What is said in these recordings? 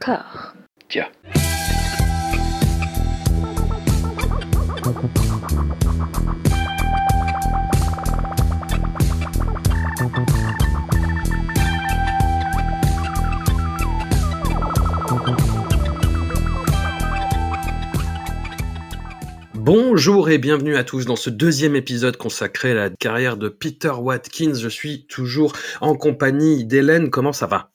Tiens. Bonjour et bienvenue à tous dans ce deuxième épisode consacré à la carrière de Peter Watkins. Je suis toujours en compagnie d'Hélène. Comment ça va?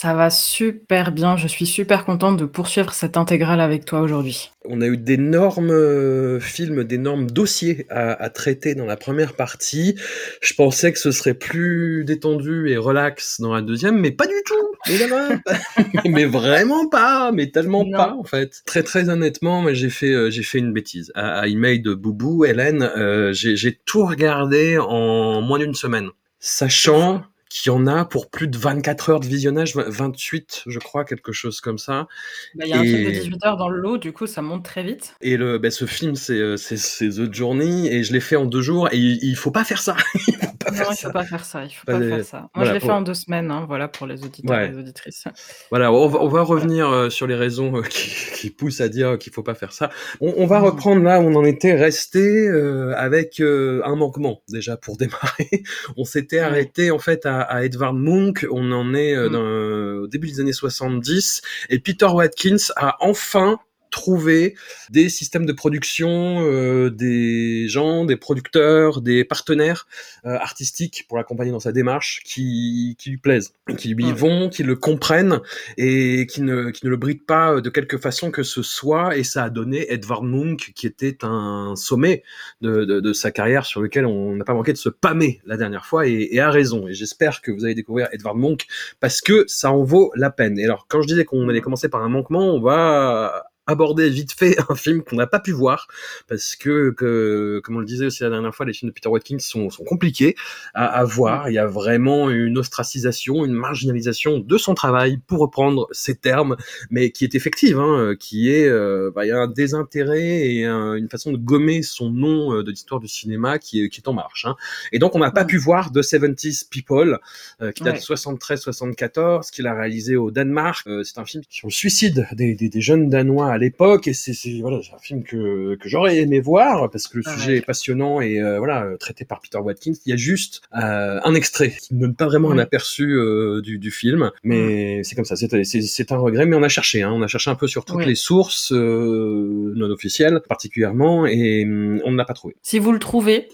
Ça va super bien, je suis super contente de poursuivre cette intégrale avec toi aujourd'hui. On a eu d'énormes euh, films, d'énormes dossiers à, traiter dans la première partie. Je pensais que ce serait plus détendu et relax dans la deuxième, mais pas du tout, mais vraiment pas, mais tellement pas en fait. Très très honnêtement, j'ai fait euh, j'ai fait une bêtise. À, email de Boubou, Hélène, euh, j'ai tout regardé en moins d'une semaine, sachant qui en a pour plus de 24 heures de visionnage, 28 je crois, quelque chose comme ça. Bah, il y a un film de 18 heures dans le lot, du coup ça monte très vite. Et le, bah, ce film c'est euh, The Journey et je l'ai fait en deux jours et il, faut pas faire ça. il faut pas non, faire il ça. faut pas faire ça. Il faut pas, faire ça. Moi je l'ai fait en deux semaines, hein, voilà pour les auditeurs et les auditrices. Voilà, on va, on va revenir euh, sur les raisons euh, qui, qui, poussent à dire qu'il faut pas faire ça. On, on va mmh. reprendre là où on en était resté avec un manquement déjà pour démarrer. on s'était arrêté en fait à à, Edvard Munch, on en est euh, mm. dans, au début des années 70, et Peter Watkins a enfin trouver des systèmes de production, euh, des gens, des producteurs, des partenaires euh, artistiques pour l'accompagner dans sa démarche qui, qui lui plaisent, qui lui vont, qui le comprennent et qui ne, qui ne le brident pas de quelque façon que ce soit. Et ça a donné Edvard Munch, qui était un sommet de, de, de sa carrière sur lequel on n'a pas manqué de se pâmer la dernière fois et, et a raison. Et j'espère que vous allez découvrir Edvard Munch parce que ça en vaut la peine. Et alors, quand je disais qu'on allait commencer par un manquement, on va aborder vite fait un film qu'on n'a pas pu voir parce que, que, comme on le disait aussi la dernière fois, les films de Peter Watkins sont, sont compliqués à, à, voir. Il y a vraiment une ostracisation, une marginalisation de son travail, pour reprendre ces termes, mais qui est effective, hein, qui est, euh, bah, il y a un désintérêt et une façon de gommer son nom euh, de l'histoire du cinéma qui est, qui est en marche. Hein. Et donc, on n'a pas pu voir The 70s People, euh, qui date de 73-74, qu'il a réalisé au Danemark. c'est un film sur le suicide des, des, des jeunes Danois à l'époque et c'est voilà un film que, que j'aurais aimé voir parce que le sujet est passionnant et euh, voilà traité par Peter Watkins. Il y a juste euh, un extrait qui ne donne pas vraiment un aperçu euh, du, du, film mais c'est comme ça. C'est un regret mais on a cherché hein, on a cherché un peu sur toutes les sources non officielles particulièrement et hum, on n'a pas trouvé. Si vous le trouvez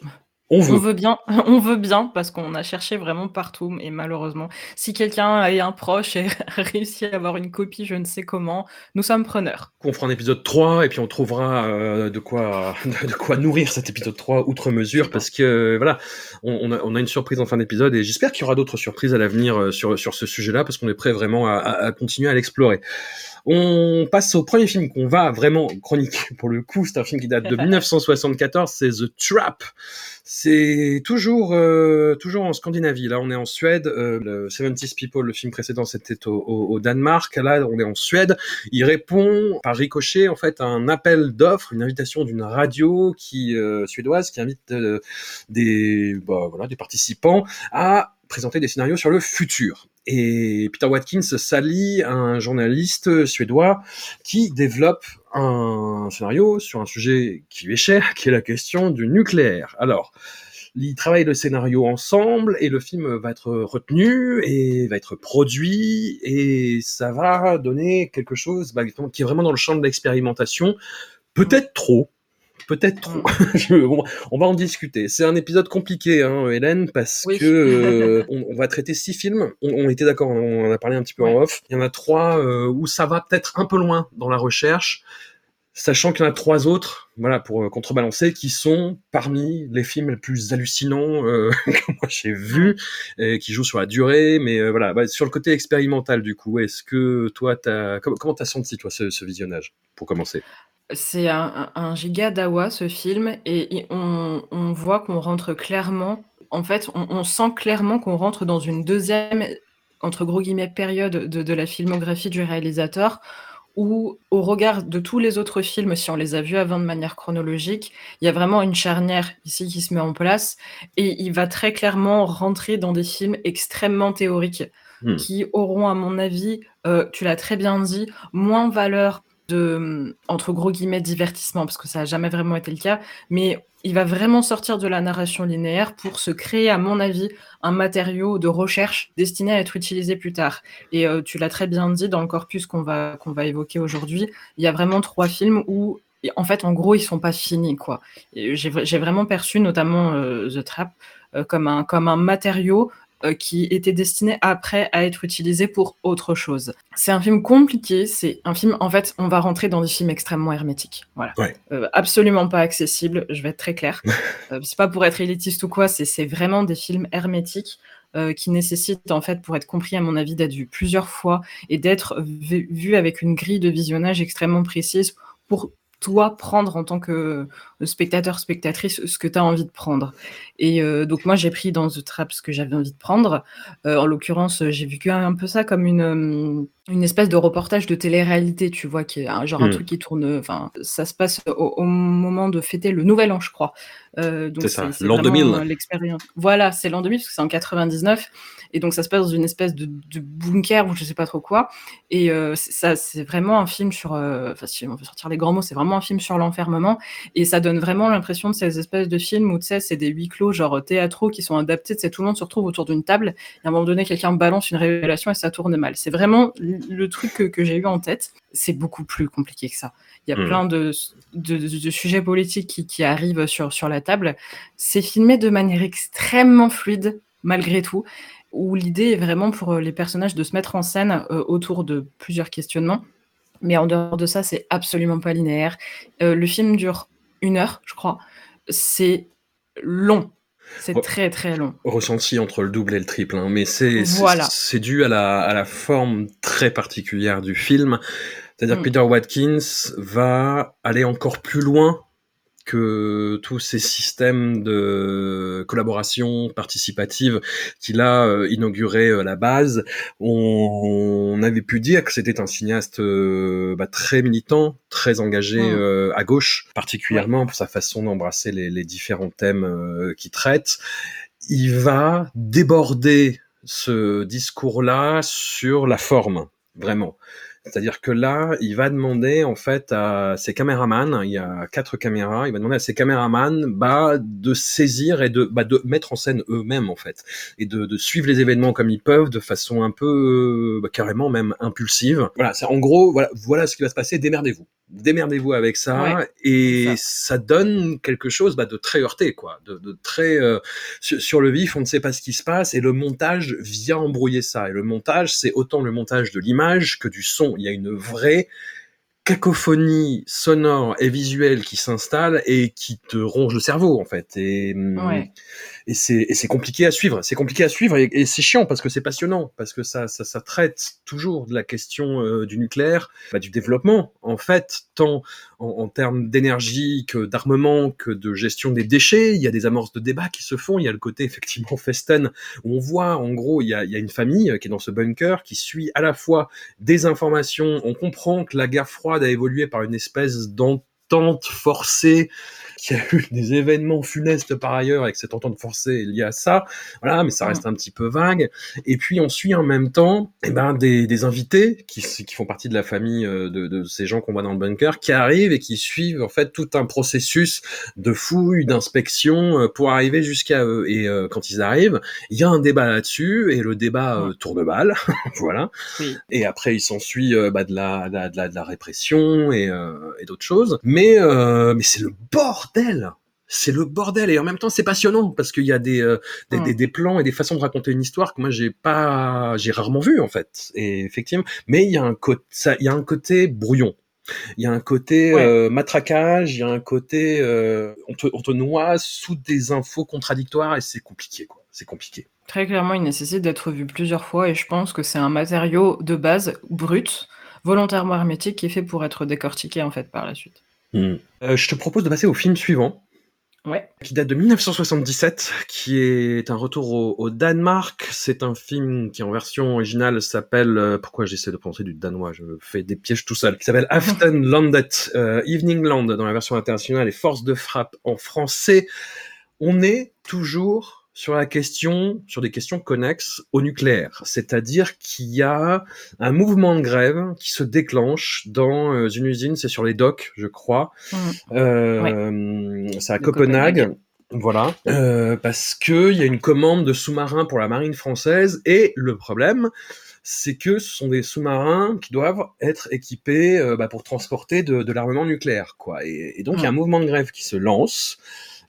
on veut. bien, on veut bien parce qu'on a cherché vraiment partout et malheureusement, si quelqu'un a un proche et a réussi à avoir une copie, je ne sais comment, nous sommes preneurs. On fera un épisode 3 et puis on trouvera euh, de quoi de quoi nourrir cet épisode 3 outre mesure parce que voilà, on, a, une surprise en fin d'épisode et j'espère qu'il y aura d'autres surprises à l'avenir euh, sur sur ce sujet-là parce qu'on est prêt vraiment à continuer à l'explorer. On passe au premier film qu'on va vraiment chroniquer pour le coup. C'est un film qui date de 1974. C'est The Trap. C'est toujours euh, toujours en Scandinavie. Là, on est en Suède. Euh, le 70 People, le film précédent, c'était au, au, Danemark. Là, on est en Suède. Il répond par ricochet en fait à un appel d'offres, une invitation d'une radio qui euh, suédoise qui invite euh, des bah, voilà des participants à présenter des scénarios sur le futur. Et Peter Watkins s'allie à un journaliste suédois qui développe un scénario sur un sujet qui lui est cher, qui est la question du nucléaire. Alors, ils travaillent le scénario ensemble et le film va être retenu et va être produit et ça va donner quelque chose bah, qui est vraiment dans le champ de l'expérimentation. Peut-être trop, peut-être trop. Mm. on va en discuter. C'est un épisode compliqué, hein, Hélène, parce que euh, on, va traiter six films. On, était d'accord, on en a parlé un petit peu en off. Il y en a trois euh, où ça va peut-être un peu loin dans la recherche, sachant qu'il y en a trois autres, voilà, pour euh, contrebalancer, qui sont parmi les films les plus hallucinants que moi j'ai vus, qui jouent sur la durée, mais voilà, bah, sur le côté expérimental du coup. Est-ce que toi, as, comment t'as senti toi ce visionnage, pour commencer? C'est un giga dawa ce film et on voit qu'on rentre clairement. En fait, on sent clairement qu'on rentre dans une deuxième entre gros guillemets «période» de la filmographie du réalisateur où, au regard de tous les autres films, si on les a vus avant de manière chronologique, il y a vraiment une charnière ici qui se met en place et il va très clairement rentrer dans des films extrêmement théoriques. mmh. qui auront, à mon avis, tu l'as très bien dit, moins valeur de, entre gros guillemets, divertissement, parce que ça n'a jamais vraiment été le cas, mais il va vraiment sortir de la narration linéaire pour se créer, à mon avis, un matériau de recherche destiné à être utilisé plus tard. Et euh, tu l'as très bien dit dans le corpus qu'on va, va évoquer aujourd'hui, il y a vraiment trois films où, en fait, en gros, ils sont pas finis, quoi. J'ai vraiment perçu, notamment euh, The Trap, euh, comme, un, comme un matériau qui était destiné après à être utilisé pour autre chose. C'est un film compliqué, c'est un film, en fait, on va rentrer dans des films extrêmement hermétiques. Voilà. Euh, absolument pas accessible, je vais être très clair. euh, c'est pas pour être élitiste ou quoi, c'est vraiment des films hermétiques. Euh, qui nécessitent, en fait, pour être compris, à mon avis, d'être vu plusieurs fois et d'être vu avec une grille de visionnage extrêmement précise pour toi prendre en tant que spectateur, spectatrice, ce que tu as envie de prendre. Et euh, donc moi j'ai pris dans The Trap ce que j'avais envie de prendre. Euh, en l'occurrence, j'ai vu un peu ça comme une, euh, une espèce de reportage de télé-réalité, tu vois, qui est un, genre un hmm. truc qui tourne. Enfin, ça se passe au, moment de fêter le Nouvel An, je crois. c'est ça, l'an 2000. L'expérience. Voilà, c'est l'an 2000 parce que c'est en 99. Et donc ça se passe dans une espèce de, bunker ou je sais pas trop quoi. Et ça, c'est vraiment un film sur. Enfin, si on veut sortir les grands mots, c'est vraiment un film sur l'enfermement. Et ça donne vraiment l'impression de ces espèces de films où tu sais, c'est des huis clos, genre théâtraux, qui sont adaptés. Tu tout le monde se retrouve autour d'une table. Et à un moment donné, quelqu'un balance une révélation et ça tourne mal. C'est vraiment le truc que, j'ai eu en tête. C'est beaucoup plus compliqué que ça. Il y a hmm. plein de, de, sujets politiques qui, qui, arrivent sur, sur la table. C'est filmé de manière extrêmement fluide, malgré tout où l'idée est vraiment pour les personnages de se mettre en scène euh, autour de plusieurs questionnements. Mais en dehors de ça, c'est absolument pas linéaire. Euh, le film dure une heure, je crois. C'est long. C'est très très long. Ressenti entre le double et le triple, hein. mais c'est voilà. dû à la, à la forme très particulière du film. C'est-à-dire mm. Peter Watkins va aller encore plus loin que tous ces systèmes de collaboration participative qu'il a euh, inauguré euh, la base, on, avait pu dire que c'était un cinéaste euh, bah, très militant, très engagé mmh. à gauche, particulièrement pour sa façon d'embrasser les, les, différents thèmes qu'il traite. Il va déborder ce discours-là sur la forme, vraiment. C'est-à-dire que là, il va demander en fait à ses caméramans, il y a quatre caméras, il va demander à ses caméramans bah, de saisir et de, bah, de mettre en scène eux-mêmes en fait, et de, de, suivre les événements comme ils peuvent, de façon un peu bah, carrément même impulsive. Voilà, c'est en gros, voilà, voilà ce qui va se passer. Démerdez-vous, démerdez-vous avec ça, et ça. donne quelque chose bah, de très heurté, quoi, de, de très euh, sur, sur le vif. On ne sait pas ce qui se passe, et le montage vient embrouiller ça. Et le montage, c'est autant le montage de l'image que du son il y a une vraie cacophonie sonore et visuelle qui s'installe et qui te ronge le cerveau en fait. Hum, et c'est compliqué à suivre. C'est compliqué à suivre et, c'est chiant parce que c'est passionnant parce que ça, ça, ça traite toujours de la question euh, du nucléaire, bah, du développement en fait, tant en, termes d'énergie que d'armement que de gestion des déchets. Il y a des amorces de débat qui se font. Il y a le côté effectivement festen où on voit en gros il y a, il y a une famille qui est dans ce bunker qui suit à la fois des informations. On comprend que la guerre froide a évolué par une espèce d'entente forcée qui a eu des événements funestes par ailleurs avec cette entente forcée liée à ça. Voilà, mais ça reste un petit peu vague. Et puis on suit en même temps eh ben, des, des invités qui, qui font partie de la famille euh, de, de ces gens qu'on voit dans le bunker qui arrivent et qui suivent en fait tout un processus de fouille, d'inspection euh, pour arriver jusqu'à eux. Et euh, quand ils arrivent, il y a un débat là-dessus et le débat tourne balle, voilà. Et après il s'ensuit bah, de, la, de, la, de, la, répression et, et d'autres choses. Mais mais c'est le bord c'est le bordel. Et en même temps c'est passionnant parce qu'il y a des, euh, des, des, plans et des façons de raconter une histoire que moi j'ai pas j'ai rarement vu en fait. Et effectivement mais il y a un côté il y a un côté brouillon. Il y a un côté euh, matraquage il y a un côté euh, on, te, on te noie sous des infos contradictoires et c'est compliqué quoi. C'est compliqué. Très clairement il nécessite d'être vu plusieurs fois et je pense que c'est un matériau de base brut volontairement hermétique qui est fait pour être décortiqué en fait par la suite Euh, je te propose de passer au film suivant. Ouais. Qui date de 1977, qui est un retour au, Danemark. C'est un film qui en version originale s'appelle, euh, pourquoi j'essaie de penser du danois, je fais des pièges tout seul, qui s'appelle Aftenlandet, euh, Evening Land dans la version internationale et Force de frappe en français. On est toujours sur la question, sur des questions connexes au nucléaire. C'est-à-dire qu'il y a un mouvement de grève qui se déclenche dans euh, une usine, c'est sur les docks, je crois. Mmh. Euh, C'est à Copenhague. Voilà, euh, parce que il y a une commande de sous-marins pour la marine française et le problème, c'est que ce sont des sous-marins qui doivent être équipés euh, bah, pour transporter de, de l'armement nucléaire, quoi. Et, et donc il y a un mmh. mouvement de grève qui se lance.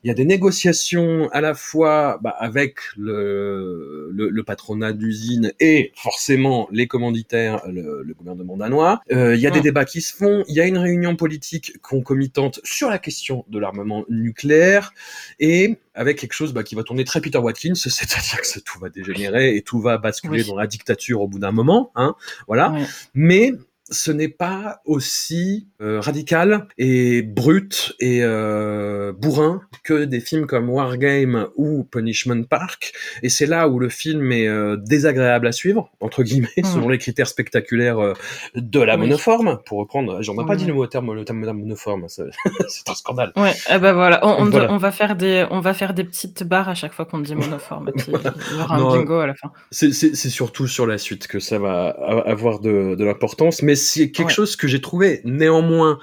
Il y a des négociations à la fois bah, avec le, le, le patronat d'usine et forcément les commanditaires, le, le gouvernement danois. Euh, il y a des débats qui se font. Il y a une réunion politique concomitante sur la question de l'armement nucléaire et avec quelque chose bah, qui va tourner très Peter Watkins, c'est-à-dire que tout va dégénérer et tout va basculer dans la dictature au bout d'un moment. Hein, voilà. Mais ce n'est pas aussi euh, radical et brut et euh, bourrin que des films comme Wargame ou Punishment Park. Et c'est là où le film est euh, désagréable à suivre, entre guillemets, mmh. selon les critères spectaculaires de la monoforme, pour reprendre. J'en ai pas dit le mot terme, le terme monoforme, c'est un scandale. Ouais, eh ben voilà, on, on, va faire des, on va faire des petites barres à chaque fois qu'on dit monoforme. il y aura un bingo à la fin. C'est surtout sur la suite que ça va avoir de, de l'importance, mais c'est quelque chose que j'ai trouvé néanmoins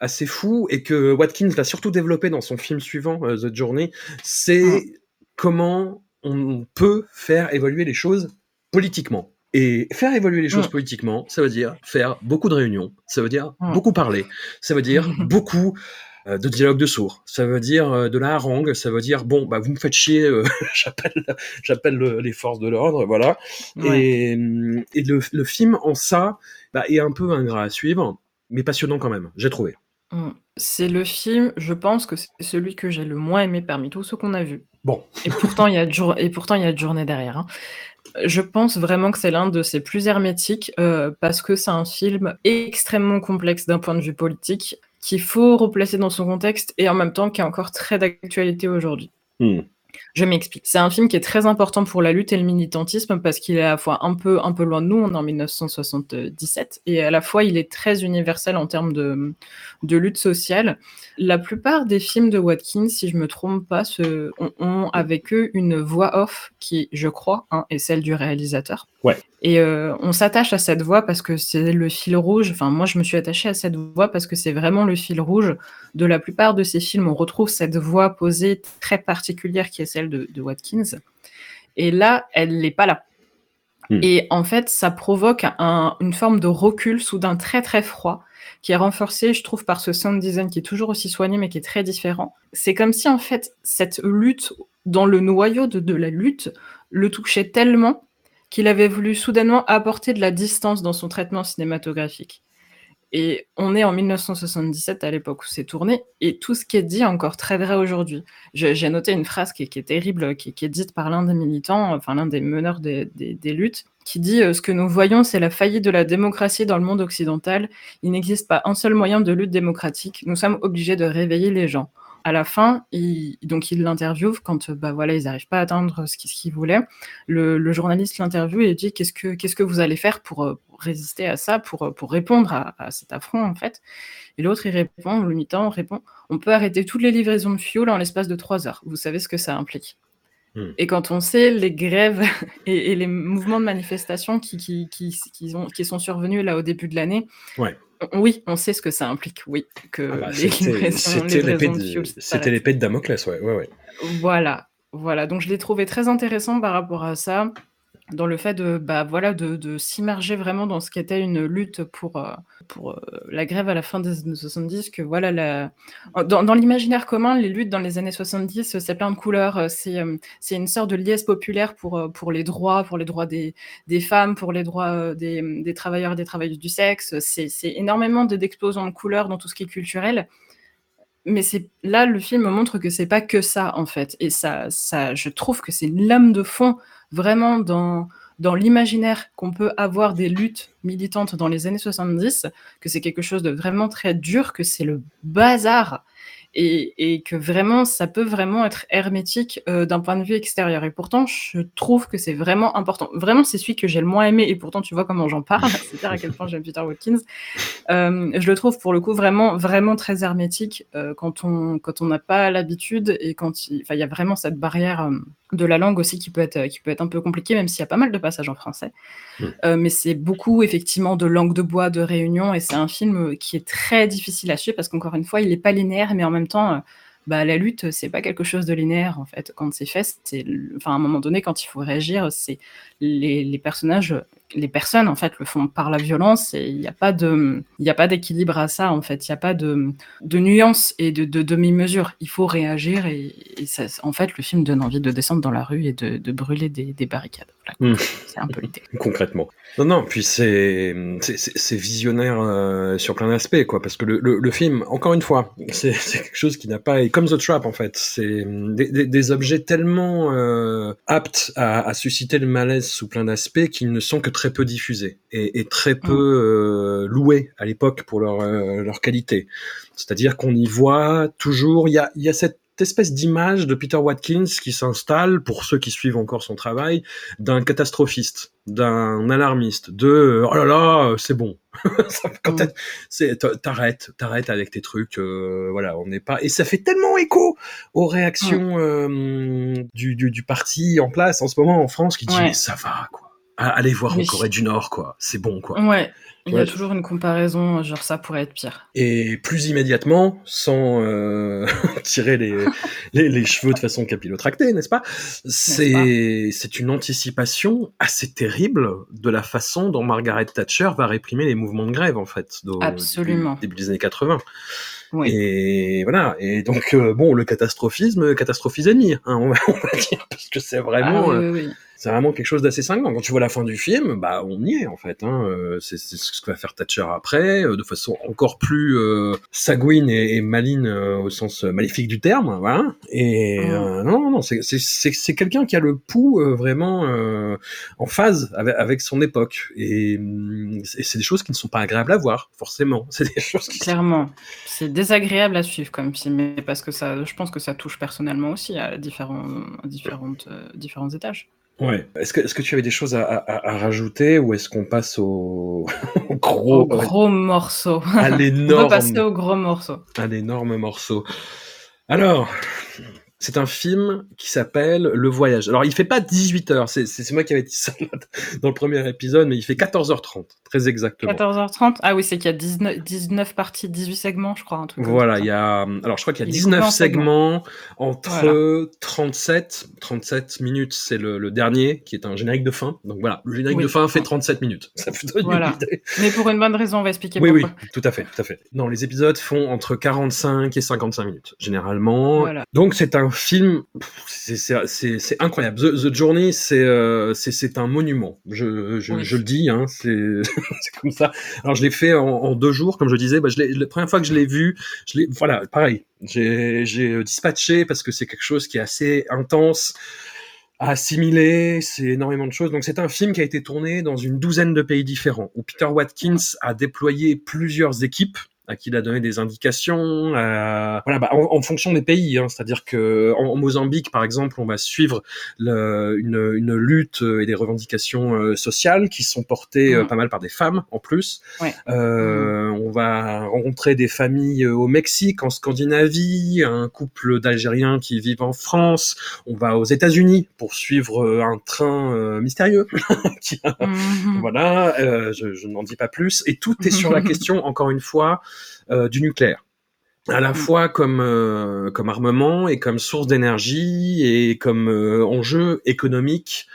assez fou et que Watkins va surtout développer dans son film suivant, euh, The Journey, c'est mm. comment on peut faire évoluer les choses politiquement. Et faire évoluer les choses mm. politiquement, ça veut dire faire beaucoup de réunions, ça veut dire mm. beaucoup parler, ça veut dire beaucoup de dialogue de sourds, ça veut dire euh, de la harangue, ça veut dire bon bah vous me faites chier, j'appelle j'appelle les forces de l'ordre, voilà. Et, et le, le, film en ça bah, est un peu ingrat à suivre, mais passionnant quand même, j'ai trouvé. Mmh. C'est le film, je pense que c'est celui que j'ai le moins aimé parmi tous ceux qu'on a vus. Bon. Et pourtant, il y a et pourtant il y a de journée derrière. Hein. Je pense vraiment que c'est l'un de ses plus hermétiques euh, parce que c'est un film extrêmement complexe d'un point de vue politique qu'il faut replacer dans son contexte et en même temps qui est encore très d'actualité aujourd'hui. Mmh. Je m'explique. C'est un film qui est très important pour la lutte et le militantisme parce qu'il est à la fois un peu, un peu loin de nous, on est en 1977, et à la fois il est très universel en termes de, de lutte sociale. La plupart des films de Watkins, si je me trompe pas, se, ont, avec eux une voix off qui, je crois, hein, est celle du réalisateur. Ouais. Et euh, on s'attache à cette voix parce que c'est le fil rouge. Enfin, moi, je me suis attachée à cette voix parce que c'est vraiment le fil rouge de la plupart de ces films. On retrouve cette voix posée très particulière qui est celle de, Watkins. Et là, elle n'est pas là. Hmm. Et en fait, ça provoque une forme de recul soudain très très froid qui est renforcé, je trouve, par ce sound design qui est toujours aussi soigné mais qui est très différent. C'est comme si en fait cette lutte, dans le noyau de la lutte, le touchait tellement qu'il avait voulu soudainement apporter de la distance dans son traitement cinématographique. Et on est en 1977 à l'époque où c'est tourné, et tout ce qui est dit est encore très vrai aujourd'hui. J'ai noté une phrase qui est, terrible, qui, est dite par l'un des militants, enfin l'un des meneurs des, luttes, qui dit euh, Ce que nous voyons, c'est la faillite de la démocratie dans le monde occidental. Il n'existe pas un seul moyen de lutte démocratique. Nous sommes obligés de réveiller les gens à la fin, il, donc quand bah voilà ils n'arrivent pas à atteindre ce qu'ils voulaient. Le, journaliste l'interviewe et dit qu'est-ce que que vous allez faire pour, euh, résister à ça, pour, pour répondre à, cet affront en fait? Et l'autre il répond, le mi-temps répond, on peut arrêter toutes les livraisons de fioul en l'espace de trois heures. Vous savez ce que ça implique. Hmm. Et quand on sait les grèves et, les mouvements de manifestation qui, qui, qui, qui, ont, qui sont survenus là au début de l'année, ouais. Oui, on sait ce que ça implique, oui. Que ah bah, c'était l'épée de, Damoclès, ouais, ouais, ouais. Voilà, voilà. Donc je l'ai trouvé très intéressant par rapport à ça dans le fait de, bah, voilà, de, s'immerger vraiment dans ce qu'était une lutte pour, euh, pour euh, la grève à la fin des années 70, que voilà, dans, l'imaginaire commun, les luttes dans les années 70, c'est plein de couleurs, euh, c'est, c'est une sorte de liesse populaire pour, pour les droits, pour les droits des, des femmes, pour les droits des, des travailleurs et des travailleuses du sexe, c'est, c'est énormément d'explosions de couleurs dans tout ce qui est culturel mais c'est là le film montre que c'est pas que ça en fait. Et ça ça je trouve que c'est lame de fond vraiment dans, dans l'imaginaire qu'on peut avoir des luttes militante dans les années 70, que c'est quelque chose de vraiment très dur, que c'est le bazar et, que vraiment, ça peut vraiment être hermétique euh, d'un point de vue extérieur. Et pourtant, je trouve que c'est vraiment important. Vraiment, c'est celui que j'ai le moins aimé, et pourtant, tu vois comment j'en parle, c'est-à-dire à quel point j'aime Peter Watkins. Euh, je le trouve pour le coup vraiment, vraiment très hermétique euh, quand on quand on n'a pas l'habitude et quand il y a vraiment cette barrière de la langue aussi qui peut être qui peut être un peu compliquée, même s'il y a pas mal de passages en français. Mm. mais c'est beaucoup effectivement de langue de bois, de réunion, et c'est un film qui est très difficile à suivre parce qu'encore une fois, il n'est pas linéaire, mais en même temps, euh, bah, la lutte, c'est pas quelque chose de linéaire en fait. Quand c'est fait, c'est, enfin, à un moment donné, quand il faut réagir, c'est les, les, personnages, les personnes en fait le font par la violence et il n'y a pas de, il a pas d'équilibre à ça en fait. Il n'y a pas de, de nuance et de, de demi-mesure. Il faut réagir et, ça, en fait, le film donne envie de descendre dans la rue et de, de brûler des, des barricades. Hmm. C'est un peu l'idée. Concrètement. Non, non. Puis c'est, c'est, visionnaire euh, sur plein d'aspects quoi, parce que le, le, le film, encore une fois, c'est quelque chose qui n'a pas, comme The Trap en fait, c'est des, des, objets tellement euh, aptes à, à susciter le malaise sous plein d'aspects qui ne sont que très peu diffusés et, très peu mm. euh, loués à l'époque pour leur, euh, leur qualité. C'est-à-dire qu'on y voit toujours, il y a, y a cette espèce d'image de Peter Watkins qui s'installe, pour ceux qui suivent encore son travail, d'un catastrophiste, d'un alarmiste, de oh là là, c'est bon. Quand mm. t'arrêtes, t'arrêtes avec tes trucs, euh, voilà, on n'est pas. Et ça fait tellement écho aux réactions mm. du, du, du, parti en place en ce moment en France qui dit ça va quoi. Allez voir en Corée du Nord quoi, c'est bon quoi. Ouais. Il y a toujours une comparaison, genre ça pourrait être pire. Et plus immédiatement, sans euh, tirer les, les, les, cheveux de façon capillotractée, n'est-ce pas? C'est c'est une anticipation assez terrible de la façon dont Margaret Thatcher va réprimer les mouvements de grève en fait, Absolument. début des années 80. Oui. Et voilà. Et donc euh, bon, le catastrophisme, catastrophisé, hein, on, va, on, va, dire, parce que c'est vraiment. Ah, oui, oui, oui c'est vraiment quelque chose d'assez cinglant. Quand tu vois la fin du film, bah on y est en fait. Hein. Euh, c'est ce que va faire Thatcher après, euh, de façon encore plus euh, sanguine et, et maline euh, au sens maléfique du terme. Voilà. Et mm. non, non, c'est quelqu'un qui a le pouls vraiment en phase avec, avec, son époque. Et, mm, et c'est des choses qui ne sont pas agréables à voir, forcément. C'est des choses qui clairement. C'est désagréable à suivre comme film, mais parce que ça, je pense que ça touche personnellement aussi à différents, à différentes, différents étages. Ouais. Est-ce que, est-ce que tu avais des choses à, à, à rajouter ou est-ce qu'on passe au, gros, au gros morceau À l'énorme. On va passer au gros morceau. À l'énorme morceau. Alors, c'est un film qui s'appelle Le Voyage. Alors, il fait pas 18 heures. C'est, moi qui avais dit ça dans le premier épisode, mais il fait 14h30, très exactement. 14h30 Ah oui, c'est qu'il y a 19, 19 parties, 18 segments, je crois. Un truc voilà, il y a, alors je crois qu'il y a 19 segments, entre 37, 37 minutes, c'est le, le, dernier, qui est un générique de fin. Donc voilà, le générique de fin fait 37 minutes. Ça vous donne voilà. une idée. Mais pour une bonne raison, on va expliquer oui, pourquoi. Oui, tout à fait, tout à fait. Non, les épisodes font entre 45 et 55 minutes, généralement. Voilà. Donc c'est un film, c'est incroyable. The, The Journey, c'est euh, c'est un monument. Je, je, oui. je le dis, hein, c'est comme ça. Alors je l'ai fait en, en, deux jours, comme je disais. Bah, je la première fois que je l'ai vu, je l'ai, voilà, pareil. J'ai dispatché parce que c'est quelque chose qui est assez intense à assimiler, c'est énormément de choses. Donc c'est un film qui a été tourné dans une douzaine de pays différents, où Peter Watkins a déployé plusieurs équipes à qui il a donné des indications, à, voilà, bah, en, en, fonction des pays. Hein, C'est-à-dire que en, en, Mozambique, par exemple, on va suivre le, une, une, lutte et des revendications euh, sociales qui sont portées mmh. euh, pas mal par des femmes en plus. Ouais. Euh, mmh. On va rencontrer des familles euh, au Mexique, en Scandinavie, un couple d'Algériens qui vivent en France. On va aux États-Unis pour suivre euh, un train mystérieux. qui, mmh. Voilà, je, je n'en dis pas plus. Et tout est sur la question, encore une fois, euh, du nucléaire. À la fois comme euh, comme armement et comme source d'énergie et comme euh, enjeu économique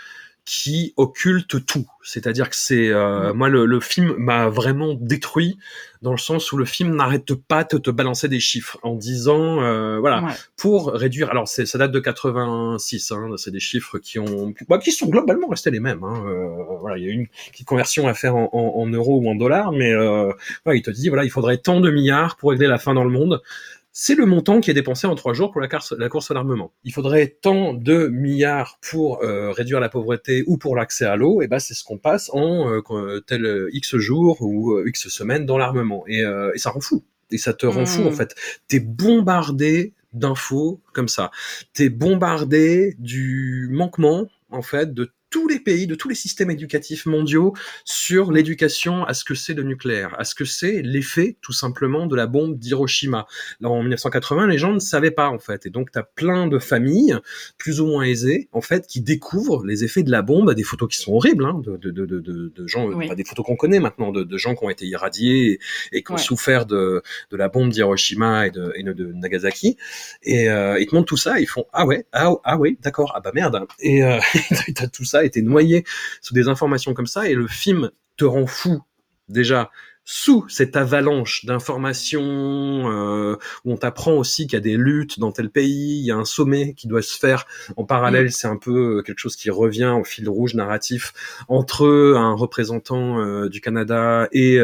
qui occulte tout. C'est-à-dire que c'est euh, moi le, le film m'a vraiment détruit dans le sens où le film n'arrête pas de te balancer des chiffres en disant euh, voilà ouais. pour réduire. Alors c'est ça date de 86. Hein, c'est des chiffres qui ont bah, qui sont globalement restés les mêmes. Hein, euh, voilà il y a une petite conversion à faire en, en, en euros ou en dollars, mais euh, voilà, il te dit voilà il faudrait tant de milliards pour régler la faim dans le monde c'est le montant qui est dépensé en trois jours pour la, la course à l'armement. Il faudrait tant de milliards pour euh, réduire la pauvreté ou pour l'accès à l'eau, et ben c'est ce qu'on passe en euh, tel X jours ou X semaines dans l'armement. Et, et, ça rend fou. Et ça te rend fou en mmh. fait. T'es bombardé d'infos comme ça. T'es bombardé du manquement en fait de tous les pays, de tous les systèmes éducatifs mondiaux sur l'éducation à ce que c'est le nucléaire, à ce que c'est l'effet tout simplement de la bombe d'Hiroshima. Là, en 1980, les gens ne savaient pas en fait, et donc tu as plein de familles plus ou moins aisées en fait qui découvrent les effets de la bombe, des photos qui sont horribles, hein, de, de, de, de, gens, pas des photos qu'on connaît maintenant, de, gens qui ont été irradiés et, qui ont souffert de, de la bombe d'Hiroshima et de, et de, Nagasaki, et euh, ils te montrent tout ça, ils font ah ouais, ah, ah ouais, d'accord, ah bah merde, et euh, t'as tout ça été noyé sous des informations comme ça, et le film te rend fou déjà sous cette avalanche d'informations euh, où on t'apprend aussi qu'il y a des luttes dans tel pays, il y a un sommet qui doit se faire en parallèle, mm. c'est un peu euh, quelque chose qui revient au fil rouge narratif entre un représentant euh, du Canada et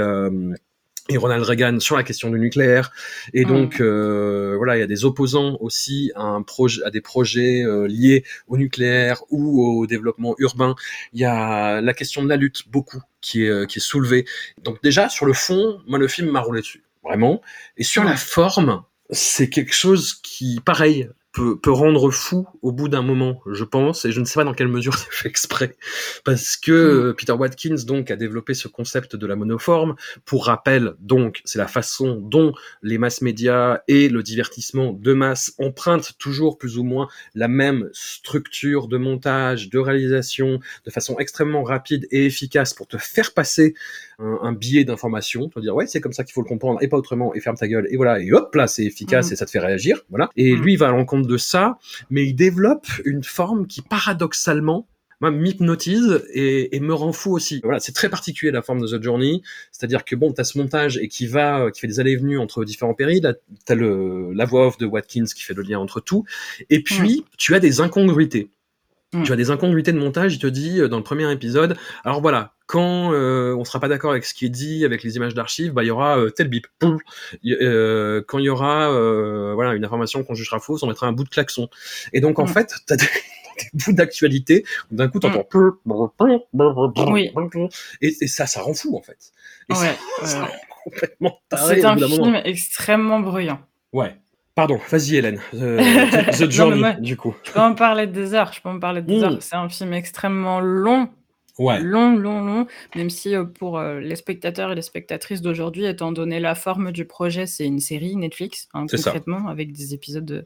et Ronald Reagan sur la question du nucléaire. Et mm. donc, euh, voilà, il y a des opposants aussi à, un projet, à des projets euh, liés au nucléaire ou au développement urbain. Il y a la question de la lutte, beaucoup, qui est, euh, qui est soulevée. Donc déjà, sur le fond, moi, le film m'a roulé dessus, vraiment. Et sur la forme, c'est quelque chose qui, pareil, peut, rendre fou au bout d'un moment, je pense, et je ne sais pas dans quelle mesure c'est fait exprès, parce que mm. Peter Watkins donc a développé ce concept de la monoforme. Pour rappel, donc, c'est la façon dont les masses médias et le divertissement de masse empruntent toujours plus ou moins la même structure de montage, de réalisation, de façon extrêmement rapide et efficace pour te faire passer un, un billet d'information, te dire ouais c'est comme ça qu'il faut le comprendre et pas autrement et ferme ta gueule et voilà et hop là c'est efficace mm. et ça te fait réagir, voilà. Et mm. lui il va à l'encontre de ça, mais il développe une forme qui paradoxalement m'hypnotise et, et, me rend fou aussi. Voilà, c'est très particulier la forme de The Journey, c'est-à-dire que bon, t'as ce montage et qui va, qui fait des allées et venues entre différents périls. T'as le la voix off de Watkins qui fait le lien entre tout, et puis tu as des incongruités. Tu as des incongruités de montage. Il te dit euh, dans le premier épisode, alors voilà, quand euh, on sera pas d'accord avec ce qui est dit, avec les images d'archives, bah il y aura euh, tel bip. Euh, quand il y aura euh, voilà une information qu'on jugera fausse, on mettra un bout de klaxon. Et donc en mm. fait, t'as des, des bouts d'actualité d'un coup t'entends mm. oui. et, et, ça, ça rend fou en fait. Et ouais, ça, complètement C'est un film extrêmement bruyant. Ouais. Pardon, vas-y Hélène. The Journey, du coup. Je peux en parler des heures. Je peux en parler des mm. heures. C'est un film extrêmement long Ouais. Long, long, long, même si euh, pour euh, les spectateurs et les spectatrices d'aujourd'hui, étant donné la forme du projet, c'est une série Netflix, hein, concrètement, avec des épisodes de.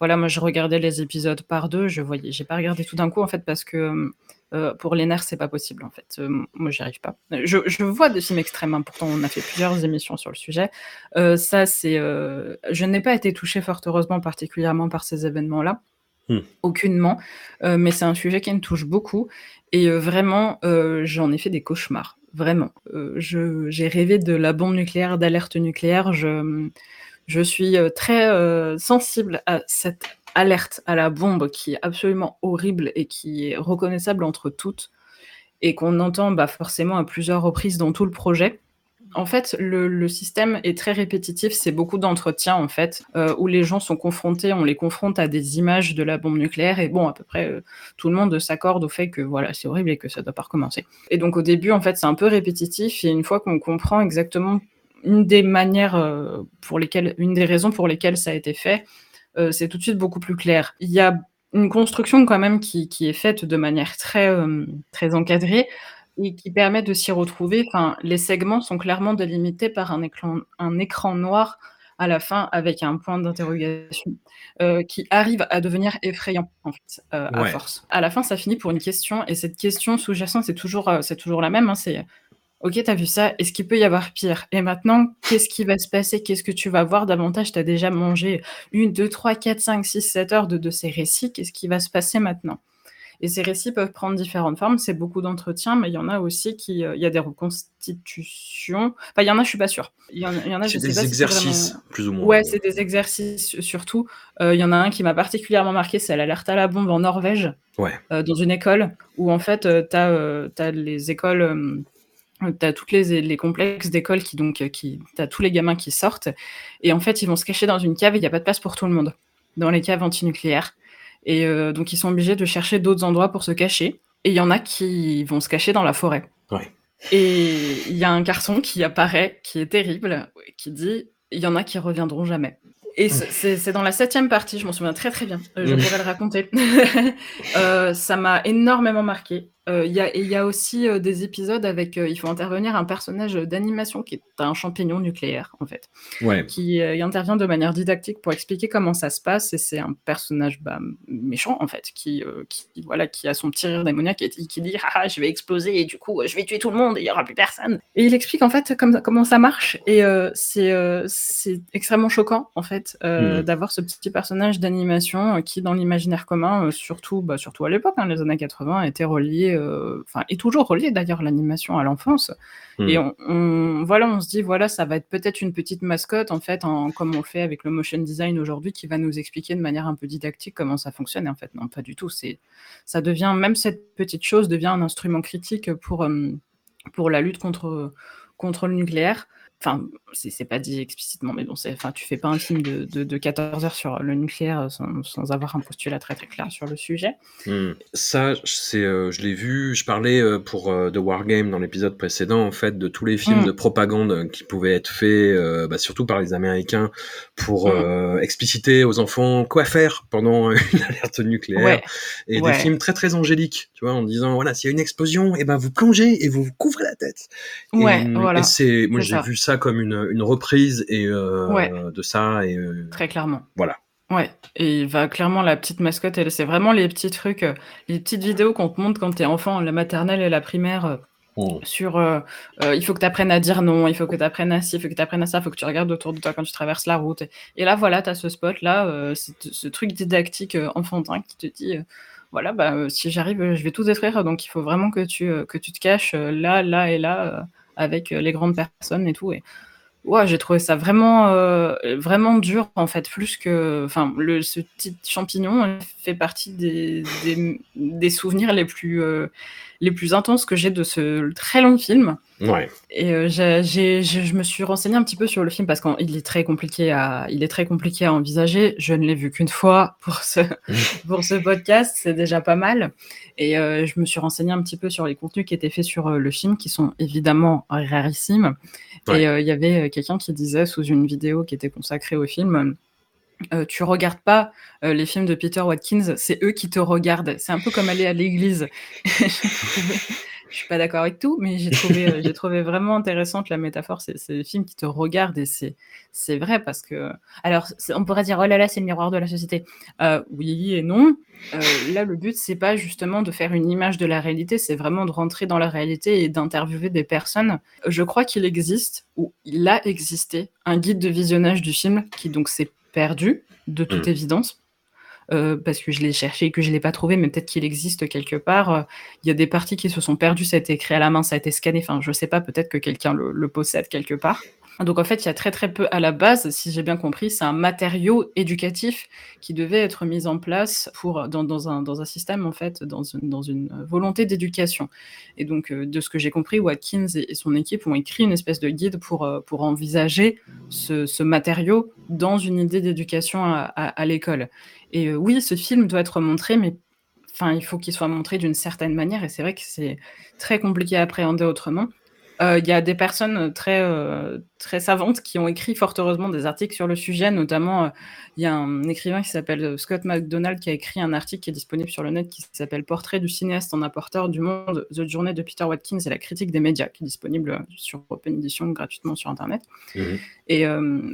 Voilà, moi je regardais les épisodes par deux, je voyais, j'ai pas regardé tout d'un coup en fait parce que euh, pour les nerfs c'est pas possible en fait. moi j'y arrive pas. Je, je, vois des films extrêmes, hein, pourtant on a fait plusieurs émissions sur le sujet. ça c'est, je n'ai pas été touchée fort heureusement particulièrement par ces événements-là. Hmm. Aucunement, mais c'est un sujet qui me touche beaucoup et euh, vraiment, euh, j'en ai fait des cauchemars. Vraiment. Euh, j'ai rêvé de la bombe nucléaire, d'alerte nucléaire. Je, je suis très sensible à cette alerte à la bombe qui est absolument horrible et qui est reconnaissable entre toutes et qu'on entend bah, forcément à plusieurs reprises dans tout le projet en fait, le, système est très répétitif. C'est beaucoup d'entretiens, en fait, euh, où les gens sont confrontés, on les confronte à des images de la bombe nucléaire. Et bon, à peu près euh, tout le monde s'accorde au fait que voilà, c'est horrible et que ça doit pas recommencer. Et donc, au début, en fait, c'est un peu répétitif. Et une fois qu'on comprend exactement une des manières euh, pour lesquelles, une des raisons pour lesquelles ça a été fait, c'est tout de suite beaucoup plus clair. Il y a une construction quand même qui, qui est faite de manière très, très encadrée et qui permet de s'y retrouver. Enfin, les segments sont clairement délimités par un écran, un écran noir à la fin avec un point d'interrogation euh, qui arrive à devenir effrayant en fait euh, à force. À la fin, ça finit pour une question et cette question sous-jacente, c'est toujours, euh, c'est toujours la même. Hein, c'est Ok, t'as vu ça, est-ce qu'il peut y avoir pire? Et maintenant, qu'est-ce qui va se passer? Qu'est-ce que tu vas voir davantage? Tu as déjà mangé une, deux, trois, quatre, cinq, six, sept heures de, de ces récits. Qu'est-ce qui va se passer maintenant? Et ces récits peuvent prendre différentes formes. C'est beaucoup d'entretiens, mais il y en a aussi qui. Euh, il y a des reconstitutions. Enfin, il y en a, je suis pas sûre. Il y en, a, je sais des exercices, plus ou moins. Ouais, c'est des exercices surtout. Euh, il y en a un qui m'a particulièrement marqué, c'est l'alerte à la bombe en Norvège, ouais. Euh, dans une école, où en fait, tu as, as, les écoles tu as toutes les les complexes d'école qui donc qui tu as tous les gamins qui sortent et en fait, ils vont se cacher dans une cave et il y a pas de place pour tout le monde, dans les caves antinucléaires et heu, donc ils sont obligés de chercher d'autres endroits pour se cacher et il y en a qui vont se cacher dans la forêt. Ouais. Et il y a un garçon qui apparaît, qui est terrible, qui dit: «Il y en a qui reviendront jamais». Et c'est dans la septième partie, je m'en souviens très, très bien, heu, je pourrais le raconter. Heu, ça m'a énormément marqué. Heu, il y a et il y a aussi, heu, des épisodes avec, heu, il faut intervenir un personnage, d'animation qui est un champignon nucléaire, en fait, Ouais. qui, intervient de manière didactique pour expliquer comment ça se passe et c'est un personnage, bah, méchant, en fait, qui, voilà, qui a son petit rire démoniaque et qui dit: «Ah ah, je vais exploser et du coup, je vais tuer tout le monde et il y aura plus personne» et il explique, en fait, comme comment ça marche et c'est, extrêmement choquant, en fait, Mmh. d'avoir ce petit personnage d'animation, qui, dans l'imaginaire commun, surtout, bah, surtout à l'époque, hein, les années 80, était relié, enfin, est toujours relié d'ailleurs l'animation à l'enfance et Mmh. on on voilà, on se dit: «Voilà, ça va être peut-être une petite mascotte, en fait, en comme on le fait avec le motion design aujourd'hui, qui va nous expliquer de manière un peu didactique comment ça fonctionne» et en fait, non, pas du tout. C'est ça devient même cette petite chose devient un instrument critique pour, hem, pour la lutte contre, contre le nucléaire. Enfin, c'est pas dit explicitement, mais bon, c'est enfin, tu fais pas un film de de de 14 heures sur le nucléaire, sans sans avoir un postulat très, très clair sur le sujet. Mmh. Ça, c'est, heu, je l'ai vu, je parlais, heu, pour, heu, de Wargame dans l'épisode précédent, en fait, de tous les films Mmh. de propagande qui pouvaient être faits, bah, surtout par les Américains pour, Mmh. heu, expliciter aux enfants quoi faire pendant une alerte nucléaire Ouais. et des films très, très angéliques, tu vois? En disant: «Voilà, s'il y a une explosion et ben, vous plongez et vous vous couvrez la tête» Ouais, voilà, et c'est moi, j'ai vu ça comme une, une reprise et Ouais. de ça et heu, Très clairement. voilà. Ouais et va clairement la petite mascotte, elle c'est vraiment les petits trucs, heu, les petites vidéos qu'on te montre quand tu es enfant, la maternelle et la primaire, Mmh. sur, il faut que tu apprennes à dire non, il faut que tu apprennes à ci, il faut que tu apprennes à ça, il faut que tu regardes autour de toi quand tu traverses la route et là, voilà, tu as ce spot là, heu, cette ce truc didactique, enfantin qui te dit, «Voilà, bah, si j'arrive, je vais tout détruire, donc il faut vraiment que tu, que tu te caches, là, là et là, avec, heu, les grandes personnes et tout» et ouais, j'ai trouvé ça vraiment, heu, vraiment dur, en fait, plus que enfin, le ce petit champignon, fait partie des des souvenirs les plus, heu, les plus intenses que j'ai de ce très long film Ouais. et j'ai je je me suis renseignée un petit peu sur le film parce qu'il est très compliqué à il est très compliqué à envisager. Je ne l'ai vu qu'une fois pour ce pour ce podcast, c'est déjà pas mal et heu, je me suis renseignée un petit peu sur les contenus qui étaient faits sur, heu, le film, qui sont évidemment rarissimes Ouais. et heu, il y avait, quelqu'un qui disait sous une vidéo qui était consacrée au film, heu: «Tu regardes pas, les films de Peter Watkins, c'est eux qui te regardent. C'est un peu comme aller à l'église». Je suis pas d'accord avec tout, mais j'ai trouvé, j'ai trouvé vraiment intéressante la métaphore. C'est c'est les films qui te regardent et c'est c'est vrai parce que alors on pourrait dire: «Oh là là, c'est le miroir de la société». Heu, oui et non. Heu, là, le but, c'est pas justement de faire une image de la réalité, c'est vraiment de rentrer dans la réalité et d'interviewer des personnes. Je crois qu'il existe ou il a existé un guide de visionnage du film qui donc s'est perdu, de toute Mmh. évidence, heu, parce que je l'ai cherché et que je l'ai pas trouvé, mais peut-être qu'il existe quelque part, il y a des parties qui se sont perdues, ça a été écrit à la main, ça a été scanné, enfin, je sais pas, peut-être que quelqu'un le possède quelque part. Donc en fait, il y a très, très peu à la base, si j'ai bien compris, c'est un matériau éducatif qui devait être mis en place pour dans un dans un système, en fait, dans une dans une, heu, volonté d'éducation. Et donc heu, de ce que j'ai compris, Watkins et son équipe ont écrit une espèce de guide pour, heu, pour envisager ce matériau dans une idée d'éducation à l'école. Et oui, ce film doit être montré, mais enfin, il faut qu'il soit montré d'une certaine manière. Et c'est vrai que c'est très compliqué à appréhender autrement. Heu, il y a des personnes, très, heu, très savantes qui ont écrit fort heureusement des articles sur le sujet, notamment, heu, il y a un écrivain qui s'appelle, Scott McDonald qui a écrit un article qui est disponible sur le net qui s'appelle «Portrait du cinéaste en apporteur du monde, The Journey de Peter Watkins et la critique des médias», qui est disponible, sur Open Edition gratuitement sur internet Mmh mh. et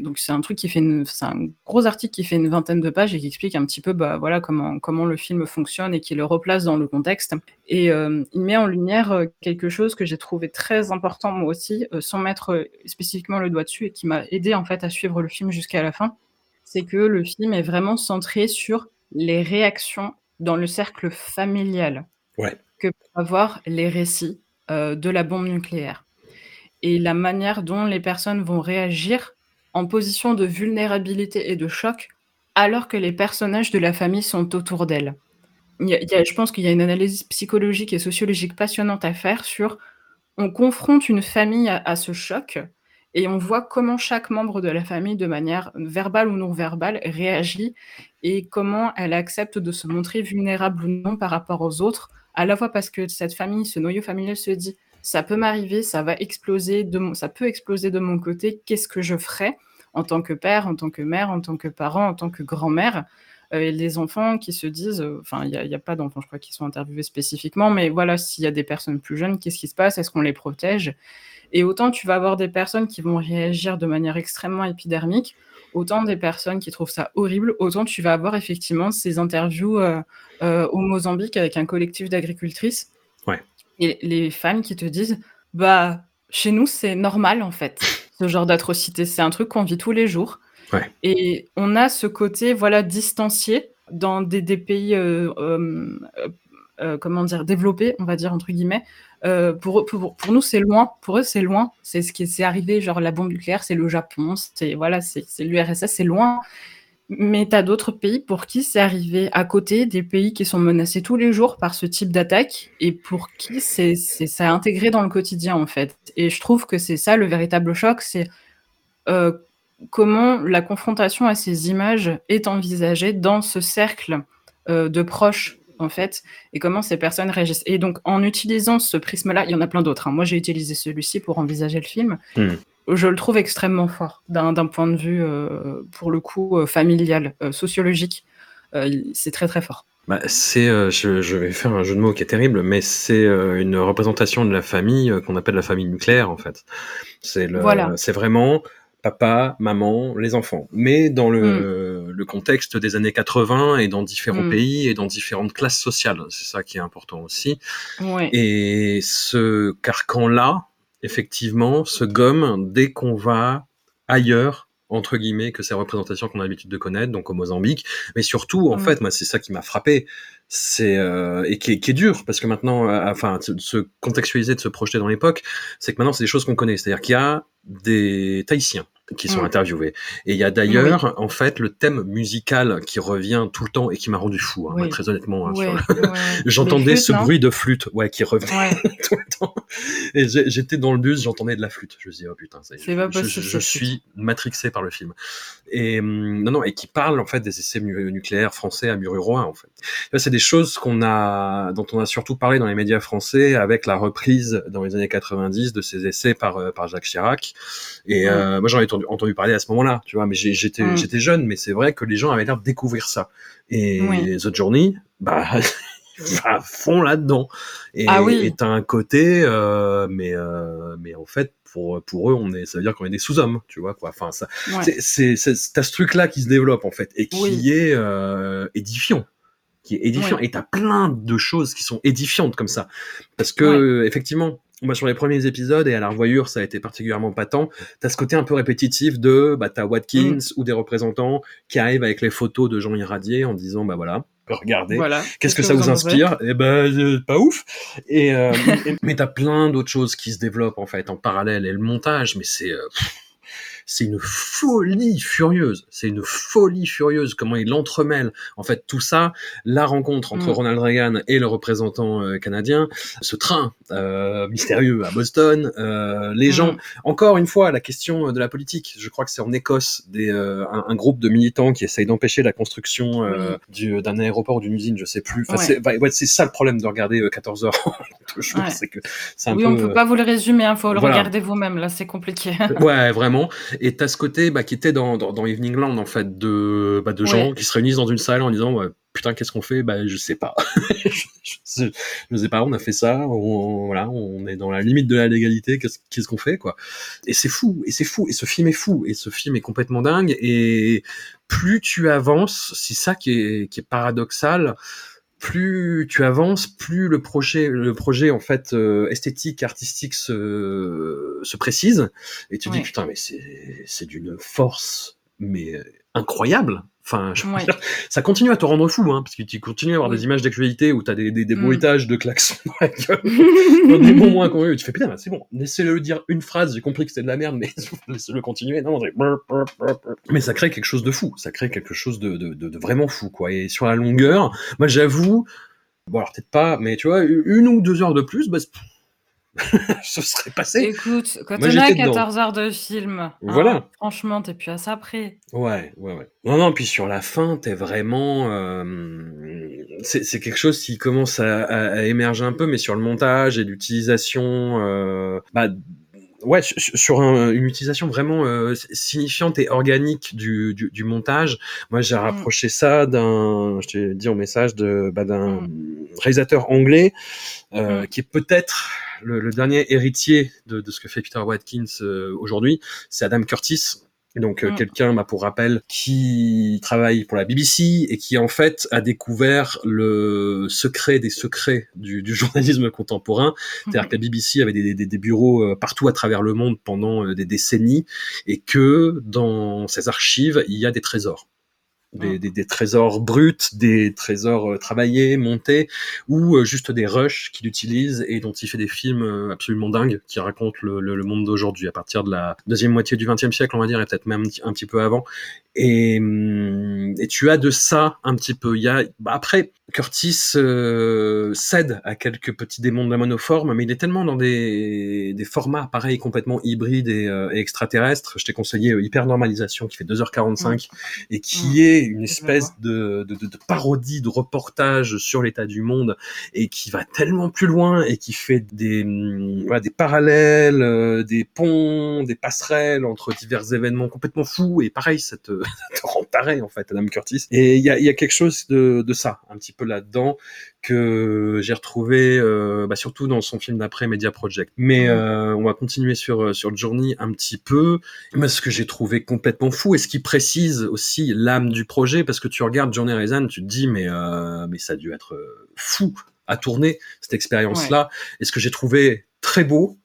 donc c'est un truc qui fait une c'est un gros article qui fait une vingtaine de pages et qui explique un petit peu, bah, voilà, comment comment le film fonctionne et qui le replace dans le contexte et il met en lumière, quelque chose que j'ai trouvé très important moi aussi, heu, sans mettre, heu, spécifiquement le doigt dessus et qui m'a aidée, en fait, à suivre le film jusqu'à la fin. C'est que le film est vraiment centré sur les réactions dans le cercle familial Ouais. que peuvent avoir les récits, heu, de la bombe nucléaire et la manière dont les personnes vont réagir en position de vulnérabilité et de choc, alors que les personnages de la famille sont autour d'elles. Je pense qu'il y a une analyse psychologique et sociologique passionnante à faire sur on confronte une famille à, ce choc et on voit comment chaque membre de la famille, de manière verbale ou non verbale, réagit et comment elle accepte de se montrer vulnérable ou non par rapport aux autres, à la fois parce que cette famille, ce noyau familial se dit ça peut m'arriver, ça va exploser, de ça peut exploser de mon côté, qu'est-ce que je ferais en tant que père, en tant que mère, en tant que parent, en tant que grand-mère? Les enfants qui se disent, euh, enfin, il n'y a, pas d'enfants, je crois, qui sont interviewés spécifiquement, mais voilà, s'il y a des personnes plus jeunes, qu'est-ce qui se passe? Est-ce qu'on les protège? Et autant tu vas avoir des personnes qui vont réagir de manière extrêmement épidermique, autant des personnes qui trouvent ça horrible, autant tu vas avoir effectivement ces interviews euh, au Mozambique avec un collectif d'agricultrices. Ouais. Et les femmes qui te disent, bah, chez nous, c'est normal en fait, ce genre d'atrocité. C'est un truc qu'on vit tous les jours. Et on a ce côté voilà distancié dans des, pays euh, euh, euh, comment dire développés, on va dire entre guillemets. Pour, nous, c'est loin. Pour eux, c'est loin. C'est ce qui est arrivé. Genre la bombe nucléaire, c'est le Japon. C'est voilà, c'est l'URSS, c'est loin. Mais tu as d'autres pays pour qui c'est arrivé à côté, des pays qui sont menacés tous les jours par ce type d'attaque et pour qui c'est intégré dans le quotidien en fait. Et je trouve que c'est ça le véritable choc, c'est comment la confrontation à ces images est envisagée dans ce cercle euh, de proches en fait, et comment ces personnes réagissent. Et donc, en utilisant ce prisme-là, il y en a plein d'autres. Hein. Moi, j'ai utilisé celui-ci pour envisager le film. Hmm. Je le trouve extrêmement fort d'un point de vue, euh, pour le coup, euh, familial, sociologique. c'est très très fort. Bah, c'est, je, vais faire un jeu de mots qui est terrible, mais c'est une représentation de la famille qu'on appelle la famille nucléaire en fait. C'est voilà. c'est vraiment papa, maman, les enfants. Mais dans le, mm. le contexte des années 80 et dans différents mm. pays et dans différentes classes sociales, c'est ça qui est important aussi. Et ce carcan-là, effectivement, se gomme dès qu'on va ailleurs entre guillemets que ces représentations qu'on a l'habitude de connaître, donc au Mozambique, mais surtout en mm. fait, moi c'est ça qui m'a frappé, c'est euh, et qui est, qui est, dur parce que maintenant, euh, enfin, de se contextualiser, de se projeter dans l'époque, c'est que maintenant c'est des choses qu'on connaît, c'est-à-dire qu'il y a des Tahitiens qui sont interviewés. Et il y a d'ailleurs, en fait, le thème musical qui revient tout le temps et qui m'a rendu fou, hein, très honnêtement. Hein, j'entendais ce bruit de flûte, ouais, qui revenait tout le temps. Et j'étais dans le bus, j'entendais de la flûte. Je me dis, oh putain, c'est, je, je, je suis matrixé par le film. Et hum, non, non, et qui parle en fait des essais nucléaires français à Mururoa, en fait. c'est des choses qu'on a, dont on a surtout parlé dans les médias français avec la reprise dans les années 90 de ces essais par euh, par Jacques Chirac. Et euh, moi, j'en ai entendu, parler à ce moment-là, tu vois, mais j'étais mm. j'étais jeune, mais c'est vrai que les gens avaient l'air de découvrir ça. Et les autres journées, bah à fond là-dedans. Et ah oui. t'as un côté, euh, mais euh, mais en fait pour pour eux on est, ça veut dire qu'on est des sous-hommes, tu vois quoi. Enfin ça, c'est c'est t'as ce truc là qui se développe en fait et qui est euh, édifiant qui est édifiant et t'as plein de choses qui sont édifiantes comme ça parce que effectivement moi sur les premiers épisodes et à la revoyure ça a été particulièrement patent t'as ce côté un peu répétitif de bah t'as Watkins mm. ou des représentants qui arrivent avec les photos de gens irradiés en disant bah voilà regardez voilà. qu'est-ce que, ça vous, inspire? Eh ben euh, pas ouf et, euh, mais t'as plein d'autres choses qui se développent en fait en parallèle et le montage mais c'est euh, c'est une folie furieuse. C'est une folie furieuse comment il entremêle en fait tout ça, la rencontre entre mm. Ronald Reagan et le représentant euh, canadien, ce train euh, mystérieux à Boston, euh, les mm. gens. Encore une fois, la question de la politique. Je crois que c'est en Écosse des, un, groupe de militants qui essayent d'empêcher la construction d'un aéroport ou d'une usine, je sais plus. Enfin, c'est ça le problème de regarder 14 heures. c'est que oui, on peut pas vous le résumer, il hein, faut le regarder vous-même. Là, c'est compliqué. ouais, vraiment. Et t'as ce côté bah, qui était dans, dans, Evening Land, en fait, de, bah, de gens qui se réunissent dans une salle en disant Putain, qu'est-ce qu'on fait? Bah, je sais pas. je, je, sais pas, on a fait ça, on, voilà, on est dans la limite de la légalité, qu'est-ce qu'on fait, quoi. Et c'est fou, et c'est fou, et ce film est fou, et ce film est complètement dingue, et plus tu avances, c'est ça qui est, qui est paradoxal, plus tu avances, plus le projet, le projet en fait euh, esthétique, artistique se, se précise, et tu dis putain mais c'est c'est d'une force mais incroyable. Enfin, ça continue à te rendre fou, hein, parce que tu continues à avoir des images d'actualité où tu as des, des, des mm. bruitages de klaxons dans la gueule, dans des moments. Tu fais putain, c'est bon, laissez-le dire une phrase, j'ai compris que c'était de la merde, mais laissez-le continuer. Non, mais ça crée quelque chose de fou, ça crée quelque chose de, de, de, vraiment fou, quoi. Et sur la longueur, moi j'avoue, bon alors peut-être pas, mais tu vois, une ou deux heures de plus, bah, ce serait passé. Écoute, quand on a 14 heures de film, hein, franchement, t'es plus à ça près. Ouais, ouais, ouais. Non, non, puis sur la fin, t'es vraiment... Euh, c'est quelque chose qui commence à, à, émerger un peu, mais sur le montage et l'utilisation... Euh, bah, ouais, sur une utilisation vraiment euh, signifiante et organique du, du, du montage. Moi, j'ai mm. rapproché ça d'un, je t'ai dit en message, de bah, d'un mm. réalisateur anglais euh, mm. qui est peut-être le, le, dernier héritier de, de, ce que fait Peter Watkins euh, aujourd'hui. C'est Adam Curtis donc euh, mm. quelqu'un, bah, pour rappel, qui travaille pour la BBC et qui en fait a découvert le secret des secrets du, du journalisme contemporain. C'est-à-dire que la BBC avait des, des, des, bureaux euh, partout à travers le monde pendant euh, des décennies et que dans ses archives, il y a des trésors. Mmh. des, des, trésors bruts, des trésors euh, travaillés, montés, ou euh, juste des rushs qu'il utilise et dont il fait des films euh, absolument dingues qui racontent le, le, monde d'aujourd'hui à partir de la deuxième moitié du XXe siècle, on va dire, et peut-être même un petit peu avant. Et, hum, et, tu as de ça un petit peu. Il y a, bah après, Curtis euh, cède à quelques petits démons de la monoforme, mais il est tellement dans des, des formats pareils complètement hybrides et, euh, extraterrestres. Je t'ai conseillé Hyper Normalisation qui fait 2h45 et qui est une espèce de, de, de, parodie de reportage sur l'état du monde et qui va tellement plus loin et qui fait des, hum, voilà, des parallèles, euh, des ponts, des passerelles entre divers événements complètement fous et pareil, cette te rend taré en fait, Adam Curtis. Et il y a, y a, quelque chose de, de, ça, un petit peu là-dedans, que j'ai retrouvé euh, bah, surtout dans son film d'après Media Project. Mais euh, on va continuer sur euh, sur Journey un petit peu, mais ce que j'ai trouvé complètement fou et ce qui précise aussi l'âme du projet, parce que tu regardes Journey Raisin, tu te dis mais euh, mais ça a dû être fou à tourner cette expérience-là. Et ce que j'ai trouvé très beau,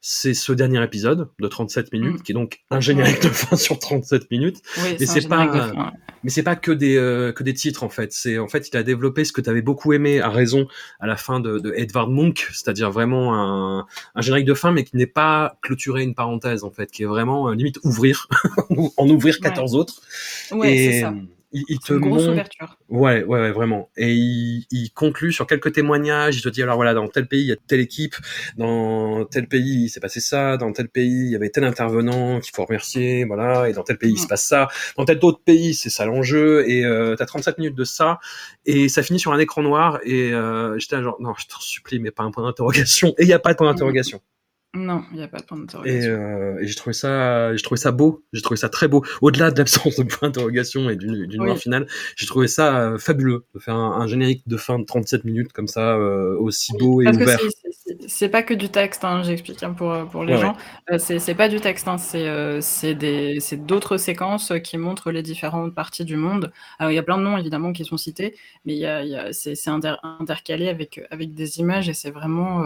c'est ce dernier épisode de 37 minutes, mm. qui est donc un générique de fin sur 37 minutes. Oui, mais c'est pas, mais c'est pas que des euh, que des titres en fait. C'est en fait il a développé ce que tu avais beaucoup aimé à raison à la fin de, de Edvard Munch, c'est-à-dire vraiment un, un générique de fin, mais qui n'est pas clôturé une parenthèse en fait, qui est vraiment euh, limite ouvrir, en ouvrir 14 autres. Ouais, c'est ça il, te montre... Ouais, ouais, ouais, vraiment. Et il, il, conclut sur quelques témoignages. Il te dit alors voilà, dans tel pays il y a telle équipe, dans tel pays il s'est passé ça, dans tel pays il y avait tel intervenant qu'il faut remercier, voilà, et dans tel pays il se passe ça, dans tel autre pays c'est ça l'enjeu. Et euh, t'as 37 minutes de ça, et ça finit sur un écran noir. Et euh, j'étais genre non, je t'en supplie, mais pas un point d'interrogation. Et il y a pas de point d'interrogation. Non, il n'y a pas de point d'interrogation. Et, euh, et j'ai trouvé ça, j'ai trouvé ça beau, j'ai trouvé ça très beau. Au-delà de l'absence de point d'interrogation et d'une oui. finale, j'ai trouvé ça euh, fabuleux de faire un, un, générique de fin de 37 minutes comme ça, euh, aussi oui, beau et ouvert. C'est pas que du texte, hein, j'explique hein, pour, pour les ouais, gens. Ouais. Euh, c'est pas du texte, hein, c'est d'autres séquences qui montrent les différentes parties du monde. Alors il y a plein de noms évidemment qui sont cités, mais y a, y a c'est inter intercalé avec, avec des images et c'est vraiment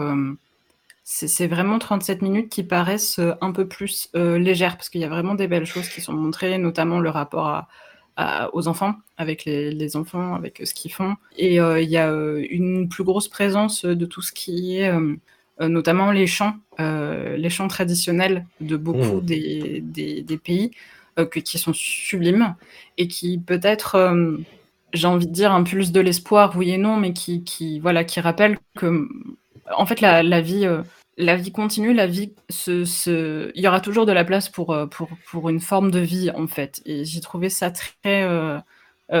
c'est vraiment 37 minutes qui paraissent euh, un peu plus euh, légères, parce qu'il y a vraiment des belles choses qui sont montrées, notamment le rapport à, à, aux enfants, avec les, les, enfants, avec ce qu'ils font. Et euh, il y a euh, une plus grosse présence de tout ce qui est, euh, notamment les chants, euh, les chants traditionnels de beaucoup mmh. des, des, des, pays, que, qui sont sublimes, et qui peut-être j'ai envie de dire, impulse de l'espoir, oui et non, mais qui, qui, voilà, qui rappelle que en fait, la, vie, euh, la vie continue, la vie, se, il y aura toujours de la place pour, euh, pour, pour une forme de vie, en fait. Et j'ai trouvé ça très, euh,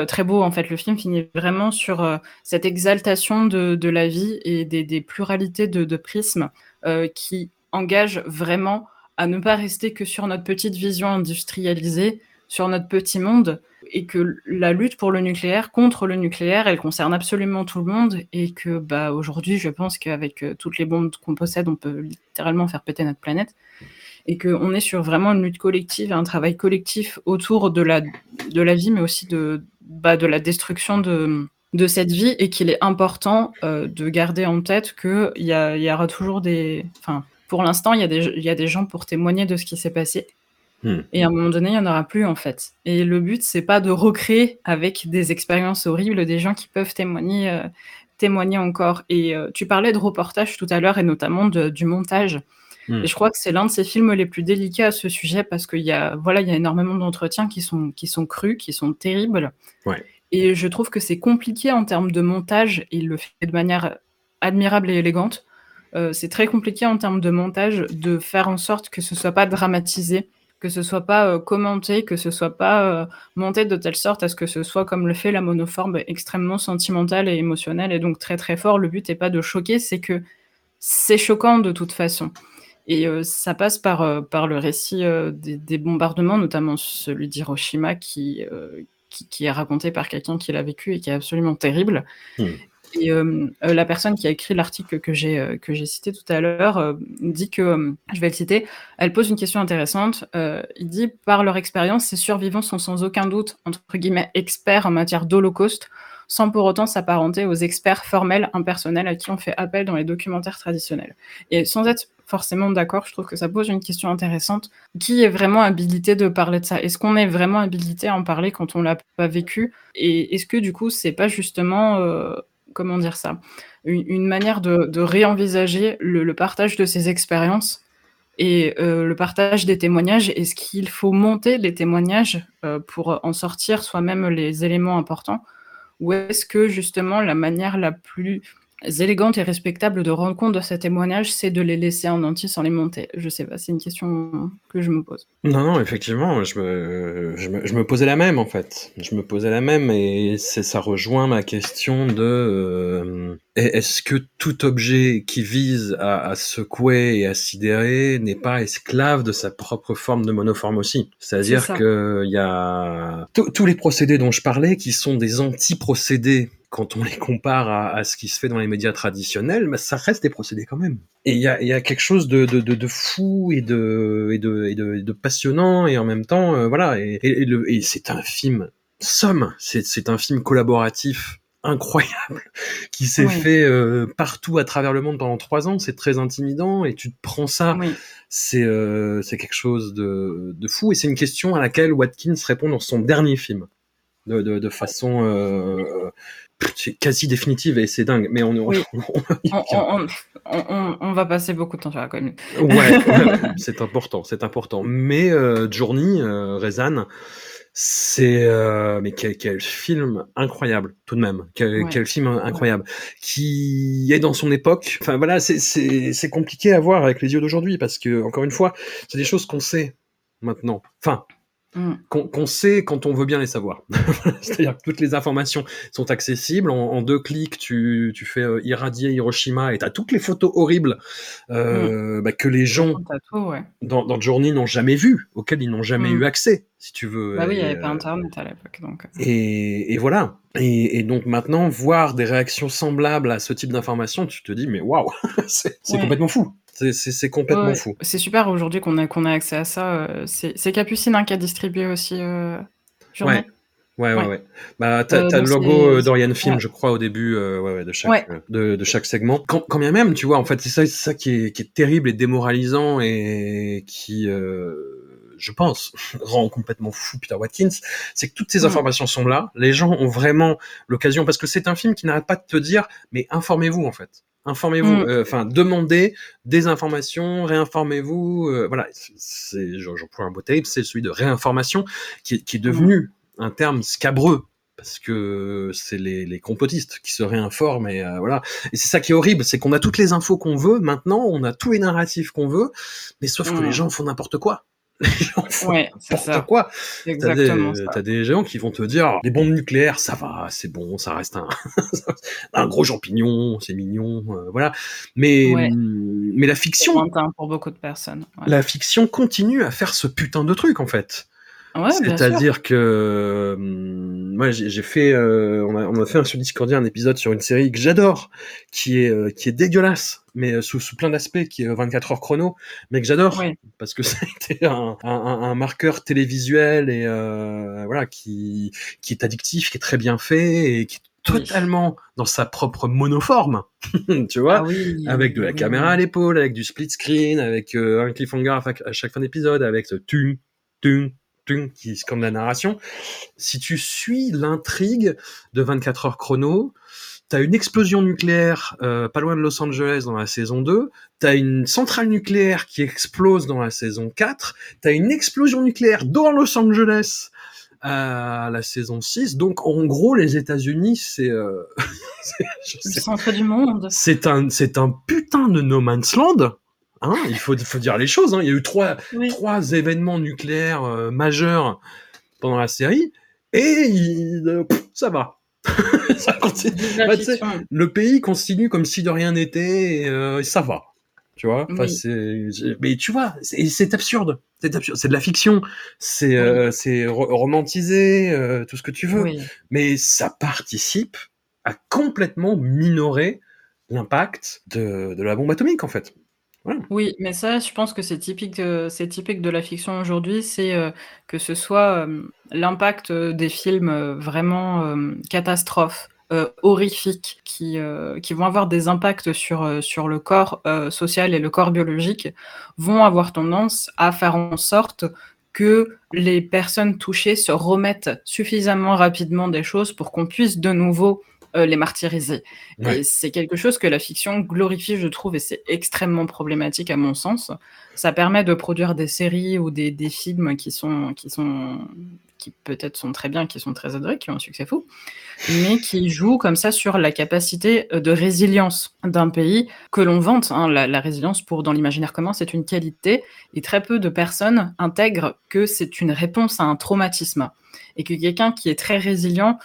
très beau, en fait. Le film finit vraiment sur cette exaltation de, de, la vie et des, pluralités de, de prismes qui engagent vraiment à ne pas rester que sur notre petite vision industrialisée, sur notre petit monde, et que la lutte pour le nucléaire, contre le nucléaire, elle concerne absolument tout le monde et que bah, aujourd'hui, je pense qu'avec euh, toutes les bombes qu'on possède, on peut littéralement faire péter notre planète et qu'on est sur vraiment une lutte collective, un travail collectif autour de la, de la vie, mais aussi de, bah, de la destruction de, de cette vie et qu'il est important euh, de garder en tête qu'il y, y aura toujours des... Enfin, pour l'instant, il y, y a des gens pour témoigner de ce qui s'est passé Hmm. Et à un moment donné, il n'y en aura plus en fait. Et le but, c'est pas de recréer avec des expériences horribles des gens qui peuvent témoigner, euh, témoigner encore. Et euh, tu parlais de reportage tout à l'heure et notamment de, du montage. Hmm. Et je crois que c'est l'un de ces films les plus délicats à ce sujet parce qu'il y a, voilà, il y a énormément d'entretiens qui sont, qui sont crus, qui sont terribles. Ouais. Et je trouve que c'est compliqué en termes de montage. Il le fait de manière admirable et élégante. c'est très compliqué en termes de montage de faire en sorte que ce soit pas dramatisé, que ce soit pas commenté, que ce soit pas monté de telle sorte à ce que ce soit comme le fait la monoforme extrêmement sentimentale et émotionnelle et donc très très fort. Le but n'est pas de choquer, c'est que c'est choquant de toute façon. Et ça passe par, par le récit des, bombardements, notamment celui d'Hiroshima qui, qui, est raconté par quelqu'un qui l'a vécu et qui est absolument terrible. Hmm. Et la personne qui a écrit l'article que j'ai que j'ai cité tout à l'heure dit que, je vais le citer, elle pose une question intéressante. il dit par leur expérience, ces survivants sont sans aucun doute entre guillemets experts en matière d'Holocauste, sans pour autant s'apparenter aux experts formels impersonnels à qui on fait appel dans les documentaires traditionnels. Et sans être forcément d'accord, je trouve que ça pose une question intéressante. Qui est vraiment habilité de parler de ça? Est-ce qu'on est vraiment habilité à en parler quand on l'a pas vécu? Et est-ce que du coup, c'est pas justement, euh, comment dire ça, une, manière de, réenvisager le, partage de ces expériences et euh, le partage des témoignages Est-ce qu'il faut monter les témoignages euh, pour en sortir soi-même les éléments importants. Ou est-ce que justement la manière la plus élégante et respectable de rendre compte de ces témoignages, c'est de les laisser en entier sans les monter Je sais pas, c'est une question que je me pose. Non, non, effectivement, je me, je me, je me posais la même en fait. Je me posais la même et ça rejoint ma question de euh, est-ce que tout objet qui vise à, à secouer et à sidérer n'est pas esclave de sa propre forme de monoforme aussi? C'est-à-dire qu'il y a tous les procédés dont je parlais qui sont des anti-procédés quand on les compare à, ce qui se fait dans les médias traditionnels, bah, ça reste des procédés quand même. Et il y a, quelque chose de, fou et de, et de, passionnant et en même temps, euh, voilà. Et, et, c'est un film somme, c'est un film collaboratif incroyable qui s'est fait euh, partout à travers le monde pendant trois ans. C'est très intimidant et tu te prends ça. C'est euh, c'est quelque chose de, de fou et c'est une question à laquelle Watkins répond dans son dernier film de, de, de façon euh, quasi définitive et c'est dingue. Mais on, on, va passer beaucoup de temps sur la commune. ouais, c'est important, c'est important. Mais euh, Journey, euh, Rezan, c'est euh, mais quel, quel, film incroyable tout de même quel, quel film incroyable qui est dans son époque enfin voilà c'est c'est compliqué à voir avec les yeux d'aujourd'hui parce que encore une fois c'est des choses qu'on sait maintenant enfin Mm. qu'on sait quand on veut bien les savoir. C'est-à-dire que toutes les informations sont accessibles. En, deux clics, tu, tu fais euh, irradier Hiroshima et tu as toutes les photos horribles euh, mm. bah, que les gens dans, dans Journey n'ont jamais vues, auxquelles ils n'ont jamais mm. eu accès, si tu veux. Bah oui, il n'y avait pas euh, Internet à l'époque. Donc... Et, et voilà. Et, et, donc maintenant, voir des réactions semblables à ce type d'informations, tu te dis, mais waouh, c'est complètement fou. C'est complètement fou. C'est super aujourd'hui qu'on a, qu'on a accès à ça. Euh, c'est Capucine hein, qui a distribué aussi. Euh, ouais. Ouais, ouais, ouais. Bah, t'as euh, le logo d'Oriane Film, je crois, au début de, chaque, de, de, chaque segment. Quand, quand bien même, tu vois, en fait, c'est ça, ça qui est, qui est terrible et démoralisant et qui, je pense, rend complètement fou Peter Watkins, c'est que toutes ces informations sont là. Les gens ont vraiment l'occasion, parce que c'est un film qui n'arrête pas de te dire, mais informez-vous, en fait. Informez-vous, mm. euh, enfin demandez des informations, réinformez-vous. Euh, voilà, c'est j'emploie un beau tape, c'est celui de réinformation qui, est devenu un terme scabreux parce que c'est les, les complotistes qui se réinforment et euh, voilà. Et c'est ça qui est horrible, c'est qu'on a toutes les infos qu'on veut maintenant, on a tous les narratifs qu'on veut, mais sauf que les mm. gens font n'importe quoi. ouais, c'est ça. quoi. Exactement. T'as des, des, gens qui vont te dire les bombes nucléaires, ça va, c'est bon, ça reste un, un gros champignon, c'est mignon, euh, voilà. Mais mais la fiction. pour beaucoup de personnes. La fiction continue à faire ce putain de truc en fait. C'est-à-dire que hum, moi j'ai fait, euh, on, a, on, a, fait un sur Discordia un épisode sur une série que j'adore, qui est euh, qui est dégueulasse, mais euh, sous, sous plein d'aspects, qui est 24 heures chrono, mais que j'adore. Parce que ça a été un, un, un marqueur télévisuel et voilà qui qui est addictif, qui est très bien fait et qui est totalement dans sa propre monoforme, tu vois, ah avec de la caméra à l'épaule, avec du split screen, avec un cliffhanger à chaque fin d'épisode, avec ce tum tum qui comme la narration. Si tu suis l'intrigue de 24 heures chrono, t'as une explosion nucléaire euh, pas loin de Los Angeles dans la saison 2, t'as une centrale nucléaire qui explose dans la saison 4, t'as une explosion nucléaire dans Los Angeles à la saison 6. Donc, en gros, les États-Unis, c'est... Euh... le centre du monde. C'est un, c'est un putain de no man's land. Hein il faut, faut dire les choses. Hein. Il y a eu trois, trois événements nucléaires euh, majeurs pendant la série. Et il, ça va. ça continue. Bah, le pays continue comme si de rien n'était et, euh, ça va. Tu vois? Enfin, Mais tu vois, c'est absurde. C'est absurde. C'est de la fiction. C'est euh, c'est romantisé, euh, tout ce que tu veux. Mais ça participe à complètement minorer l'impact de, de la bombe atomique, en fait. Oui, mais ça, je pense que c'est typique, typique de la fiction aujourd'hui, c'est euh, que ce soit euh, l'impact euh, des films vraiment catastrophes, horrifiques, qui, qui vont avoir des impacts sur, sur le corps social et le corps biologique, vont avoir tendance à faire en sorte que les personnes touchées se remettent suffisamment rapidement des choses pour qu'on puisse de nouveau euh, les martyriser. Et c'est quelque chose que la fiction glorifie, je trouve, et c'est extrêmement problématique à mon sens. Ça permet de produire des séries ou des, des films qui sont, qui sont, qui peut-être sont très bien, qui sont très adorés, qui ont un succès fou, mais qui jouent comme ça sur la capacité euh, de résilience d'un pays que l'on vante. Hein. La, la, résilience, pour dans l'imaginaire commun, c'est une qualité, et très peu de personnes intègrent que c'est une réponse à un traumatisme, et que quelqu'un qui est très résilient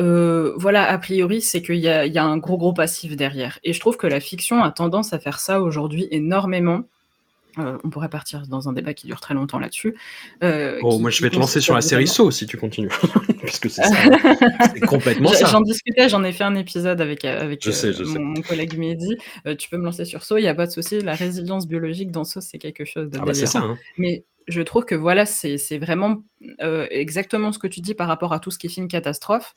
euh, voilà, a priori, c'est qu'il y, a un gros, gros passif derrière. Et je trouve que la fiction a tendance à faire ça aujourd'hui énormément. Euh, on pourrait partir dans un débat qui dure très longtemps là-dessus. Euh, oh, moi, je vais te lancer sur la série So si tu continues. Parce que c'est complètement ça. J'en discutais, j'en ai fait un épisode avec, avec mon, collègue Mehdi. tu peux me lancer sur So, il n'y a pas de souci. La résilience biologique dans So, c'est quelque chose de ah bah, c'est ça, hein. Mais je trouve que voilà, c'est vraiment euh, exactement ce que tu dis par rapport à tout ce qui est film catastrophe.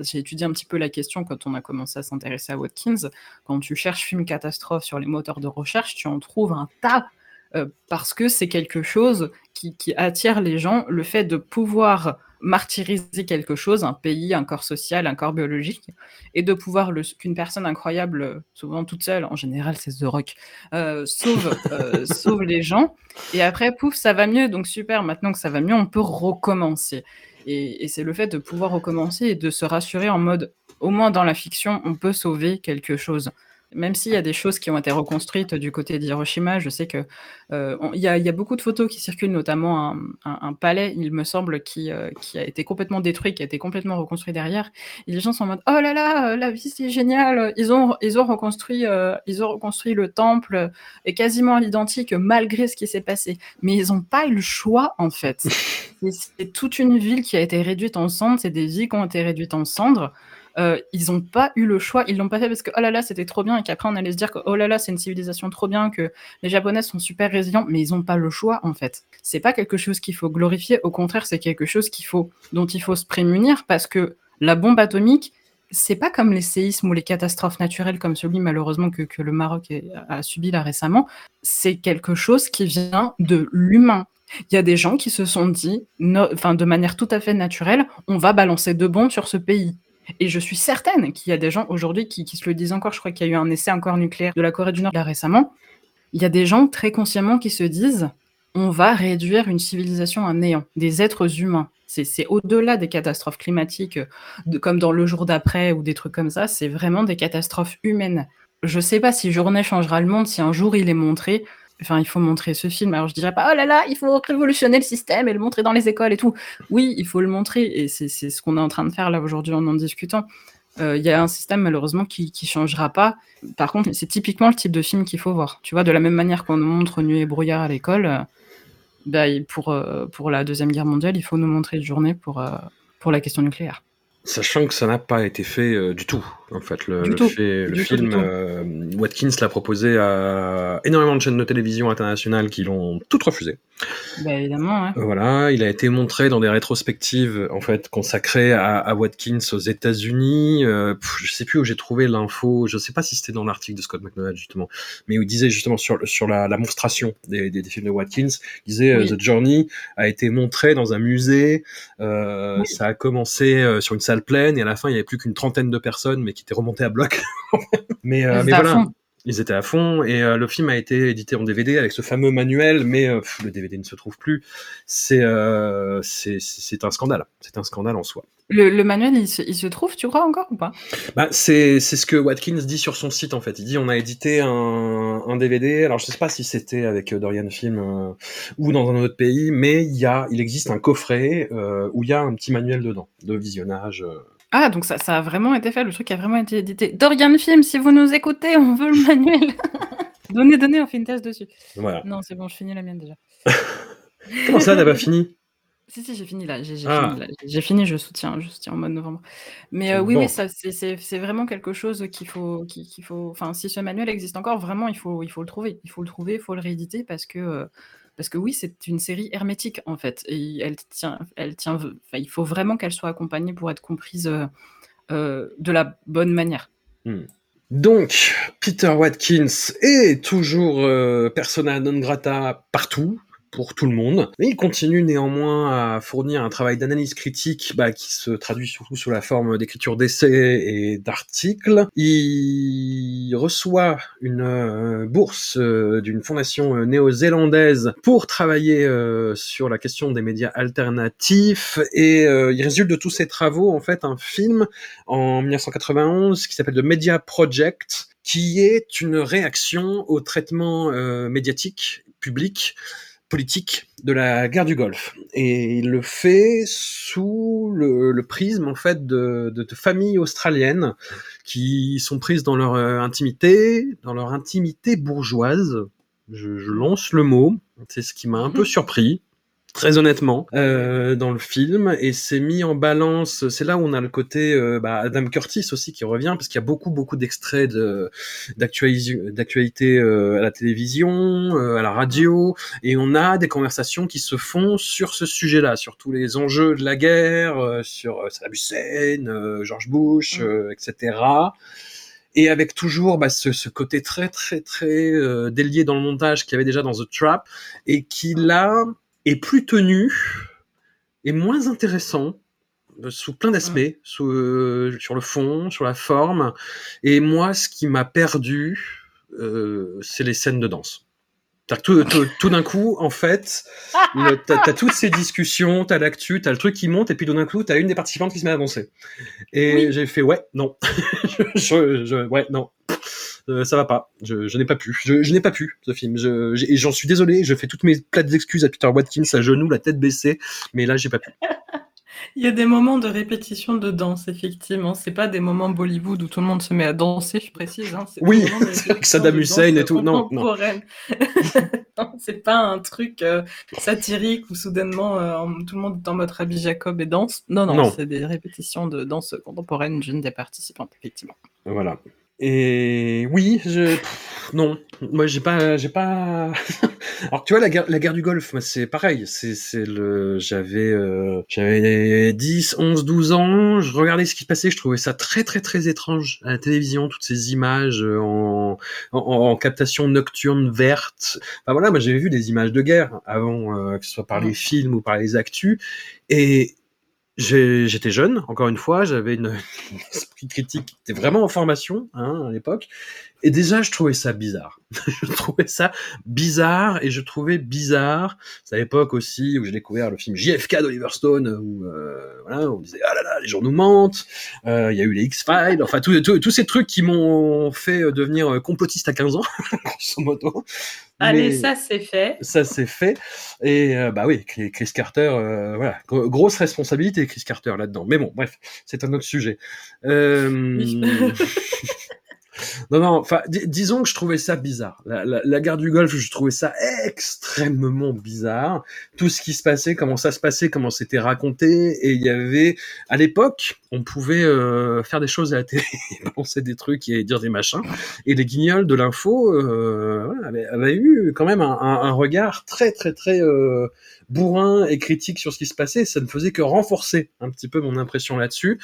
J'ai étudié un petit peu la question quand on a commencé à s'intéresser à Watkins. Quand tu cherches film catastrophe sur les moteurs de recherche, tu en trouves un tas euh, parce que c'est quelque chose qui, attire les gens, le fait de pouvoir martyriser quelque chose, un pays, un corps social, un corps biologique, et de pouvoir qu'une personne incroyable, souvent toute seule, en général c'est The Rock, euh, sauve, euh, sauve les gens, et après, pouf, ça va mieux, donc super, maintenant que ça va mieux, on peut recommencer. Et, et c'est le fait de pouvoir recommencer et de se rassurer en mode, au moins dans la fiction, on peut sauver quelque chose même s'il y a des choses qui ont été reconstruites du côté d'Hiroshima, je sais que euh, il y, a beaucoup de photos qui circulent, notamment un, palais, il me semble, qui, euh, qui, a été complètement détruit, qui a été complètement reconstruit derrière. Et les gens sont en mode oh là là, la vie c'est génial, ils ont ils ont reconstruit euh, ils ont reconstruit le temple est quasiment à l'identique malgré ce qui s'est passé. Mais ils n'ont pas eu le choix en fait. c'est toute une ville qui a été réduite en cendres, c'est des vies qui ont été réduites en cendres. Euh, ils n'ont pas eu le choix, ils l'ont pas fait parce que oh là là c'était trop bien et qu'après on allait se dire que oh là là c'est une civilisation trop bien, que les Japonais sont super résilients, mais ils n'ont pas le choix en fait. C'est pas quelque chose qu'il faut glorifier, au contraire c'est quelque chose qu'il faut, dont il faut se prémunir parce que la bombe atomique c'est pas comme les séismes ou les catastrophes naturelles comme celui malheureusement que, le Maroc a, subi là récemment. C'est quelque chose qui vient de l'humain. Il y a des gens qui se sont dit, de manière tout à fait naturelle, on va balancer deux bombes sur ce pays. Et je suis certaine qu'il y a des gens aujourd'hui qui, se le disent encore. Je crois qu'il y a eu un essai encore nucléaire de la Corée du Nord là récemment. Il y a des gens très consciemment qui se disent on va réduire une civilisation à néant, des êtres humains. C'est au-delà des catastrophes climatiques, comme dans le jour d'après ou des trucs comme ça. C'est vraiment des catastrophes humaines. Je ne sais pas si Journée changera le monde, si un jour il est montré, Enfin, il faut montrer ce film. Alors, je dirais pas, oh là là, il faut révolutionner le système et le montrer dans les écoles et tout. Oui, il faut le montrer. Et c'est ce qu'on est en train de faire là aujourd'hui en en discutant. Euh, il y a un système malheureusement qui ne changera pas. Par contre, c'est typiquement le type de film qu'il faut voir. Tu vois, de la même manière qu'on nous montre Nuit et brouillard à l'école, euh, bah, pour, euh, pour la Deuxième Guerre mondiale, il faut nous montrer une journée pour, pour la question nucléaire. Sachant que ça n'a pas été fait du tout en fait. Le, le, film, euh, Watkins l'a proposé à énormément de chaînes de télévision internationales qui l'ont toutes refusé. Bah, évidemment, ouais. Voilà, il a été montré dans des rétrospectives en fait consacrées à, à Watkins aux États-Unis. Euh, je sais plus où j'ai trouvé l'info. Je sais pas si c'était dans l'article de Scott McDonald justement, mais où il disait justement sur sur la, la monstration des, des, des, films de Watkins, il disait euh, The Journey a été montré dans un musée. Euh, Ça a commencé sur une salle pleine et à la fin il y avait plus qu'une trentaine de personnes, mais qui était remonté à bloc. mais, euh, mais voilà. Ils étaient à fond et euh, le film a été édité en DVD avec ce fameux manuel, mais euh, le DVD ne se trouve plus. C'est euh, c'est un scandale. C'est un scandale en soi. Le, le manuel, il se, il se trouve, tu crois encore ou pas? Bah, c'est c'est ce que Watkins dit sur son site en fait. Il dit on a édité un, un DVD. Alors je sais pas si c'était avec Dorian Film ou dans un autre pays, mais il y a il existe un coffret où il y a un petit manuel dedans de visionnage. Ah, donc ça, ça a vraiment été fait, le truc a vraiment été édité. Dorian Film, si vous nous écoutez, on veut le manuel. donnez, donnez, on fait une thèse dessus. Voilà. Non, c'est bon, je finis la mienne déjà. Comment ça, t'as pas fini? Si, si, j'ai fini là. J'ai Ah. fini. J'ai fini, je soutiens, je soutiens en mode novembre. Mais euh, oui, Bon. oui, ça, c'est- vraiment quelque chose qu'il faut, qu'il faut. Enfin, si ce manuel existe encore, vraiment, il faut, il faut le trouver. Il faut le trouver, il faut le rééditer parce que, euh, parce que oui, c'est une série hermétique en fait. Et elle tient, elle tient. Il faut vraiment qu'elle soit accompagnée pour être comprise euh, euh, de la bonne manière. Donc, Peter Watkins est toujours euh, persona non grata partout, pour tout le monde. Mais il continue néanmoins à fournir un travail d'analyse critique bah, qui se traduit surtout sous la forme d'écriture d'essais et d'articles. Il reçoit une euh, bourse euh, d'une fondation euh, néo-zélandaise pour travailler sur la question des médias alternatifs et il résulte de tous ces travaux en fait un film en 1991 qui s'appelle The Media Project qui est une réaction au traitement médiatique public politique de la guerre du Golfe. Et il le fait sous le, le prisme en fait de, de, de, familles australiennes qui sont prises dans leur euh, intimité, dans leur intimité bourgeoise. Je, je lance le mot, c'est ce qui m'a un peu surpris. Très honnêtement, euh, dans le film, et c'est mis en balance. C'est là où on a le côté euh, bah, Adam Curtis aussi qui revient, parce qu'il y a beaucoup beaucoup d'extraits de, d'actualité euh, à la télévision, euh, à la radio, et on a des conversations qui se font sur ce sujet-là, sur tous les enjeux de la guerre, euh, sur Saddam Hussein, euh, George Bush, euh, etc. Et avec toujours bah, ce, ce, côté très très très euh, délié dans le montage qu'il y avait déjà dans The Trap, et qui là est plus tenu et moins intéressant sous plein d'aspects, sous, euh, sur le fond, sur la forme. Et moi, ce qui m'a perdu, euh, c'est les scènes de danse. Tout, tout, tout d'un coup, en fait, t'as as toutes ces discussions, t'as l'actu, t'as le truc qui monte, et puis tout d'un coup, t'as une des participantes qui se met à danser. Et oui. j'ai fait, ouais, non. je, je, ouais, non. Euh, ça va pas. Je, je n'ai pas pu. Je, je n'ai pas pu ce film. Je, et j'en suis désolé. Je fais toutes mes plates excuses à Peter Watkins à genoux, la tête baissée, mais là, j'ai pas pu. Il y a des moments de répétition de danse, effectivement. C'est pas des moments Bollywood où tout le monde se met à danser, je précise. Hein. Oui, c'est avec Saddam Hussein et tout. Non, non. non c'est pas un truc euh, satirique où soudainement euh, tout le monde est en mode Rabbi Jacob et danse. Non, non, non. c'est des répétitions de danse contemporaine d'une des participantes, effectivement. Voilà. Et oui, je non, moi j'ai pas j'ai pas Alors tu vois la guerre la guerre du Golfe, c'est pareil, c'est c'est le j'avais euh, j'avais 10, 11, 12 ans, je regardais ce qui se passait, je trouvais ça très très très étrange à la télévision toutes ces images en en, en captation nocturne verte. Enfin voilà, moi j'avais vu des images de guerre avant euh, que ce soit par les films ou par les actus. Et J'étais jeune, encore une fois, j'avais une, une, esprit critique qui était vraiment en formation hein, à l'époque, et déjà je trouvais ça bizarre. je trouvais ça bizarre, et je trouvais bizarre. C'est à l'époque aussi où j'ai découvert le film JFK d'Oliver Stone, où euh, voilà, on disait ah là là, les gens nous mentent. Euh, il y a eu les X Files, enfin tous ces trucs qui m'ont fait devenir complotiste à 15 ans, grosso modo. Allez, Mais ça c'est fait. Ça c'est fait. Et euh, bah oui, Chris Carter, euh, voilà, grosse responsabilité Chris Carter là-dedans. Mais bon, bref, c'est un autre sujet. Euh... non, non, enfin, dis disons que je trouvais ça bizarre. La, la, la, guerre du Golfe, je trouvais ça extrêmement bizarre. Tout ce qui se passait, comment ça se passait, comment c'était raconté. Et il y avait, à l'époque, on pouvait euh, faire des choses à la télé, penser des trucs et dire des machins. Et les guignols de l'info euh, avaient, eu quand même un, un, un regard très, très, très euh, bourrin et critique sur ce qui se passait. Ça ne faisait que renforcer un petit peu mon impression là-dessus.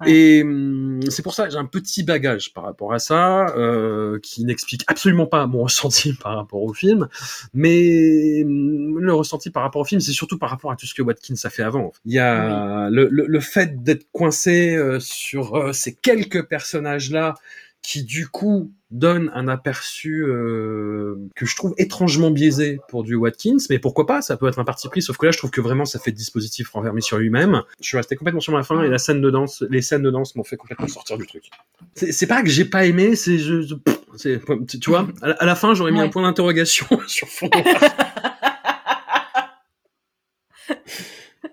Ouais. Et hum, c'est pour ça que j'ai un petit bagage par rapport à ça, euh, qui n'explique absolument pas mon ressenti par rapport au film, mais hum, le ressenti par rapport au film, c'est surtout par rapport à tout ce que Watkins a fait avant. Il y a oui. le, le, le, fait d'être coincé euh, sur euh, ces quelques personnages-là qui du coup donne un aperçu euh, que je trouve étrangement biaisé pour du Watkins, mais pourquoi pas, ça peut être un parti pris, sauf que là je trouve que vraiment ça fait dispositif renfermé sur lui-même. Je suis resté complètement sur ma fin et la scène de danse, les scènes de danse m'ont fait complètement sortir du truc. C'est pas que j'ai pas aimé, c'est je, je tu vois, à, la fin j'aurais mis un point d'interrogation sur fond.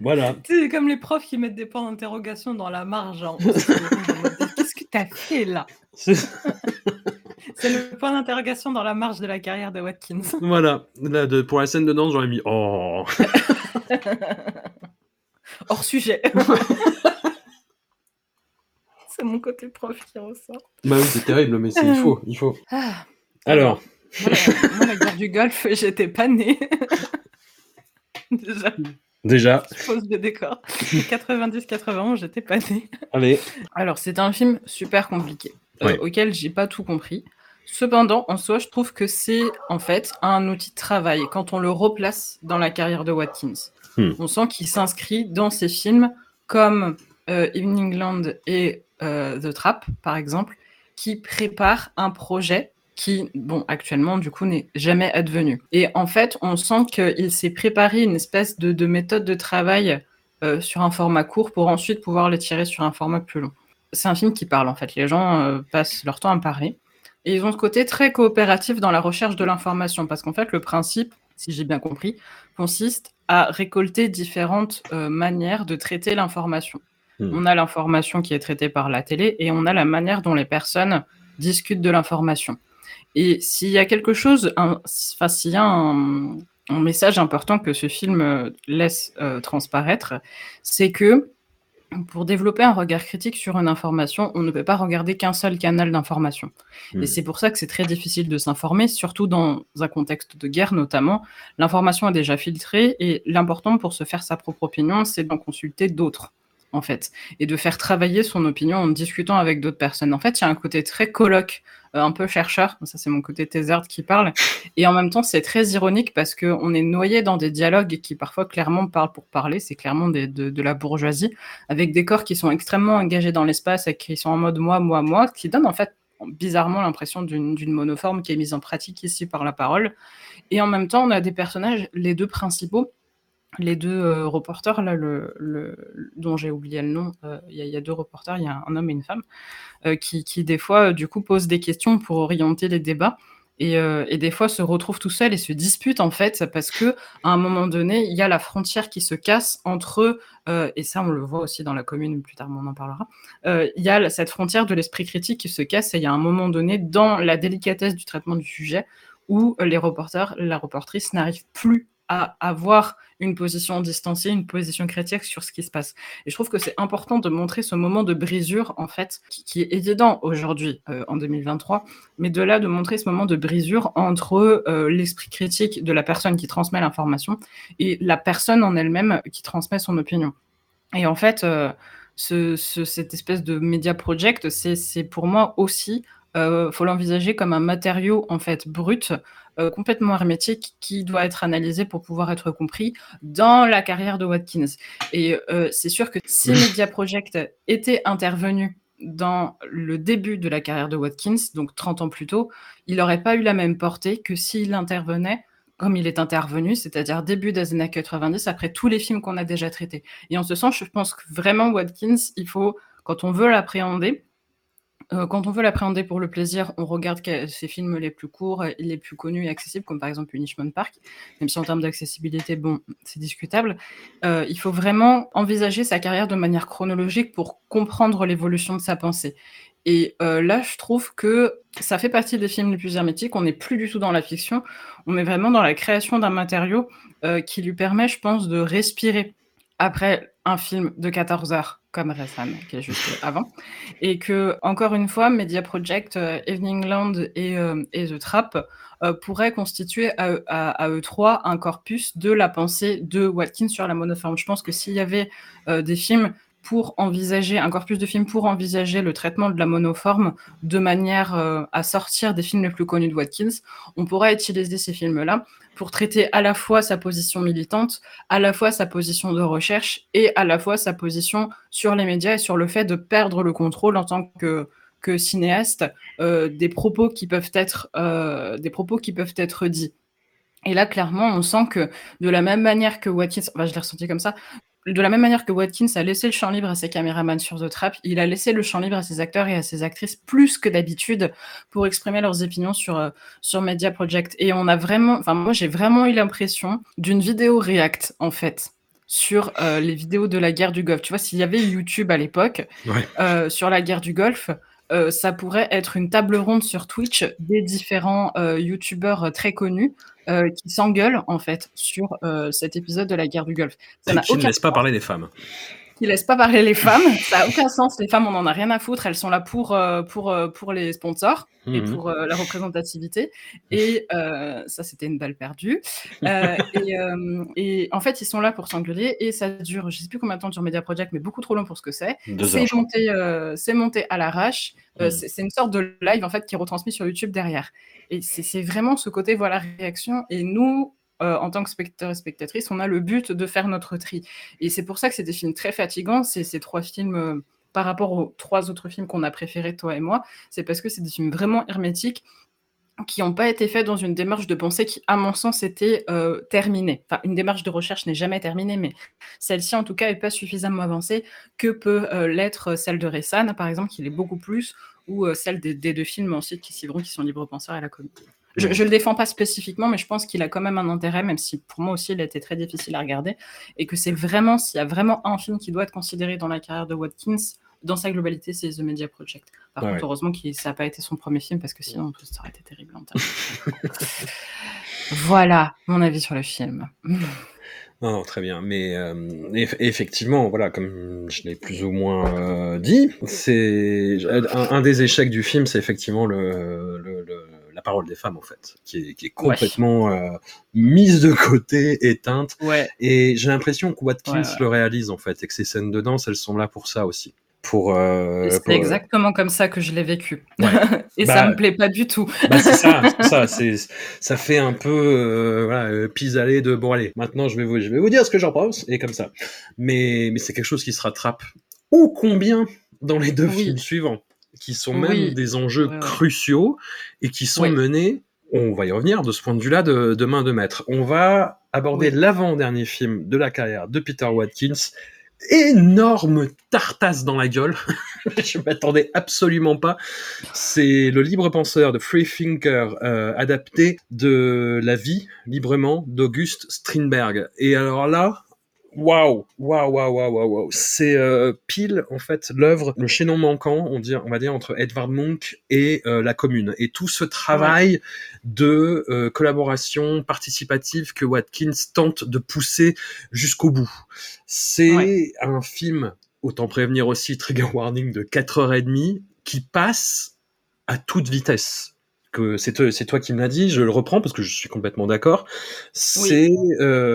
voilà. C'est comme les profs qui mettent des points d'interrogation dans la marge. que t'as fait là C'est le point d'interrogation dans la marge de la carrière de Watkins. Voilà. de, pour la scène de danse, j'aurais mis Oh Hors sujet. c'est mon côté prof qui ressort. Bah oui, c'est terrible, mais il faut. Il faut. Ah. Alors. Moi, la guerre du golf, j'étais pas née. Déjà. Déjà. Pose de décor. 90-91, j'étais pas née. Allez. Alors, c'est un film super compliqué, euh, auquel j'ai pas tout compris. Cependant, en soi, je trouve que c'est en fait un outil de travail quand on le replace dans la carrière de Watkins. Hmm. On sent qu'il s'inscrit dans ces films comme euh, Evening Land et euh, The Trap, par exemple, qui préparent un projet qui, bon, actuellement, du coup, n'est jamais advenu. Et en fait, on sent qu'il s'est préparé une espèce de, méthode de travail euh, sur un format court pour ensuite pouvoir le tirer sur un format plus long. C'est un film qui parle, en fait. Les gens passent leur temps à parler. Et ils ont ce côté très coopératif dans la recherche de l'information, parce qu'en fait, le principe, si j'ai bien compris, consiste à récolter différentes euh, manières de traiter l'information. Hmm. On a l'information qui est traitée par la télé et on a la manière dont les personnes discutent de l'information. Et s'il y a quelque chose, enfin, s'il y a un, message important que ce film euh, laisse euh, transparaître, c'est que pour développer un regard critique sur une information, on ne peut pas regarder qu'un seul canal d'information. Et hmm. c'est pour ça que c'est très difficile de s'informer, surtout dans un contexte de guerre notamment. L'information est déjà filtrée et l'important pour se faire sa propre opinion, c'est d'en consulter d'autres en fait, et de faire travailler son opinion en discutant avec d'autres personnes. En fait, il y a un côté très colloque, un peu chercheur, ça c'est mon côté thésard qui parle, et en même temps c'est très ironique parce qu'on est noyé dans des dialogues qui parfois clairement parlent pour parler, c'est clairement de, de, la bourgeoisie, avec des corps qui sont extrêmement engagés dans l'espace et qui sont en mode moi, moi, moi, qui donnent en fait bizarrement l'impression d'une monoforme qui est mise en pratique ici par la parole. Et en même temps, on a des personnages, les deux principaux, les deux euh, reporters, là, dont j'ai oublié le nom, euh, il y, a deux reporters, il y a un homme et une femme, euh, qui, des fois, du coup, posent des questions pour orienter les débats. Et, des fois se retrouvent tout seuls et se disputent en fait parce que à un moment donné il y a la frontière qui se casse entre et ça on le voit aussi dans la commune plus tard on en parlera il y a cette frontière de l'esprit critique qui se casse et il y a un moment donné dans la délicatesse du traitement du sujet où les reporters la reportrice n'arrivent plus à avoir une position distanciée, une position critique sur ce qui se passe. Et je trouve que c'est important de montrer ce moment de brisure, en fait, qui, est évident aujourd'hui, euh, en 2023, mais de là de montrer ce moment de brisure entre euh, l'esprit critique de la personne qui transmet l'information et la personne en elle-même qui transmet son opinion. Et en fait, euh, ce, cette espèce de media project, c'est pour moi aussi faut l'envisager comme un matériau en fait brut, euh, complètement hermétique, qui doit être analysé pour pouvoir être compris dans la carrière de Watkins. Et euh, c'est sûr que si Media Project était intervenu dans le début de la carrière de Watkins, donc 30 ans plus tôt, il n'aurait pas eu la même portée que s'il intervenait comme il est intervenu, c'est-à-dire début des années 90, après tous les films qu'on a déjà traités. Et en ce sens, je pense que vraiment Watkins, il faut, quand on veut l'appréhender, euh, quand on veut l'appréhender pour le plaisir, on regarde ses films les plus courts, les plus connus et accessibles, comme par exemple Punishment Park, même si en termes d'accessibilité, bon, c'est discutable. Euh, il faut vraiment envisager sa carrière de manière chronologique pour comprendre l'évolution de sa pensée. Et euh, là, je trouve que ça fait partie des films les plus hermétiques. On n'est plus du tout dans la fiction. On est vraiment dans la création d'un matériau qui lui permet, je pense, de respirer après un film de 14 heures comme Ressan, qui est juste avant. Et que, encore une fois, Media Project, euh, Evening Land et, euh, et The Trap euh, pourraient constituer à, eux trois un corpus de la pensée de Watkins sur la monoforme. Je pense que s'il y avait des films pour envisager, un corpus de films pour envisager le traitement de la monoforme de manière à sortir des films les plus connus de Watkins, on pourrait utiliser ces films-là pour traiter à la fois sa position militante, à la fois sa position de recherche et à la fois sa position sur les médias et sur le fait de perdre le contrôle en tant que cinéaste des propos qui peuvent être des propos qui peuvent être dits. Et là, clairement, on sent que de la même manière que Watkins, enfin, je l'ai ressenti comme ça, de la même manière que Watkins a laissé le champ libre à ses caméramans sur The Trap, il a laissé le champ libre à ses acteurs et à ses actrices plus que d'habitude pour exprimer leurs opinions sur, euh, sur Media Project. Et on a vraiment, enfin, moi, j'ai vraiment eu l'impression d'une vidéo React, en fait sur euh, les vidéos de la guerre du Golfe. Tu vois, s'il y avait YouTube à l'époque euh, sur la guerre du Golfe, ça pourrait être une table ronde sur Twitch des différents YouTubeurs très connus euh, qui s'engueulent en fait sur euh, cet épisode de la guerre du Golfe. Ça qui ne laisse pas parler les femmes qui laisse pas parler les femmes. Ça n'a aucun sens. Les femmes, on en a rien à foutre. Elles sont là pour, euh, pour, euh, pour les sponsors et mhm. pour euh, la représentativité. Et ça, c'était une balle perdue. et, et, en fait, ils sont là pour s'engueuler et ça dure, je sais plus combien de temps dure Media Project, mais beaucoup trop long pour ce que c'est. C'est monté, c'est monté à l'arrache. Mhm. C'est une sorte de live en fait qui est retransmis sur YouTube derrière. Et c'est vraiment ce côté voilà réaction. Et nous, euh, en tant que spectateur et spectatrice, on a le but de faire notre tri. Et c'est pour ça que c'est des films très fatigants, ces trois films euh, par rapport aux trois autres films qu'on a préférés, toi et moi, c'est parce que c'est des films vraiment hermétiques qui n'ont pas été faits dans une démarche de pensée qui, à mon sens, était euh, terminée. Enfin, une démarche de recherche n'est jamais terminée, mais celle-ci, en tout cas, n'est pas suffisamment avancée que peut l'être celle de Ressan, par exemple, qui l'est beaucoup plus, ou celle des, deux films ensuite qui qui sont Libre Penseur et La Comédie. Je, ne le défends pas spécifiquement, mais je pense qu'il a quand même un intérêt, même si pour moi aussi il a été très difficile à regarder, et que c'est vraiment, s'il y a vraiment un film qui doit être considéré dans la carrière de Watkins, dans sa globalité, c'est The Media Project. Par contre, heureusement que ça n'a pas été son premier film, parce que sinon, tout ça aurait été terrible. voilà mon avis sur le film. Non, très bien. Mais euh, effectivement, voilà, comme je l'ai plus ou moins euh, dit, c'est un, des échecs du film, c'est effectivement le, parole des femmes en fait, qui est, qui est complètement euh, mise de côté, éteinte. Et j'ai l'impression que Watkins le réalise en fait, et que ces scènes de danse, elles sont là pour ça aussi. Pour, euh, c'est euh, exactement comme ça que je l'ai vécu. et ça bah, me plaît pas du tout. Bah c'est ça, ça, ça fait un peu euh, voilà, pis-aller de bon allez, maintenant je vais vous, je vais vous dire ce que j'en pense et comme ça. Mais, mais c'est quelque chose qui se rattrape. Ô combien dans les deux films suivants qui sont même des enjeux cruciaux et qui sont menés, on va y revenir de ce point de vue-là, de, main de maître. On va aborder l'avant-dernier film de la carrière de Peter Watkins. Énorme tartasse dans la gueule. Je m'attendais absolument pas. C'est le libre penseur de Freethinker euh, adapté de la vie librement d'Auguste Strindberg. Et alors là, Waouh, waouh, waouh, waouh, waouh. C'est euh, pile en fait l'œuvre, le chaînon manquant, on, dit, on va dire entre Edvard Munch et euh, la Commune, et tout ce travail de euh, collaboration participative que Watkins tente de pousser jusqu'au bout. C'est un film, autant prévenir aussi trigger warning de 4h30, qui passe à toute vitesse que c'est toi, toi, qui me l'as dit, je le reprends parce que je suis complètement d'accord. C'est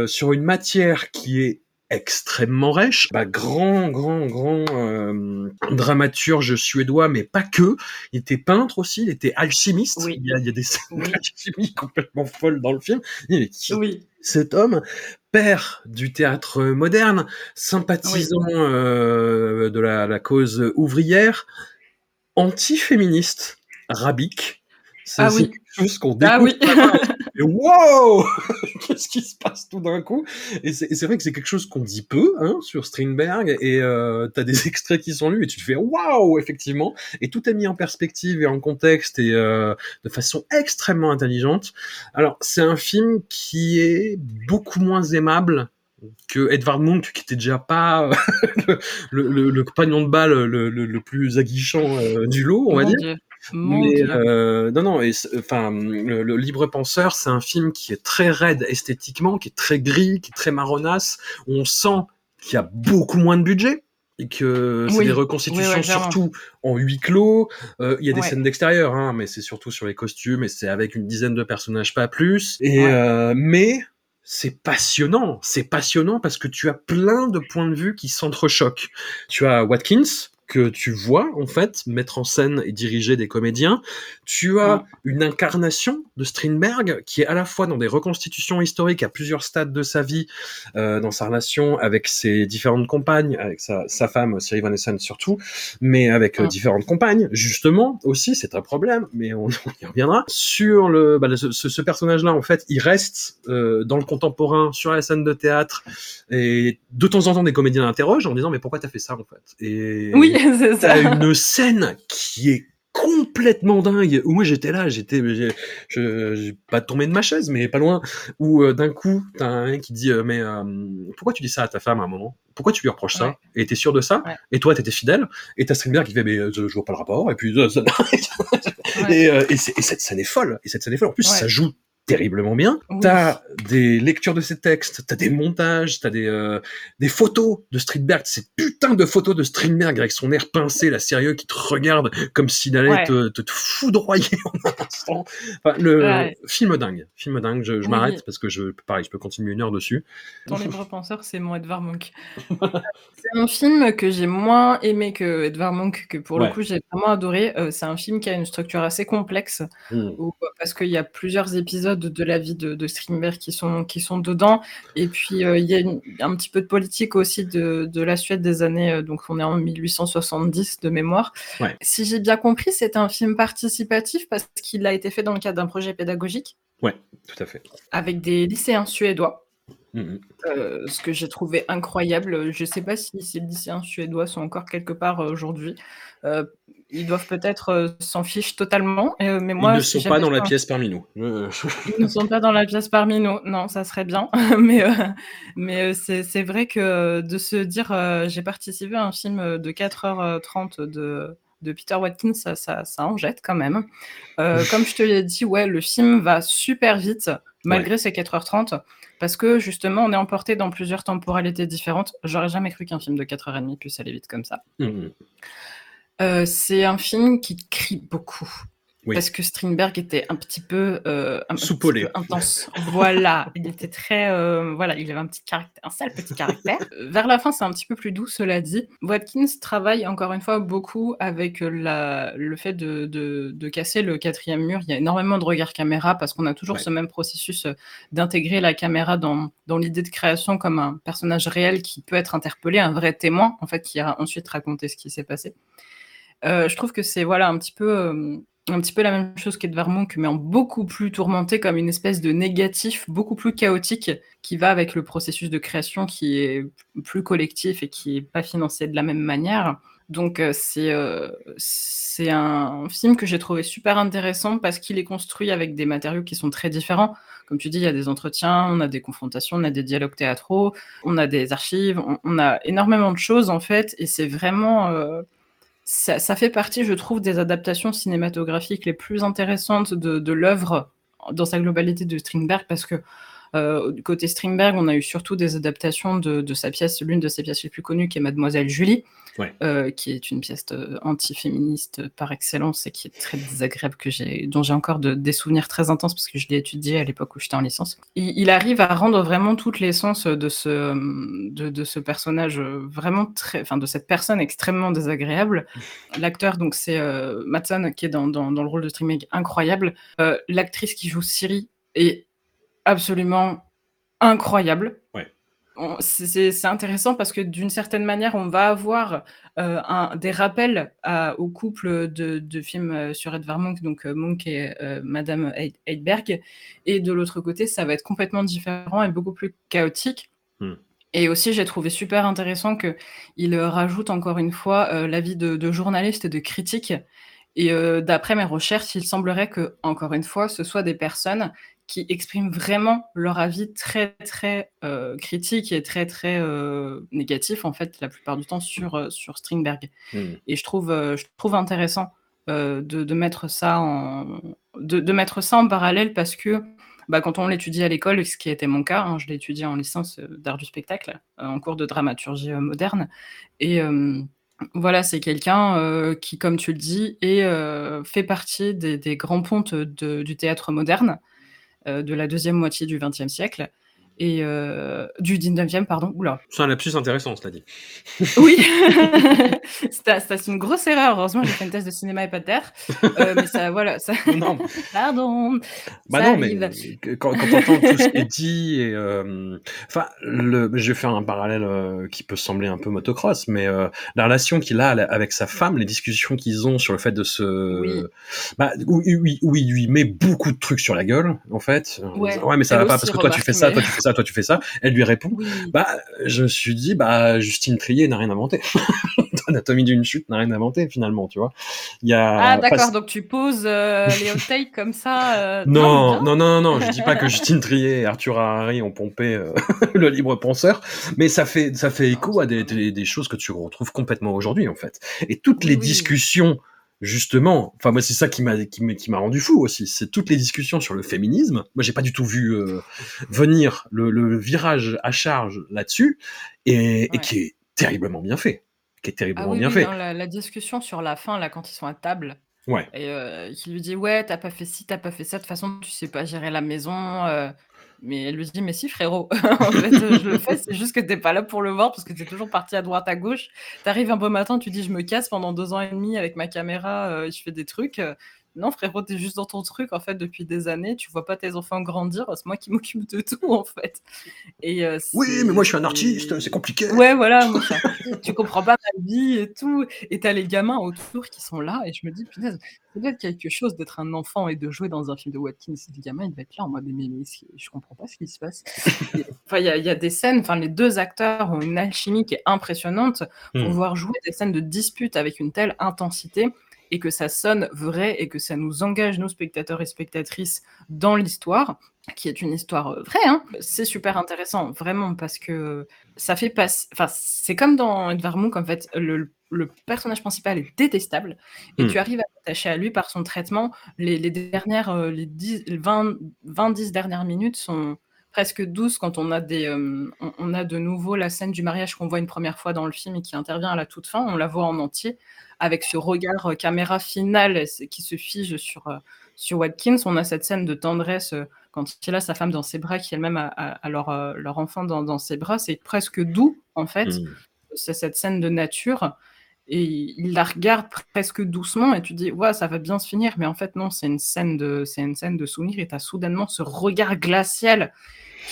sur une matière qui est extrêmement riche. Bah, grand, grand, grand euh, dramaturge suédois, mais pas que. Il était peintre aussi, il était alchimiste. Il, y a, des scènes d'alchimie complètement folles dans le film. Il est oui. cet homme? Père du théâtre moderne, sympathisant euh, de la, la, cause ouvrière, anti-féministe, rabique. C'est ah oui. quelque chose qu'on ah découvre. Ah oui. Et wow Qu'est-ce qui se passe tout d'un coup? Et c'est vrai que c'est quelque chose qu'on dit peu hein, sur Strindberg, et euh, t'as des extraits qui sont lus, et tu te fais waouh, effectivement, et tout est mis en perspective et en contexte, et euh, de façon extrêmement intelligente. Alors, c'est un film qui est beaucoup moins aimable que Edvard Munch, qui était déjà pas le, le, le, compagnon de balle le, le plus aguichant euh, du lot, on va dire. Mais euh, non, non, enfin, le, Libre Penseur, c'est un film qui est très raide esthétiquement, qui est très gris, qui est très marronasse. On sent qu'il y a beaucoup moins de budget et que c'est des reconstitutions surtout en huis clos. Euh, il y a des scènes d'extérieur, hein, mais c'est surtout sur les costumes et c'est avec une dizaine de personnages, pas plus. Et euh, mais c'est passionnant, c'est passionnant parce que tu as plein de points de vue qui s'entrechoquent. Tu as Watkins, que tu vois en fait mettre en scène et diriger des comédiens. Tu as une incarnation de Strindberg qui est à la fois dans des reconstitutions historiques à plusieurs stades de sa vie, euh, dans sa relation avec ses différentes compagnes, avec sa, sa femme Siri Van Essen surtout, mais avec euh, différentes compagnes justement aussi. C'est un problème, mais on, y reviendra. Sur le bah, ce, ce personnage-là en fait, il reste euh, dans le contemporain sur la scène de théâtre et de temps en temps des comédiens l'interrogent en disant mais pourquoi t'as fait ça en fait? Et oui, c'est ça. une scène qui est complètement dingue où moi j'étais là j'étais je j'ai pas tombé de ma chaise mais pas loin où euh, d'un coup t'as un qui dit euh, mais euh, pourquoi tu dis ça à ta femme à un moment? Pourquoi tu lui reproches ça? Et t'es sûr de ça? Et toi t'étais fidèle? Et t'as Strindberg qui fait mais je, vois pas le rapport et puis et, et, cette scène est folle et cette scène est folle. En plus ça joue terriblement bien. T'as des lectures de ces textes, t'as des montages, t'as des euh, des photos de Strindberg, ces putains de photos de Strindberg avec son air pincé, la sérieux qui te regarde comme s'il allait te, te, foudroyer en un instant. Enfin, le film dingue, film dingue. Je, je m'arrête parce que je pareil, je peux continuer une heure dessus. Dans les penseurs, c'est mon Edvard Munch. c'est un film que j'ai moins aimé que Edvard Munch, que pour le coup j'ai vraiment adoré. Euh, c'est un film qui a une structure assez complexe mmh. parce qu'il y a plusieurs épisodes de, la vie de, de, Strindberg qui sont, qui sont dedans. Et puis, euh, il y a un petit peu de politique aussi de, de la Suède des années, euh, donc on est en 1870 de mémoire. Si j'ai bien compris, c'est un film participatif parce qu'il a été fait dans le cadre d'un projet pédagogique. Ouais, tout à fait. Avec des lycéens suédois. Mmh euh, ce que j'ai trouvé incroyable. Je ne sais pas si ces lycéens suédois sont encore quelque part aujourd'hui ils doivent peut-être euh, s'en ficher totalement. Euh, mais moi, ils ne sont pas dans la pièce parmi nous. ils ne sont pas dans la pièce parmi nous. Non, ça serait bien. mais euh, mais c'est vrai que de se dire, j'ai participé à un film de 4h30 de, de Peter Watkins, ça, ça, ça, en jette quand même. comme je te l'ai dit, ouais, le film va super vite, malgré ses 4h30. Parce que justement, on est emporté dans plusieurs temporalités différentes. J'aurais jamais cru qu'un film de 4h30 puisse aller vite comme ça. Mmh. Euh, c'est un film qui crie beaucoup. Parce que Strindberg était un petit peu, euh, un, intense. voilà, il était très, euh, voilà, il avait un petit caractère, un sale petit caractère. Vers la fin, c'est un petit peu plus doux, cela dit. Watkins travaille encore une fois beaucoup avec la, le fait de, de, casser le quatrième mur. Il y a énormément de regards caméra parce qu'on a toujours ce même processus d'intégrer la caméra dans, dans l'idée de création comme un personnage réel qui peut être interpellé, un vrai témoin en fait, qui a ensuite raconté ce qui s'est passé. Euh, je trouve que c'est voilà un petit peu euh, un petit peu la même chose qu'Edvard mais en beaucoup plus tourmenté comme une espèce de négatif, beaucoup plus chaotique, qui va avec le processus de création qui est plus collectif et qui est pas financé de la même manière. Donc euh, c'est un film que j'ai trouvé super intéressant parce qu'il est construit avec des matériaux qui sont très différents. Comme tu dis, il y a des entretiens, on a des confrontations, on a des dialogues théâtraux, on a des archives, on a énormément de choses en fait, et c'est vraiment ça, fait partie, je trouve, des adaptations cinématographiques les plus intéressantes de, de l'œuvre dans sa globalité de Strindberg parce que euh, côté Strindberg, on a eu surtout des adaptations de, sa pièce, l'une de ses pièces les plus connues, qui est Mademoiselle Julie, euh, qui est une pièce euh, anti-féministe par excellence et qui est très désagréable, que j'ai, dont j'ai encore des souvenirs très intenses parce que je l'ai étudié à l'époque où j'étais en licence. Il, arrive à rendre vraiment toute l'essence de ce, de, ce personnage vraiment très, enfin de cette personne extrêmement désagréable. L'acteur, donc c'est Matson qui est dans, dans, le rôle de Strindberg incroyable. L'actrice qui joue Siri est absolument incroyable. C'est intéressant parce que d'une certaine manière, on va avoir euh, un, des rappels au couple de, films euh, sur Edvard Munch, donc euh, Munch et Madame Heidberg, et de l'autre côté, ça va être complètement différent et beaucoup plus chaotique. Hmm. Et aussi, j'ai trouvé super intéressant qu'il rajoute encore une fois l'avis de, de journalistes et de critiques. Et d'après mes recherches, il semblerait que, encore une fois, ce soit des personnes qui expriment vraiment leur avis très très euh, critique et très très euh, négatif en fait la plupart du temps sur euh, sur Strindberg. Hmm. Et je trouve je trouve intéressant de, de, mettre ça en de, de, mettre ça en parallèle parce que bah, quand on l'étudie à l'école, ce qui était mon cas, hein, je l'ai étudié en licence d'art du spectacle, en cours de dramaturgie moderne, et voilà, c'est quelqu'un qui, comme tu le dis, est, fait partie des, des grands pontes de, du théâtre moderne, de la deuxième moitié du XXe siècle. Et euh, du 19e, pardon. Oula. C'est un lapsus intéressant, cela dit. Oui, c'est une grosse erreur. Heureusement, j'ai fait une thèse de cinéma et pas de terre. Euh, mais ça, voilà. Ça... Non. Pardon. Bah ça non, mais quand, quand on entend tout ce qui est dit, et, euh, enfin, le, je vais faire un parallèle euh, qui peut sembler un peu motocross, mais la relation qu'il a avec sa femme, les discussions qu'ils ont sur le fait de se, Oui. bah, où, où- où il lui met beaucoup de trucs sur la gueule, en fait. Ouais. mais ça va pas parce que toi tu fais ça, toi tu fais ça, toi tu fais ça. Elle lui répond. Oui. Bah, je me suis dit, bah, Justine Trier n'a rien inventé. Anatomie d'une chute n'a rien inventé finalement, tu vois. Il y a Ah, pas- d'accord. Donc, tu poses euh, les hot comme ça. euh, non, non, non, non, non, je dis pas que Justine Trier et Arthur Harari ont pompé euh, le libre penseur, mais ça fait, ça fait écho à des, des, des choses que tu retrouves complètement aujourd'hui, en fait. Et toutes les oui. discussions, justement, enfin, moi, c'est ça qui m'a, qui m'a, qui m'a rendu fou aussi, c'est toutes les discussions sur le féminisme. Moi, j'ai pas du tout vu euh, venir le, le virage à charge là-dessus, et, qui est terriblement bien fait. Qui est Ah terriblement oui, bien oui, fait. la discussion sur la fin, là, quand ils sont à table, Ouais. et euh, qui lui dit Ouais, t'as pas fait ci, t'as pas fait ça, de toute façon, tu sais pas gérer la maison. euh. Mais elle lui dit Mais si, frérot, en fait, je le fais, c'est juste que t'es pas là pour le voir parce que t'es toujours parti à droite, à gauche. T'arrives un beau matin, tu dis Je me casse pendant deux ans et demi avec ma caméra, euh, je fais des trucs. Non, frérot, t'es juste dans ton truc, en fait, depuis des années, tu vois pas tes enfants grandir, c'est moi qui m'occupe de tout, en fait. Et euh, Oui, mais moi, je suis un artiste, c'est compliqué. Ouais, voilà, moi, tu comprends pas ma vie et tout. Et t'as les gamins autour qui sont là, et je me dis, punaise, c'est peut-être quelque chose d'être un enfant et de jouer dans un film de Watkins. Les gamins, ils devaient être là en mode, mais, je comprends pas ce qui se passe. Enfin, il y, a- il y a des scènes, enfin, les deux acteurs ont une alchimie qui est impressionnante pour Hmm. voir jouer des scènes de dispute avec une telle intensité et que ça sonne vrai et que ça nous engage, nous, spectateurs et spectatrices, dans l'histoire, qui est une histoire euh, vraie. Hein. C'est super intéressant, vraiment, parce que ça fait passer. Enfin, c'est comme dans Edvard Munch, en fait, le, le personnage principal est détestable et Hmm. tu arrives à t'attacher à lui par son traitement. Les, les dernières, euh, les 10, 20, 20-10 dernières minutes sont presque douces quand on a, des, euh, on, on a de nouveau la scène du mariage qu'on voit une première fois dans le film et qui intervient à la toute fin. On la voit en entier avec ce regard euh, caméra final qui se fige sur, euh, sur Watkins. On a cette scène de tendresse quand il a sa femme dans ses bras, qui elle-même a, a- a leur, leur enfant dans, dans ses bras. C'est presque doux, en fait. Hmm. C'est cette scène de nature. Et il la regarde presque doucement et tu dis ouais ça va bien se finir mais en fait non c'est une scène de c'est une scène de souvenir et t'as soudainement ce regard glacial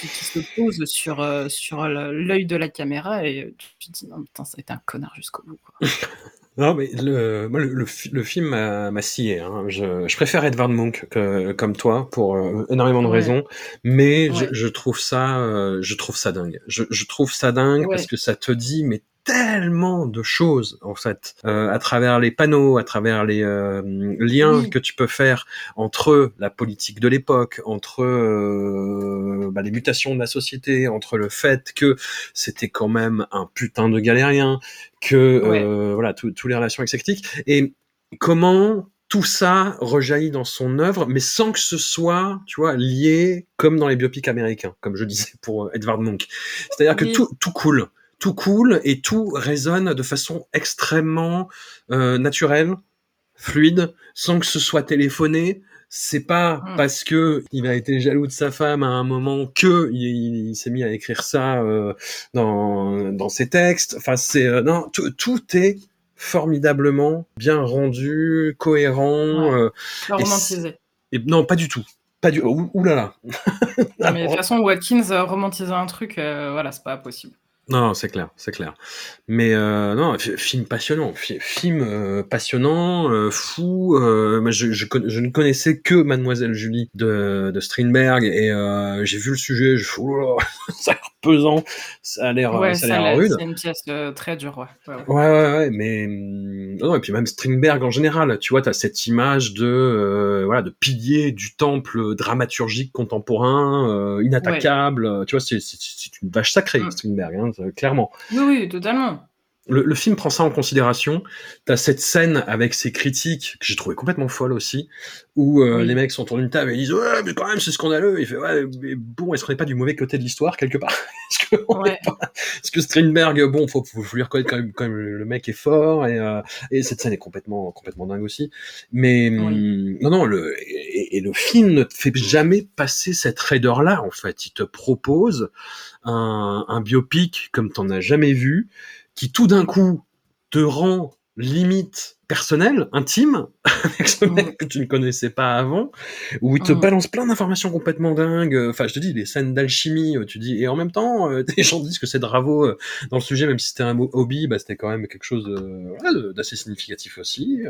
qui, qui se pose sur euh, sur l'œil de la caméra et tu te dis non putain ça a été un connard jusqu'au bout quoi. Non, mais le, le, le, fi- le film m'a scié. Hein. Je, je préfère Edvard Munch que, comme toi pour euh, énormément de Ouais. raisons, mais je, trouve ça, euh, je trouve ça dingue. Je, je trouve ça dingue Ouais. parce que ça te dit mais tellement de choses en fait euh, à travers les panneaux, à travers les euh, liens Oui. que tu peux faire entre la politique de l'époque, entre euh, bah, les mutations de la société, entre le fait que c'était quand même un putain de galérien, que Ouais. voilà tout- tous les relations exécutives et comment tout ça rejaillit dans son œuvre, mais sans que ce soit, tu vois, lié comme dans les biopics américains, comme je disais pour Edvard Munch. C'est-à-dire que tout, tout coule, tout coule et tout résonne de façon extrêmement euh, naturelle, fluide, sans que ce soit téléphoné. C'est pas Mm. parce que il a été jaloux de sa femme à un moment que il, il s'est mis à écrire ça euh, dans, dans ses textes. Enfin, c'est euh, non, tout, est formidablement bien rendu, cohérent. Ouais. Pas Et romantisé. et non, pas du tout. Pas du. Ouh, ouh là là. Mais de toute façon Watkins romantiser un truc euh, voilà c'est pas possible. Non, c'est clair, c'est clair. Mais euh, non, fi- film passionnant, fi- film euh, passionnant, euh, fou. Je, je, conna- je ne connaissais que Mademoiselle Julie de, de Strindberg et j'ai vu le sujet. Je oh là là, ça a l'air pesant, ça a l'air, Ouais ça a l'air rude. c'est une pièce très dure ouais. Ouais, ouais. Ouais, ouais, ouais, mais non, et puis même Strindberg en général, tu vois, t'as cette image de voilà de pilier du temple dramaturgique contemporain, inattaquable. Tu vois, c'est une vache sacrée, Mm. Strindberg, hein, clairement. Oui oui totalement. Le, film prend ça en considération. T'as cette scène avec ses critiques que j'ai trouvé complètement folle aussi, où euh, les mecs sont autour d'une table et ils disent ouais mais quand même c'est scandaleux. Il fait ouais mais bon est-ce qu'on n'est pas du mauvais côté de l'histoire quelque part? Est-ce que, que Strindberg bon faut, faut, lui reconnaître quand même, quand même le mec est fort et, euh, et cette scène est complètement complètement dingue aussi. Mais hum, non non le et, le film ne te fait jamais passer cette raideur là en fait. Il te propose un, un biopic comme t'en as jamais vu qui tout d'un coup te rend limite personnel, intime, avec ce mec que tu ne connaissais pas avant, où il te balance plein d'informations complètement dingues. Enfin, je te dis, les scènes d'alchimie, euh, tu dis, et en même temps, euh, les gens disent que c'est Bravo euh, dans le sujet, même si c'était un hobby, bah, c'était quand même quelque chose d'assez significatif aussi.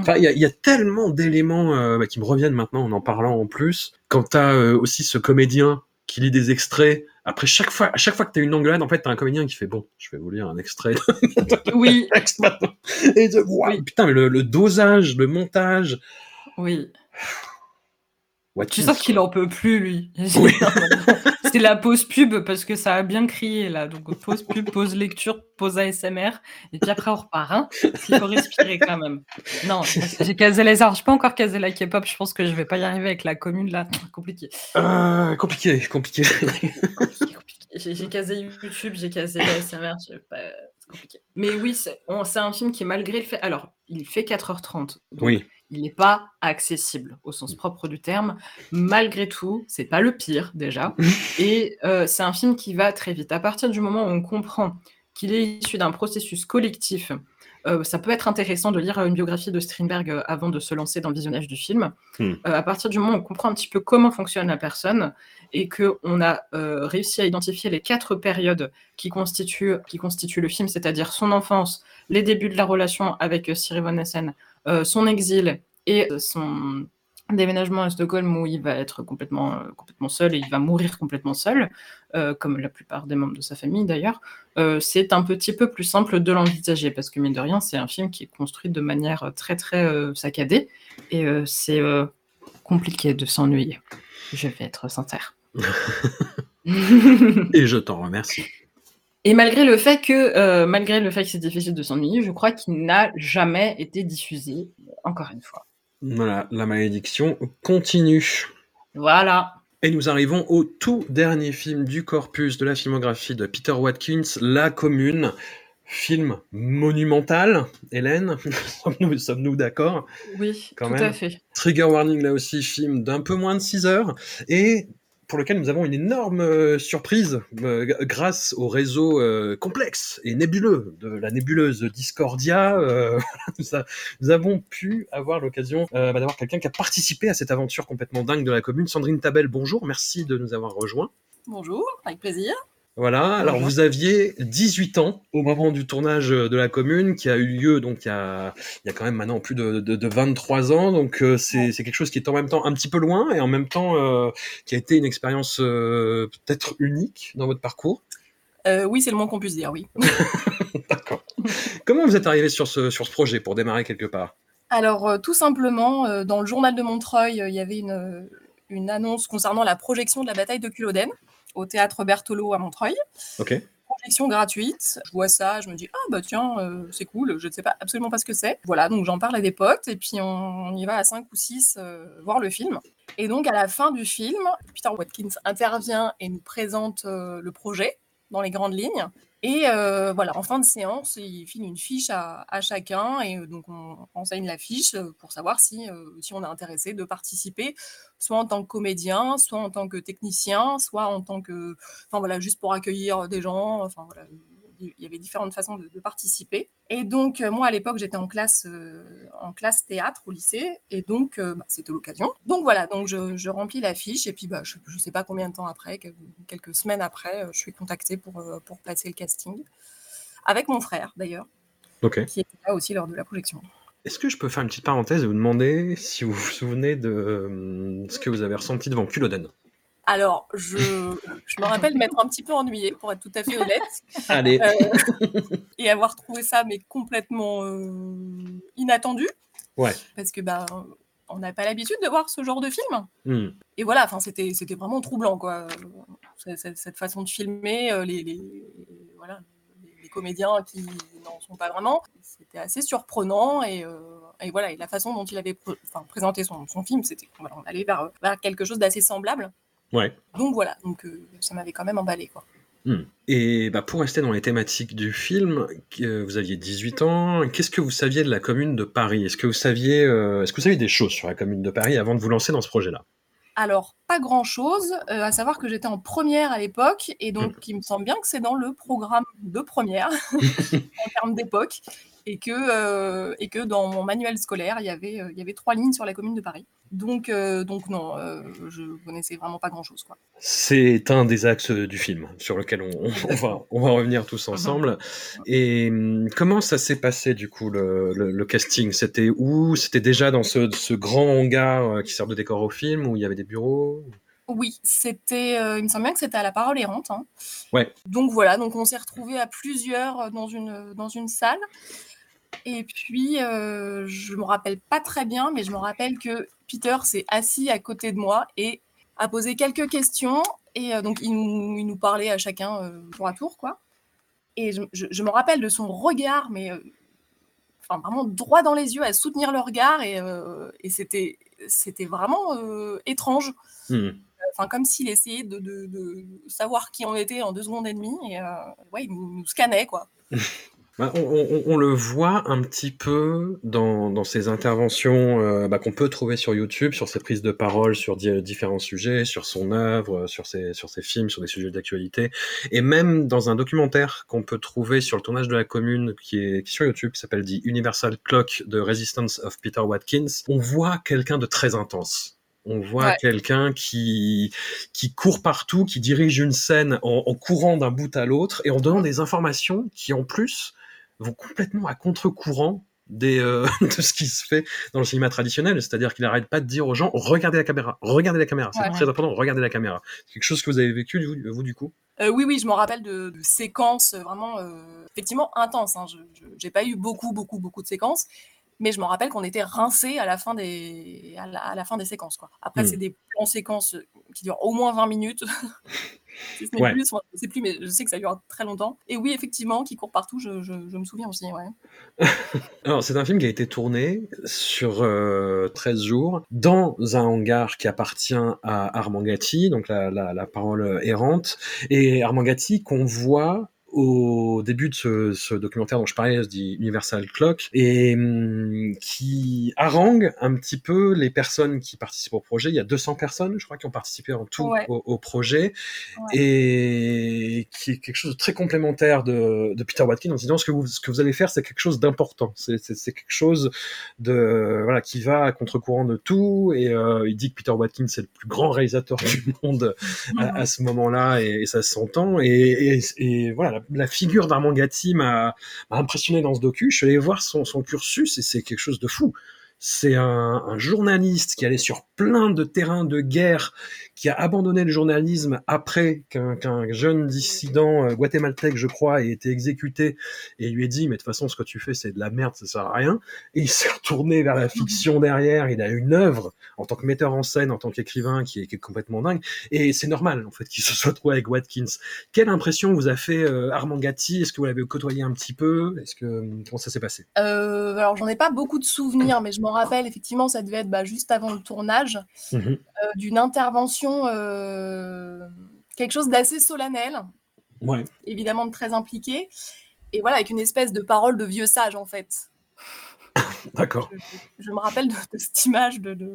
Enfin, il y a, tellement d'éléments bah, qui me reviennent maintenant en en parlant en plus. Quand t'as aussi ce comédien qui lit des extraits. Après, chaque fois, à chaque fois que tu as une engueulade, en fait, tu as un comédien qui fait Bon, je vais vous lire un extrait. oui. Et de, Putain, mais le, dosage, le montage. Oui. Tu sens qu'il en peut plus, lui. Oui. C'est la pause pub parce que ça a bien crié là. Donc pause pub, pause lecture, pause ASMR. Et puis après on repart. Hein Il faut respirer quand même. Non, j'ai casé les arts. Je pas encore casé la K-pop. Je pense que je vais pas y arriver avec la commune là. Compliqué. Euh, compliqué, compliqué. J'ai casé YouTube, j'ai casé l'ASMR. Pas... Compliqué. Mais oui, c'est un film qui, malgré le fait. Alors, il fait 4h30. oui il n'est pas accessible au sens propre du terme. Malgré tout, c'est pas le pire déjà. Et euh, c'est un film qui va très vite. À partir du moment où on comprend qu'il est issu d'un processus collectif, euh, ça peut être intéressant de lire une biographie de Strindberg euh, avant de se lancer dans le visionnage du film. Hmm. à partir du moment où on comprend un petit peu comment fonctionne la personne et qu'on a réussi à identifier les quatre périodes qui constituent, qui constituent le film, c'est-à-dire son enfance, les débuts de la relation avec Siri Von Essen, son exil et son déménagement à Stockholm où il va être complètement, euh, complètement seul et il va mourir complètement seul, euh, comme la plupart des membres de sa famille d'ailleurs, c'est un petit peu plus simple de l'envisager parce que mine de rien, c'est un film qui est construit de manière très très saccadée et c'est compliqué de s'ennuyer. Je vais être sincère. et je t'en remercie. Et malgré le fait que, euh, malgré le fait que c'est difficile de s'ennuyer, je crois qu'il n'a jamais été diffusé, encore une fois. Voilà, la malédiction continue. Voilà. Et nous arrivons au tout dernier film du corpus de la filmographie de Peter Watkins, La Commune. Film monumental, Hélène, sommes-nous sommes d'accord? Oui, tout à fait. Trigger Warning, là aussi, film d'un peu moins de 6 heures. Et pour lequel nous avons une énorme euh, surprise euh, grâce au réseau euh, complexe et nébuleux de la nébuleuse Discordia. nous, avons pu avoir l'occasion bah, d'avoir quelqu'un qui a participé à cette aventure complètement dingue de la commune. Sandrine Tabel, bonjour, merci de nous avoir rejoints. Bonjour, avec plaisir. Voilà, alors vous aviez 18 ans au moment du tournage de la commune qui a eu lieu donc il y a, il y a quand même maintenant plus de, de, 23 ans, donc euh, c'est quelque chose qui est en même temps un petit peu loin et en même temps euh, qui a été une expérience euh, peut-être unique dans votre parcours. oui, c'est le moins qu'on puisse dire, oui. D'accord. Comment vous êtes arrivé sur ce, sur ce projet pour démarrer quelque part? Alors tout simplement, dans le journal de Montreuil, il y avait une, une annonce concernant la projection de la bataille de Culloden au théâtre Berthelot à Montreuil. Ok. Projection gratuite. Je vois ça, je me dis ah bah tiens euh, c'est cool. Je ne sais pas absolument pas ce que c'est. Voilà donc j'en parle à des potes et puis on, y va à 5 ou 6 euh, voir le film. Et donc à la fin du film, Peter Watkins intervient et nous présente euh, le projet dans les grandes lignes. Et voilà, en fin de séance, il file une fiche à, chacun et donc on enseigne la fiche pour savoir si, si on est intéressé de participer, soit en tant que comédien, soit en tant que technicien, soit en tant que, enfin voilà, juste pour accueillir des gens. Enfin voilà, il y avait différentes façons de, participer. Et donc, euh, moi, à l'époque, j'étais en classe, euh, en classe théâtre au lycée, et donc, euh, bah, c'était l'occasion. Donc voilà, donc je, remplis la fiche, et puis bah, je ne sais pas combien de temps après, quelques semaines après, je suis contactée pour, pour passer le casting, avec mon frère d'ailleurs, qui était là aussi lors de la projection. Est-ce que je peux faire une petite parenthèse et vous demander si vous vous souvenez de ce que vous avez ressenti devant Culloden? Alors, je, me rappelle m'être un petit peu ennuyée, pour être tout à fait honnête. Allez. Euh, et avoir trouvé ça mais complètement euh, inattendu. Ouais. Parce que ben, on n'a pas l'habitude de voir ce genre de film. Hmm. Et voilà, enfin, c'était, c'était vraiment troublant, quoi. Cette, façon de filmer, euh, les, voilà, des comédiens qui n'en sont pas vraiment. C'était assez surprenant et, et, voilà, et la façon dont il avait présenté son, son film, c'était qu'on allait vers, vers quelque chose d'assez semblable. Ouais. Donc voilà, donc ça m'avait quand même emballé quoi. Hmm. Et bah, pour rester dans les thématiques du film, vous aviez 18 ans. Qu'est-ce que vous saviez de la commune de Paris? Est-ce que vous saviez, euh, est-ce que vous saviez des choses sur la commune de Paris avant de vous lancer dans ce projet-là? Alors, pas grand-chose, euh, à savoir que j'étais en première à l'époque, et donc hmm. il me semble bien que c'est dans le programme de première, en termes d'époque, et, que euh, et que dans mon manuel scolaire, il y avait, il y avait trois lignes sur la commune de Paris. Donc, euh, donc non, euh, je connaissais vraiment pas grand-chose. C'est un des axes du film sur lequel on, va, on va revenir tous ensemble. Et hum, comment ça s'est passé du coup le, le, casting? C'était où? C'était déjà dans ce, ce, grand hangar euh, qui sert de décor au film où il y avait des bureaux? Oui, c'était, il me semble bien que c'était à la parole errante. Hein. Ouais. Donc voilà, donc on s'est retrouvés à plusieurs dans une, dans une salle. Et puis, euh, je me rappelle pas très bien, mais je me rappelle que Peter s'est assis à côté de moi et a posé quelques questions. Et euh, donc, il nous, parlait à chacun euh, tour à tour, quoi. Et je, me rappelle de son regard, mais euh, enfin, vraiment droit dans les yeux, à soutenir le regard. Et, et c'était, c'était vraiment étrange. Hmm. Enfin, comme s'il essayait de, de, savoir qui on était en deux secondes et demie. Et ouais, il nous, nous scannait, quoi. Bah, on, le voit un petit peu dans, dans ces interventions euh, bah, qu'on peut trouver sur YouTube, sur ses prises de parole sur différents sujets, sur son œuvre, sur ses, sur ses films, sur des sujets d'actualité, et même dans un documentaire qu'on peut trouver sur le tournage de la commune qui est, qui sur YouTube, qui s'appelle The Universal Clock de Resistance of Peter Watkins, on voit quelqu'un de très intense. On voit quelqu'un qui qui court partout, qui dirige une scène en, en courant d'un bout à l'autre et en donnant des informations qui en plus vont complètement à contre-courant des, euh, de ce qui se fait dans le cinéma traditionnel, c'est-à-dire qu'il n'arrête pas de dire aux gens regardez la caméra, regardez la caméra, c'est très important, regardez la caméra. C'est quelque chose que vous avez vécu vous, du coup? Euh, Oui, oui, je me rappelle de, séquences vraiment euh, effectivement intenses. Hein. Je n'ai pas eu beaucoup, beaucoup, beaucoup de séquences, mais je me rappelle qu'on était rincés à la fin des, à la, fin des séquences. Quoi. Après, hmm. c'est des plans séquences qui durent au moins 20 minutes. si ce n'est plus, je sais plus, mais je sais que ça dure très longtemps. Et oui, effectivement, qui court partout, je, je, me souviens aussi. Ouais. Alors, c'est un film qui a été tourné sur 13 euh, jours dans un hangar qui appartient à Armand Gatti, donc la, la, la parole errante. Et Armand Gatti qu'on voit au début de ce, ce, documentaire dont je parlais, dit Universal Clock, et hum, qui harangue un petit peu les personnes qui participent au projet. Il y a 200 personnes, je crois, qui ont participé en tout au, projet, et qui est quelque chose de très complémentaire de, de, Peter Watkins en disant ce que vous, ce que vous allez faire, c'est quelque chose d'important. C'est quelque chose de voilà qui va à contre-courant de tout, et euh, il dit que Peter Watkins c'est le plus grand réalisateur du monde à, ce moment-là, et, et, ça s'entend, et, et, et voilà la, figure d'Armand Gatti m'a impressionné dans ce docu. Je suis allé voir son, son cursus et c'est quelque chose de fou. C'est un, journaliste qui allait sur plein de terrains de guerre, qui a abandonné le journalisme après qu'un jeune dissident euh, guatémaltèque, je crois, ait été exécuté et lui ait dit mais de toute façon ce que tu fais c'est de la merde, ça sert à rien. Et il s'est retourné vers la fiction derrière. Il a une œuvre en tant que metteur en scène, en tant qu'écrivain qui est, complètement dingue. Et c'est normal en fait qu'il se soit trouvé avec Watkins. Quelle impression vous a fait euh, Armand Gatti? Est-ce que vous l'avez côtoyé un petit peu? Est-ce que comment ça s'est passé? Euh, Alors j'en ai pas beaucoup de souvenirs, mais je m'en rappelle effectivement ça devait être bah, juste avant le tournage Mmh euh, d'une intervention, euh, quelque chose d'assez solennel, ouais. évidemment très impliqué, et voilà, avec une espèce de parole de vieux sage en fait. D'accord. Je, me rappelle de, cette image de, de,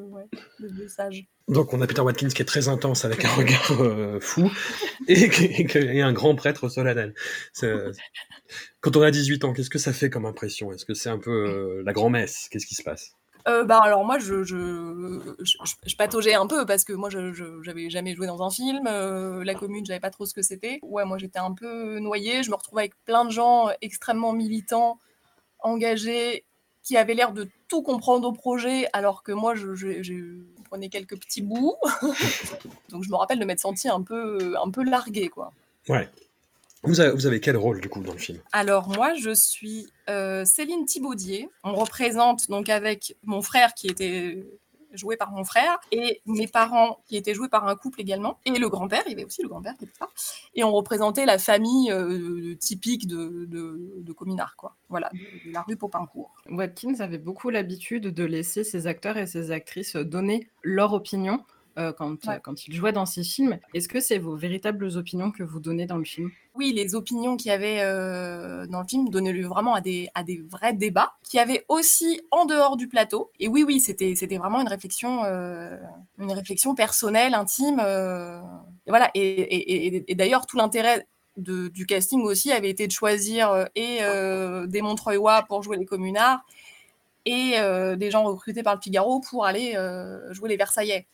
vieux sage. Donc on a Peter Watkins qui est très intense avec un regard euh, fou et, et, un grand prêtre solennel. Quand on a 18 ans, qu'est-ce que ça fait comme impression? Est-ce que c'est un peu la grand-messe? Qu'est-ce qui se passe? Euh, bah alors moi je, pataugeais un peu parce que moi je j'avais jamais joué dans un film, euh, la commune j'avais pas trop ce que c'était. Ouais moi j'étais un peu noyée, je me retrouvais avec plein de gens extrêmement militants, engagés, qui avaient l'air de tout comprendre au projet alors que moi je, je prenais quelques petits bouts. Donc je me rappelle de m'être sentie un peu, un peu larguée quoi. Ouais. Vous avez, quel rôle du coup dans le film? Alors moi je suis euh, Céline Thibaudier. On représente donc avec mon frère qui était joué par mon frère, et mes parents, qui étaient joués par un couple également, et le grand-père, il y avait aussi le grand-père qui était là, et on représentait la famille euh, typique de, de, de Cominard, quoi. Voilà, de, la rue Popincourt. Watkins avait beaucoup l'habitude de laisser ses acteurs et ses actrices donner leur opinion euh, quand, euh, quand il jouait dans ces films. Est-ce que c'est vos véritables opinions que vous donnez dans le film? Oui, les opinions qu'il y avait euh, dans le film donnaient lieu vraiment à des, à des vrais débats, qui avaient aussi en dehors du plateau. Et oui, oui, c'était, c'était vraiment une réflexion, une réflexion personnelle, intime. et voilà. Et, et, et d'ailleurs, tout l'intérêt de, du casting aussi avait été de choisir et des Montreuillois pour jouer les communards et des gens recrutés par le Figaro pour aller jouer les Versaillais.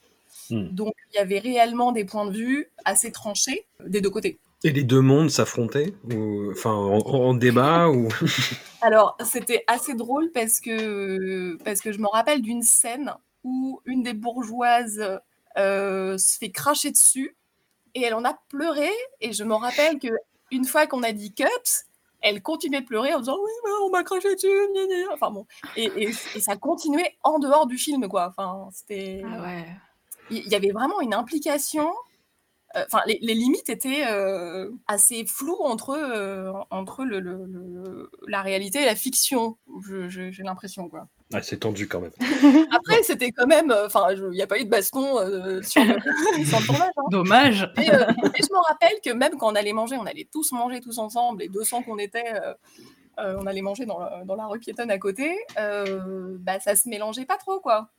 Hmm. Donc il y avait réellement des points de vue assez tranchés des deux côtés. Et les deux mondes s'affrontaient Enfin, en, débat ou... Alors, c'était assez drôle parce que, parce que je me rappelle d'une scène où une des bourgeoises euh, se fait cracher dessus et elle en a pleuré. Et je me rappelle que une fois qu'on a dit cut, elle continuait de pleurer en disant oui, on m'a craché dessus. Enfin bon, et, et, ça continuait en dehors du film, quoi. Enfin, c'était. Ah ouais il y avait vraiment une implication. Euh, enfin, les, limites étaient euh, assez floues entre, euh, entre le, la réalité et la fiction. J'ai l'impression, quoi. c'est tendu quand même. Après, c'était quand même. Enfin, il n'y a pas eu de baston sur, le, tournage. Hein. Dommage. Et, je me rappelle que même quand on allait manger, on allait tous manger tous ensemble, les 200 qu'on était. on allait manger dans, dans, la rue piétonne à côté, bah, ça se mélangeait pas trop, quoi.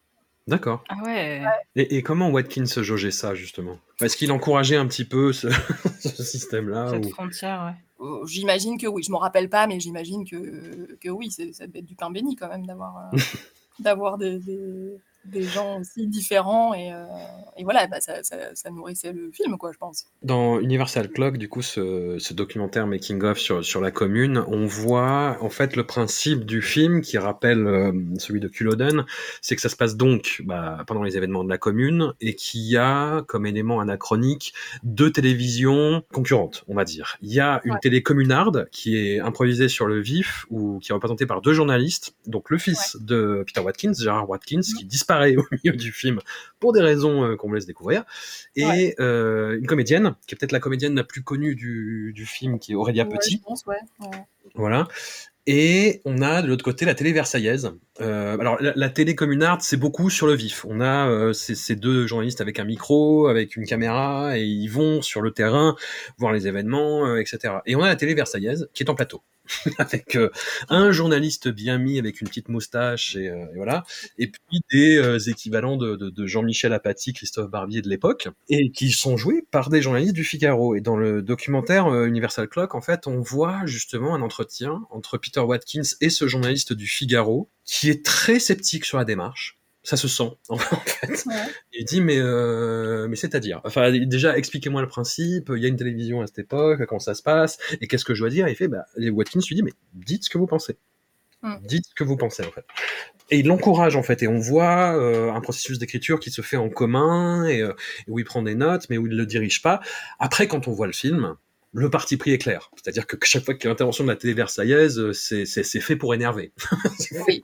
D'accord. Ah ouais. Et, comment Watkins jaugeait ça, justement? Est-ce qu'il encourageait un petit peu ce, système-là Cette frontière, ouais. Oh, j'imagine que oui, je ne me rappelle pas, mais j'imagine que, que oui, ça devait être du pain béni quand même d'avoir euh, d'avoir des, des gens aussi différents et, euh, et voilà, bah, ça, ça, nourrissait le film, quoi, je pense. Dans Universal Clock, du coup, ce, ce documentaire making of sur, sur la commune, on voit en fait le principe du film qui rappelle euh, celui de Culloden, c'est que ça se passe donc bah, pendant les événements de la commune et qu'il y a comme élément anachronique deux télévisions concurrentes, on va dire. Il y a une télé communarde qui est improvisée sur le vif ou qui est représentée par deux journalistes, donc le fils de Peter Watkins, Gérard Watkins, mm-hmm. qui disparaît au milieu du film pour des raisons euh, qu'on me laisse découvrir. Et euh, une comédienne, qui est peut-être la comédienne la plus connue du, du film, qui est Aurélia Petit. Voilà. Et on a de l'autre côté la télé versaillaise. Euh, alors la, télé communarde, c'est beaucoup sur le vif. On a euh, ces, deux journalistes avec un micro, avec une caméra, et ils vont sur le terrain voir les événements, euh, etc. Et on a la télé versaillaise qui est en plateau. avec euh, un journaliste bien mis avec une petite moustache et, euh, voilà, et puis des euh, équivalents de, Jean-Michel Apathy, Christophe Barbier de l'époque, et qui sont joués par des journalistes du Figaro. Et dans le documentaire Universal Clock, en fait, on voit justement un entretien entre Peter Watkins et ce journaliste du Figaro, qui est très sceptique sur la démarche, ça se sent en fait. Il dit mais euh, mais c'est-à-dire, enfin déjà expliquez-moi le principe. Il y a une télévision à cette époque, comment ça se passe et qu'est-ce que je dois dire? il fait bah les Watkins lui dit mais dites ce que vous pensez. Hmm. Dites ce que vous pensez en fait. Et il l'encourage en fait et on voit euh, un processus d'écriture qui se fait en commun et, euh, où il prend des notes mais où il le dirige pas. Après quand on voit le film, le parti pris est clair. C'est-à-dire que chaque fois qu'il y a l'intervention de la télé versaillaise, euh, c'est fait pour énerver. oui.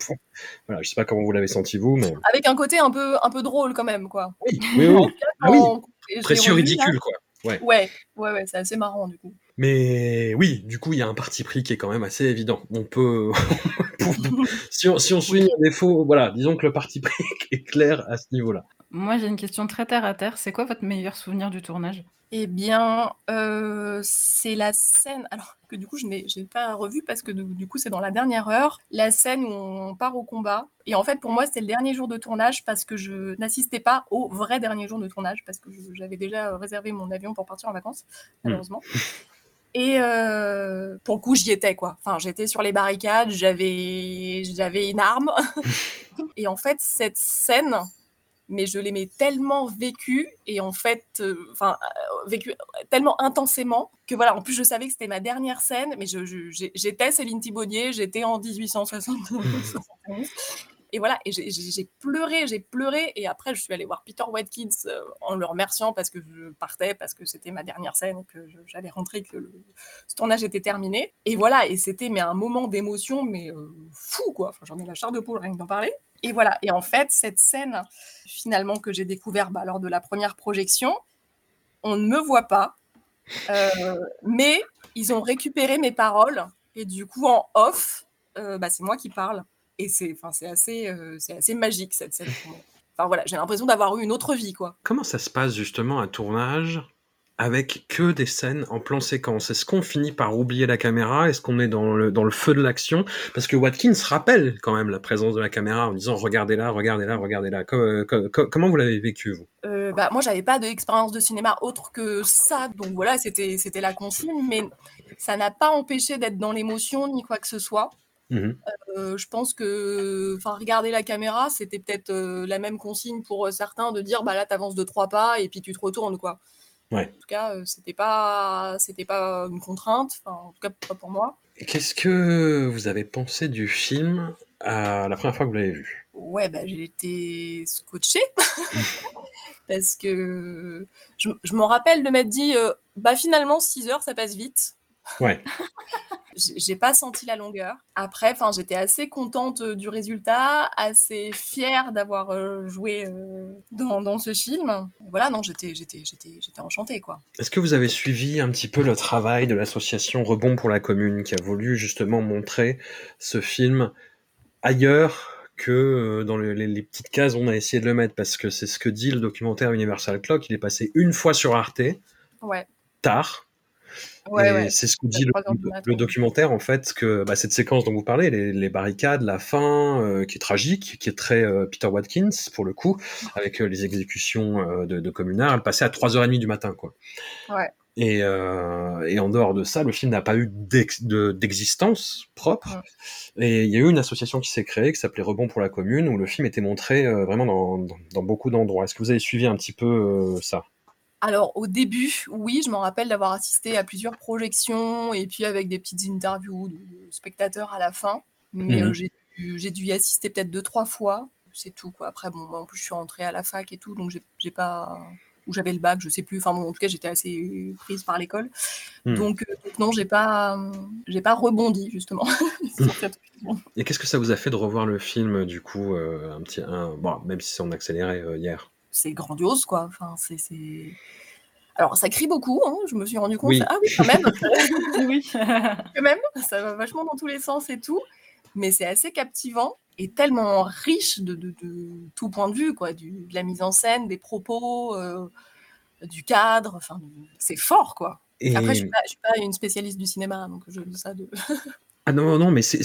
Voilà, je sais pas comment vous l'avez senti vous, mais avec un côté un peu un peu drôle quand même, quoi. Oui, oui, oui. ah, oui. Précieux ridicule, quoi. Ouais, ouais, ouais, ouais c'est assez marrant du coup. Mais oui, du coup, il y a un parti pris qui est quand même assez évident. On peut, si on si on suit les défaut, voilà, disons que le parti pris est clair à ce niveau-là. Moi, j'ai une question très terre à terre. C'est quoi votre meilleur souvenir du tournage? Eh bien, euh, c'est la scène alors que du coup je n'ai pas revu parce que du coup c'est dans la dernière heure, la scène où on part au combat et en fait pour moi c'était le dernier jour de tournage parce que je n'assistais pas au vrai dernier jour de tournage parce que j'avais déjà réservé mon avion pour partir en vacances mmh. malheureusement. Et euh, pour le coup, j'y étais, quoi. Enfin, j'étais sur les barricades, j'avais, j'avais une arme. et en fait, cette scène, mais je l'aimais tellement vécu et en fait, euh, enfin, euh, vécu tellement intensément que voilà, en plus je savais que c'était ma dernière scène, mais j'étais Céline Thibaudier, j'étais en 1871. et voilà, et j'ai pleuré, j'ai pleuré, et après je suis allée voir Peter Watkins euh, en le remerciant parce que je partais, parce que c'était ma dernière scène, que j'allais rentrer, que le, ce tournage était terminé. Et voilà, et c'était mais un moment d'émotion, mais fou quoi. J'en ai la chair de poule rien que d'en parler. Et voilà. Et en fait, cette scène, finalement, que j'ai découvert bah, lors de la première projection, on ne me voit pas, euh, mais ils ont récupéré mes paroles. Et du coup, en off, euh, bah, c'est moi qui parle. Et c'est assez, euh, assez magique, cette scène. Enfin voilà, j'ai l'impression d'avoir eu une autre vie, quoi. Comment ça se passe justement un tournage avec que des scènes en plan séquence Est-ce qu'on finit par oublier la caméra? Est-ce qu'on est dans le, dans le feu de l'action? Parce que Watkins rappelle quand même la présence de la caméra en disant regardez là, regardez là, regardez là. comment vous l'avez vécu, vous? Euh, bah, Moi, j'avais pas d'expérience de cinéma autre que ça. Donc voilà, c'était la consigne. Mais ça n'a pas empêché d'être dans l'émotion ni quoi que ce soit. Mmh euh, je pense que, enfin, regarder la caméra, c'était peut-être euh, la même consigne pour certains de dire, bah là, t'avances de trois pas et puis tu te retournes, quoi. En tout cas, euh, c'était pas, c'était pas une contrainte, en tout cas pas pour moi. Qu'est-ce que vous avez pensé du film à la première fois que vous l'avez vu? Ouais, bah, j'ai été scotché parce que je, je me rappelle de m'être dit, euh, bah finalement 6 heures ça passe vite. Ouais. j'ai pas senti la longueur. Après, enfin, j'étais assez contente euh, du résultat, assez fière d'avoir euh, joué euh, dans, dans, ce film. Voilà, non, j'étais, j'étais, j'étais, j'étais enchantée, quoi. Est-ce que vous avez suivi un petit peu le travail de l'association Rebond pour la commune, qui a voulu justement montrer ce film ailleurs que dans les, les, petites cases, on a essayé de le mettre? Parce que c'est ce que dit le documentaire Universal Clock. Il est passé une fois sur Arte, ouais. tard, c'est ce que dit le, documentaire, en fait, que bah, cette séquence dont vous parlez, les, barricades, la fin, euh, qui est tragique, qui est très euh, Peter Watkins, pour le coup, avec euh, les exécutions de, de communards, elle passait à 3h30 du matin, quoi. Ouais. Et, et, en dehors de ça, le film n'a pas eu d'existence propre. Et il y a eu une association qui s'est créée, qui s'appelait Rebond pour la commune, où le film était montré vraiment dans, dans, dans beaucoup d'endroits. Est-ce que vous avez suivi un petit peu ça? Alors au début, oui, je m'en rappelle d'avoir assisté à plusieurs projections et puis avec des petites interviews de spectateurs à la fin. Mais mmh euh, j'ai dû, y assister peut-être deux, trois fois. C'est tout, quoi. Après, bon, en plus, je suis rentrée à la fac et tout, donc j'ai pas ou j'avais le bac, je sais plus. Enfin bon, en tout cas, j'étais assez prise par l'école. Mmh. Donc, euh, non, j'ai pas, j'ai pas rebondi justement. Et qu'est-ce que ça vous a fait de revoir le film du coup, euh, un petit, un... bon, même si c'est en accéléré hier? C'est grandiose, quoi. Enfin, c'est. Alors, ça crie beaucoup, hein, je me suis rendu compte. Ah oui, quand même. oui. quand même, ça va vachement dans tous les sens et tout. Mais c'est assez captivant et tellement riche de, de, tout point de vue, quoi. Du, de la mise en scène, des propos, euh, du cadre. Enfin, c'est fort, quoi. Après, je ne suis, pas une spécialiste du cinéma, donc je dis ça de. Ah non, non, mais c'est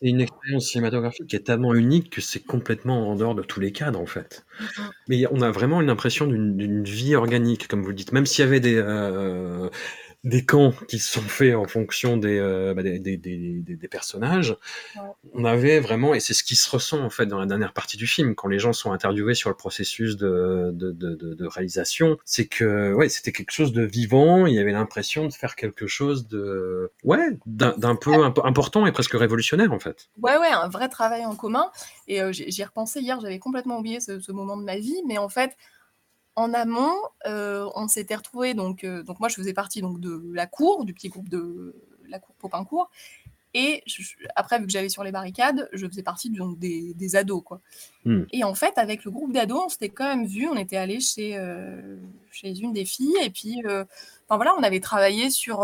une expérience cinématographique qui est tellement unique que c'est complètement en dehors de tous les cadres, en fait. Mais on a vraiment l'impression d'une vie organique, comme vous le dites. Même s'il y avait des, euh, des camps qui sont faits en fonction des, euh, bah, des, des, des, des, personnages. On avait vraiment, et c'est ce qui se ressent en fait dans la dernière partie du film, quand les gens sont interviewés sur le processus de, de, de, de réalisation, c'est que ouais, c'était quelque chose de vivant. Il y avait l'impression de faire quelque chose de ouais, d'un peu important et presque révolutionnaire en fait. Ouais, ouais, un vrai travail en commun. Et euh, j'y repensé hier, j'avais complètement oublié ce, ce moment de ma vie, mais en fait en amont, euh, on s'était retrouvés, donc, euh, donc moi je faisais partie donc, de la cour, du petit groupe de la cour Popincourt. Et après, vu que j'allais sur les barricades, je faisais partie donc, des, ados. Quoi. Hmm. Et en fait, avec le groupe d'ados, on s'était quand même vu, on était allé chez, euh, chez une des filles, et puis enfin, voilà, on avait travaillé sur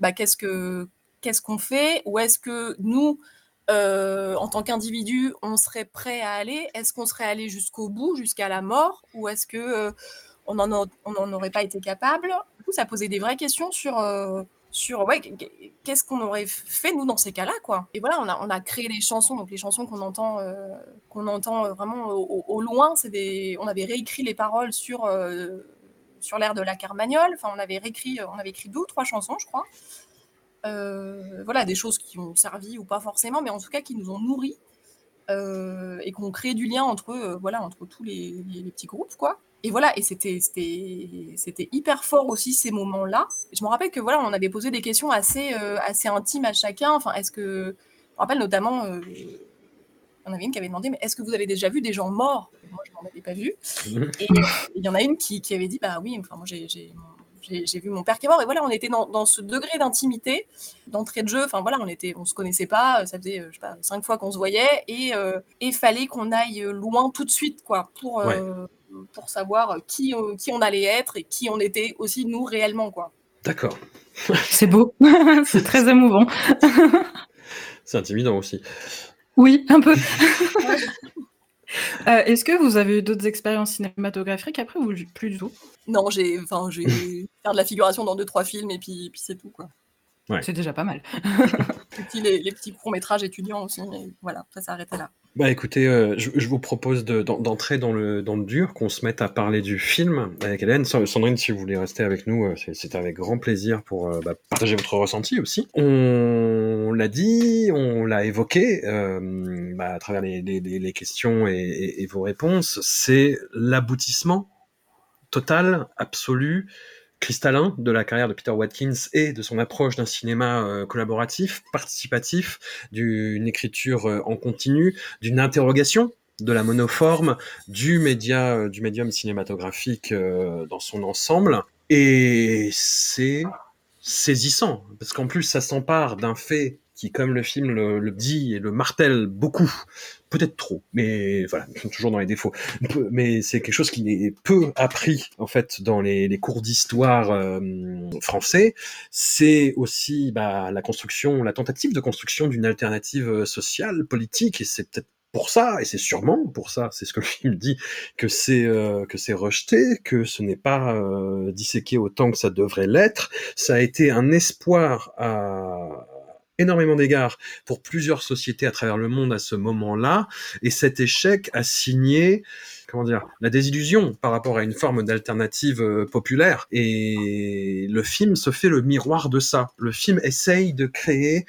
bah, qu'est-ce qu'on qu'est-ce qu'on fait, ou est-ce que nous, euh, en tant qu'individu, on serait prêt à aller? Est-ce qu'on serait allé jusqu'au bout, jusqu'à la mort? Ou est-ce que euh, on n'en aurait pas été capable? Du coup, ça posait des vraies questions sur, euh, sur ouais, qu'est-ce qu'on aurait fait, nous, dans ces cas-là. quoi. Et voilà, on a, on a créé les chansons, donc les chansons qu'on entend, qu'on entend vraiment au, loin, c'est des... on avait réécrit les paroles sur, sur l'air de la Carmagnole. Enfin, on avait réécrit, on avait écrit deux ou trois chansons, je crois. Euh, voilà, des choses qui ont servi ou pas forcément, mais en tout cas qui nous ont nourris euh, et qui ont créé du lien entre, euh, voilà, entre tous les, petits groupes, quoi. Et voilà, et c'était, hyper fort aussi ces moments-là. Je me rappelle que voilà, on avait posé des questions assez, assez intimes à chacun. Enfin, est-ce que, je me rappelle notamment, on avait une qui avait demandé, mais est-ce que vous avez déjà vu des gens morts? Moi, je n'en avais pas vu. Et il y en a une qui, qui, avait dit, bah oui, enfin moi j'ai j'ai vu mon père qui est mort et voilà, on était dans, ce degré d'intimité, d'entrée de jeu. Enfin voilà, on était, on se connaissait pas, ça faisait je sais pas cinq fois qu'on se voyait et il fallait qu'on aille loin tout de suite quoi pour pour savoir qui qui on allait être et qui on était aussi nous réellement quoi. D'accord. C'est beau, c'est très émouvant. c'est intimidant aussi. Oui, un peu. Euh, est-ce que vous avez eu d'autres expériences cinématographiques après ou plus du tout? Non, j'ai enfin, j'ai faire de la figuration dans deux trois films et puis, puis c'est tout quoi. C'est déjà pas mal. les, les, petits courts métrages étudiants aussi, mais voilà, ça s'est arrêté là. Bah écoutez, euh, je, je, vous propose d'entrer dans, le, dans le dur, qu'on se mette à parler du film avec Hélène. Sandrine, si vous voulez rester avec nous, euh, c'est avec grand plaisir pour euh, bah, partager votre ressenti aussi. On l'a dit, on l'a évoqué bah, à travers les, les, les questions et, et, vos réponses, c'est l'aboutissement total, absolu, cristallin de la carrière de Peter Watkins et de son approche d'un cinéma euh, collaboratif, participatif, d'une écriture euh, en continu, d'une interrogation de la monoforme, du média, euh, du médium cinématographique dans son ensemble. Et c'est saisissant, parce qu'en plus ça s'empare d'un fait qui, comme le film le, dit et le martèle beaucoup, peut-être trop, mais voilà, sont toujours dans les défauts. Mais c'est quelque chose qui est peu appris en fait dans les, les cours d'histoire euh, français. C'est aussi bah, la construction, la tentative de construction d'une alternative euh, sociale, politique, et c'est peut-être pour ça, et c'est sûrement pour ça, c'est ce que le film dit, que c'est euh, que c'est rejeté, que ce n'est pas euh, disséqué autant que ça devrait l'être. Ça a été un espoir à énormément d'égards pour plusieurs sociétés à travers le monde à ce moment-là, et cet échec a signé comment dire, la désillusion par rapport à une forme d'alternative euh, populaire. Et le film se fait le miroir de ça. Le film essaye de créer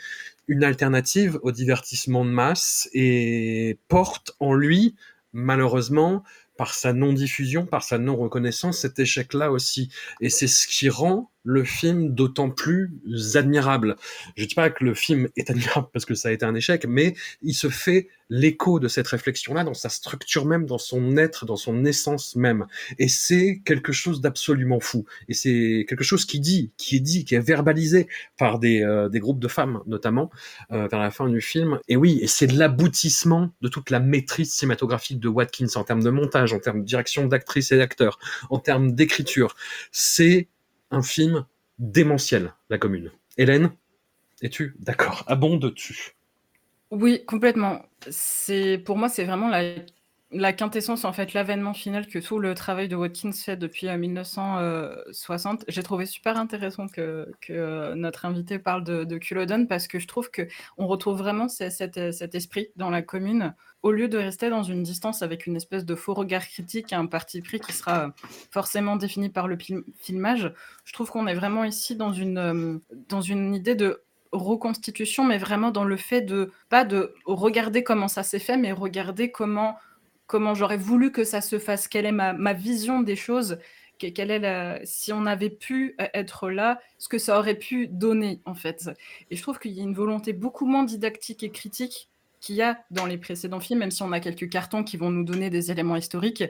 une alternative au divertissement de masse et porte en lui, malheureusement, par sa non-diffusion, par sa non-reconnaissance, cet échec-là aussi. Et c'est ce qui rend le film d'autant plus admirable. Je dis pas que le film est admirable parce que ça a été un échec, mais il se fait l'écho de cette réflexion-là dans sa structure même, dans son être, dans son essence même. Et c'est quelque chose d'absolument fou. Et c'est quelque chose qui dit, qui est dit, qui est verbalisé par des, euh, des groupes de femmes, notamment, euh, vers la fin du film. Et oui, et c'est l'aboutissement de toute la maîtrise cinématographique de Watkins en termes de montage, en termes de direction d'actrices et d'acteurs, en termes d'écriture. C'est un film démentiel, La Commune. Hélène, es-tu d'accord? Abondes-tu Oui, complètement. C'est pour moi, c'est vraiment la, quintessence, en fait, l'avènement final que tout le travail de Watkins fait depuis 1960. Euh, J'ai trouvé super intéressant que, notre invité parle de, de Culloden parce que je trouve que on retrouve vraiment cet esprit dans la commune au lieu de rester dans une distance avec une espèce de faux regard critique et un parti pris qui sera forcément défini par le filmage, je trouve qu'on est vraiment ici dans une, euh, dans une idée de reconstitution, mais vraiment dans le fait de pas de regarder comment ça s'est fait, mais regarder comment comment j'aurais voulu que ça se fasse, quelle est ma, vision des choses, quelle est la, si on avait pu être là, ce que ça aurait pu donner en fait. Et je trouve qu'il y a une volonté beaucoup moins didactique et critique qu'il y a dans les précédents films, même si on a quelques cartons qui vont nous donner des éléments historiques,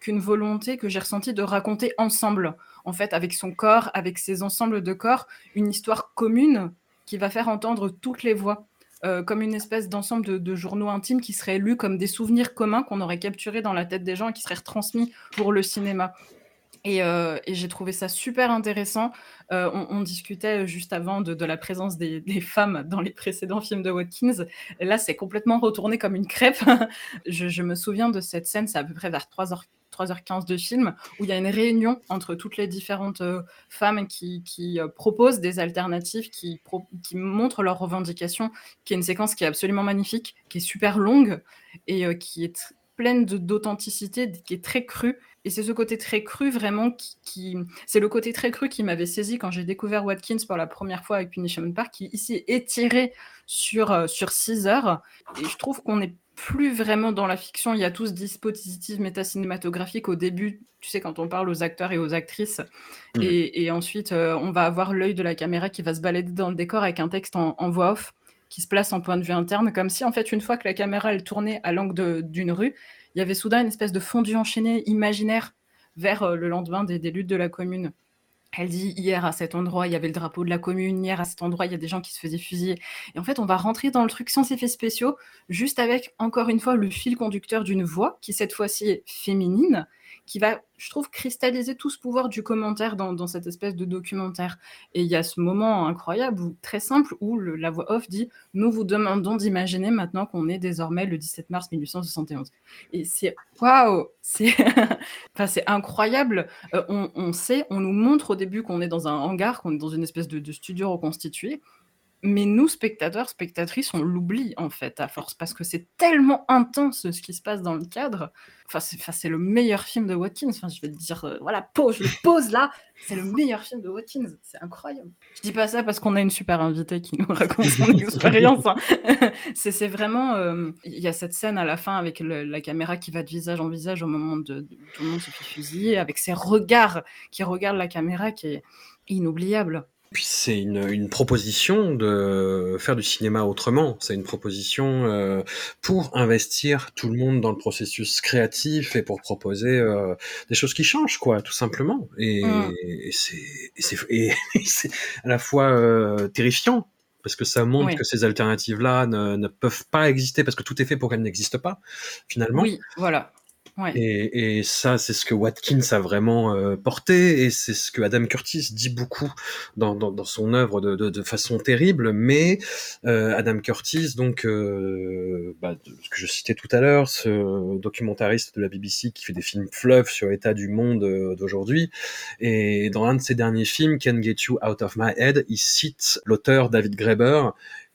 qu'une volonté que j'ai ressentie de raconter ensemble, en fait, avec son corps, avec ses ensembles de corps, une histoire commune qui va faire entendre toutes les voix. Euh, comme une espèce d'ensemble de, journaux intimes qui seraient lus comme des souvenirs communs qu'on aurait capturés dans la tête des gens et qui seraient retransmis pour le cinéma. Euh, et, j'ai trouvé ça super intéressant. Euh, on, discutait juste avant de, la présence des, femmes dans les précédents films de Watkins. Là, c'est complètement retourné comme une crêpe. je, me souviens de cette scène, c'est à peu près vers 3h, 3h15 de film, où il y a une réunion entre toutes les différentes euh, femmes qui, proposent des alternatives, qui, qui, montrent leurs revendications, qui est une séquence qui est absolument magnifique, qui est super longue et qui est pleine d'authenticité, qui est très crue. Et c'est ce côté très cru vraiment qui, c'est le côté très cru qui m'avait saisi quand j'ai découvert Watkins pour la première fois avec Punishment Park, qui ici est étiré sur euh, sur six heures. Et je trouve qu'on n'est plus vraiment dans la fiction. Il y a tout ce dispositif métacinématographique au début, tu sais, quand on parle aux acteurs et aux actrices. Mmh. Et, ensuite, euh, on va avoir l'œil de la caméra qui va se balader dans le décor avec un texte en, en voix off qui se place en point de vue interne, comme si en fait une fois que la caméra elle tournait à l'angle d'une rue, il y avait soudain une espèce de fondu enchaîné imaginaire vers euh, le lendemain des, luttes de la commune. Elle dit hier à cet endroit, il y avait le drapeau de la commune, hier à cet endroit, il y a des gens qui se faisaient fusiller. Et en fait, on va rentrer dans le truc sans effets spéciaux, juste avec, encore une fois, le fil conducteur d'une voix qui, cette fois-ci, est féminine, qui va, je trouve, cristalliser tout ce pouvoir du commentaire dans, cette espèce de documentaire. Et il y a ce moment incroyable, très simple, où la voix off dit Nous vous demandons d'imaginer maintenant qu'on est désormais le 17 mars 1871. Et c'est waouh C'est enfin, incroyable. Euh, on, sait, on nous montre au début qu'on est dans un hangar, qu'on est dans une espèce de studio reconstitué mais nous, spectateurs, spectatrices, on l'oublie en fait à force parce que c'est tellement intense ce qui se passe dans le cadre. Enfin, c'est le meilleur film de Watkins. Enfin, je vais te dire, euh, voilà, pause, je le pose là. C'est le meilleur film de Watkins. C'est incroyable. Je dis pas ça parce qu'on a une super invitée qui nous raconte son expérience. Hein. c'est vraiment. Euh, il y a cette scène à la fin avec la caméra qui va de visage en visage au moment de, de tout le monde se fait fusiller, avec ses regards qui regardent la caméra qui est inoubliable. Puis c'est une, une, proposition de faire du cinéma autrement. C'est une proposition euh, pour investir tout le monde dans le processus créatif et pour proposer euh, des choses qui changent, quoi, tout simplement. Et, mm. et c'est à la fois euh, terrifiant parce que ça montre que ces alternatives-là ne, ne, peuvent pas exister parce que tout est fait pour qu'elles n'existent pas, finalement. Oui, voilà. Et, et, ça, c'est ce que Watkins a vraiment euh, porté, et c'est ce que Adam Curtis dit beaucoup dans, dans, dans son œuvre de, de, de, façon terrible. Mais euh, Adam Curtis, donc, euh, bah, ce que je citais tout à l'heure, ce documentariste de la BBC qui fait des films fleuves sur l'état du monde euh, d'aujourd'hui, et dans un de ses derniers films, Can Get You Out of My Head, il cite l'auteur David Graeber,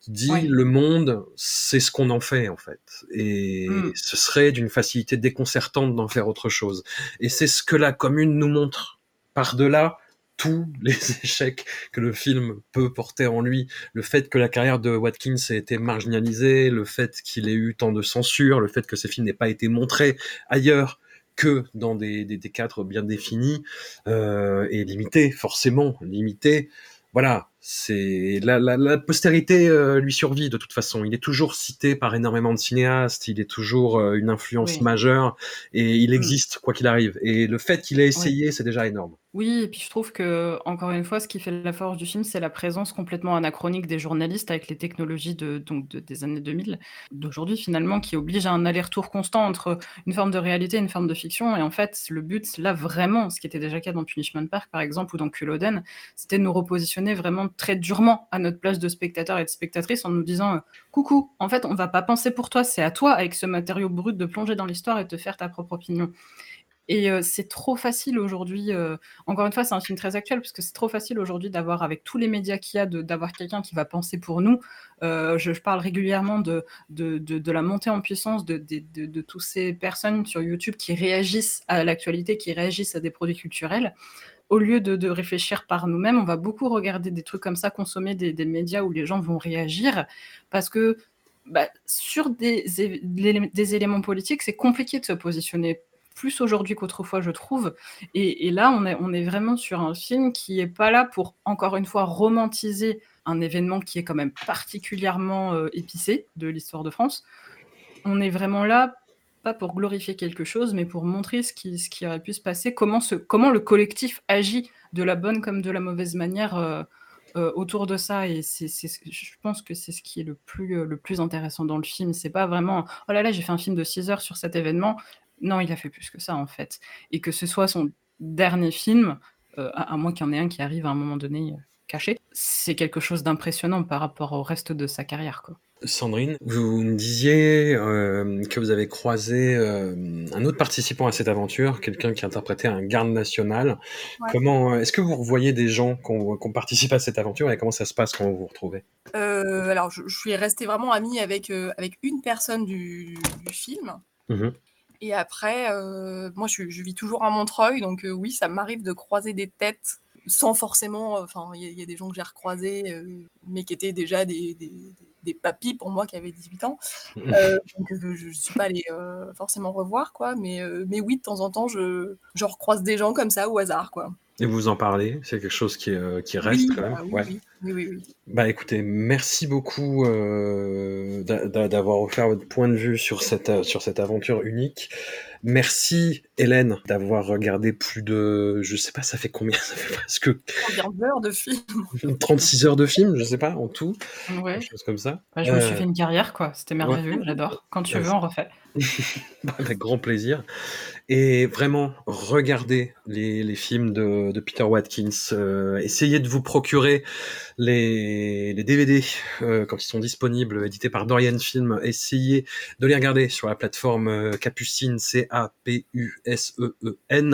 dit le monde, c'est ce qu'on en fait en fait. Et hmm. ce serait d'une facilité déconcertante d'en faire autre chose. Et c'est ce que la commune nous montre. Par-delà tous les échecs que le film peut porter en lui, le fait que la carrière de Watkins ait été marginalisée, le fait qu'il ait eu tant de censure, le fait que ces films n'aient pas été montrés ailleurs que dans des, des, des cadres bien définis euh, et limités, forcément limités. Voilà, c'est la, la, la, postérité euh, lui survit de toute façon. Il est toujours cité par énormément de cinéastes. Il est toujours euh, une influence majeure et il mm. existe quoi qu'il arrive. Et le fait qu'il ait essayé, c'est déjà énorme. Oui, et puis je trouve que encore une fois, ce qui fait la force du film, c'est la présence complètement anachronique des journalistes avec les technologies de, donc des années 2000, d'aujourd'hui finalement, qui oblige à un aller-retour constant entre une forme de réalité et une forme de fiction. Et en fait, le but, là vraiment, ce qui était déjà le cas dans Punishment Park par exemple ou dans Culloden, c'était de nous repositionner vraiment très durement à notre place de spectateur et de spectatrice en nous disant euh, coucou, en fait, on va pas penser pour toi, c'est à toi avec ce matériau brut de plonger dans l'histoire et de te faire ta propre opinion. Et euh, c'est trop facile aujourd'hui. Euh, encore une fois, c'est un film très actuel parce que c'est trop facile aujourd'hui d'avoir, avec tous les médias qu'il y a, d'avoir quelqu'un qui va penser pour nous. je, parle régulièrement de, de, de, la montée en puissance de, de, toutes ces personnes sur YouTube qui réagissent à l'actualité, qui réagissent à des produits culturels au lieu de, réfléchir par nous-mêmes, on va beaucoup regarder des trucs comme ça, consommer des, médias où les gens vont réagir, parce que bah, sur des, des, éléments politiques, c'est compliqué de se positionner plus aujourd'hui qu'autrefois, je trouve. Et, là, on est, vraiment sur un film qui n'est pas là pour, encore une fois, romantiser un événement qui est quand même particulièrement euh, épicé de l'histoire de France. On est vraiment là pour glorifier quelque chose, mais pour montrer ce qui, qui aurait pu se passer, comment, comment le collectif agit de la bonne comme de la mauvaise manière euh, euh, autour de ça. Et c'est, je pense que c'est ce qui est le plus, le plus intéressant dans le film. C'est pas vraiment, oh là là, j'ai fait un film de 6 heures sur cet événement. Non, il a fait plus que ça, en fait. Et que ce soit son dernier film, à, à, moins qu'il y en ait un qui arrive à un moment donné caché, c'est quelque chose d'impressionnant par rapport au reste de sa carrière. Quoi. Sandrine, vous me disiez euh, que vous avez croisé euh, un autre participant à cette aventure, quelqu'un qui interprétait un garde national. Comment est-ce que vous revoyez des gens qui ont participé à cette aventure et comment ça se passe quand vous vous retrouvez? Euh, Alors, je, suis restée vraiment amie avec avec une personne du, film. Mmh et après, moi, je, vis toujours à Montreuil, donc oui, ça m'arrive de croiser des têtes sans forcément. Enfin, il y, a des gens que j'ai recroisés, mais qui étaient déjà des des papis pour moi qui avaient 18 ans. Euh, donc euh, je ne suis pas allée euh, forcément revoir, quoi. Mais, mais oui, de temps en temps, je, je recroise des gens comme ça au hasard, quoi. Et vous en parlez C'est quelque chose qui, qui reste quand même bah oui, oui, oui, Bah écoutez, merci beaucoup euh, d'avoir offert votre point de vue sur cette, sur cette aventure unique. Merci Hélène d'avoir regardé plus de, je sais pas, ça fait combien? Ça fait presque heures de film? 36 heures de film, je sais pas, en tout. Ouais. Quelque chose comme ça. je me suis euh, fait une carrière, quoi. C'était merveilleux, j'adore. Quand tu veux, on refait. Avec grand plaisir. Et vraiment, regardez les, les films de, de, Peter Watkins. Euh, essayez de vous procurer les, les DVD euh, quand ils sont disponibles, édités par Dorian Film. Essayez de les regarder sur la plateforme Capucine, C-A-P-U-S-E-E-N.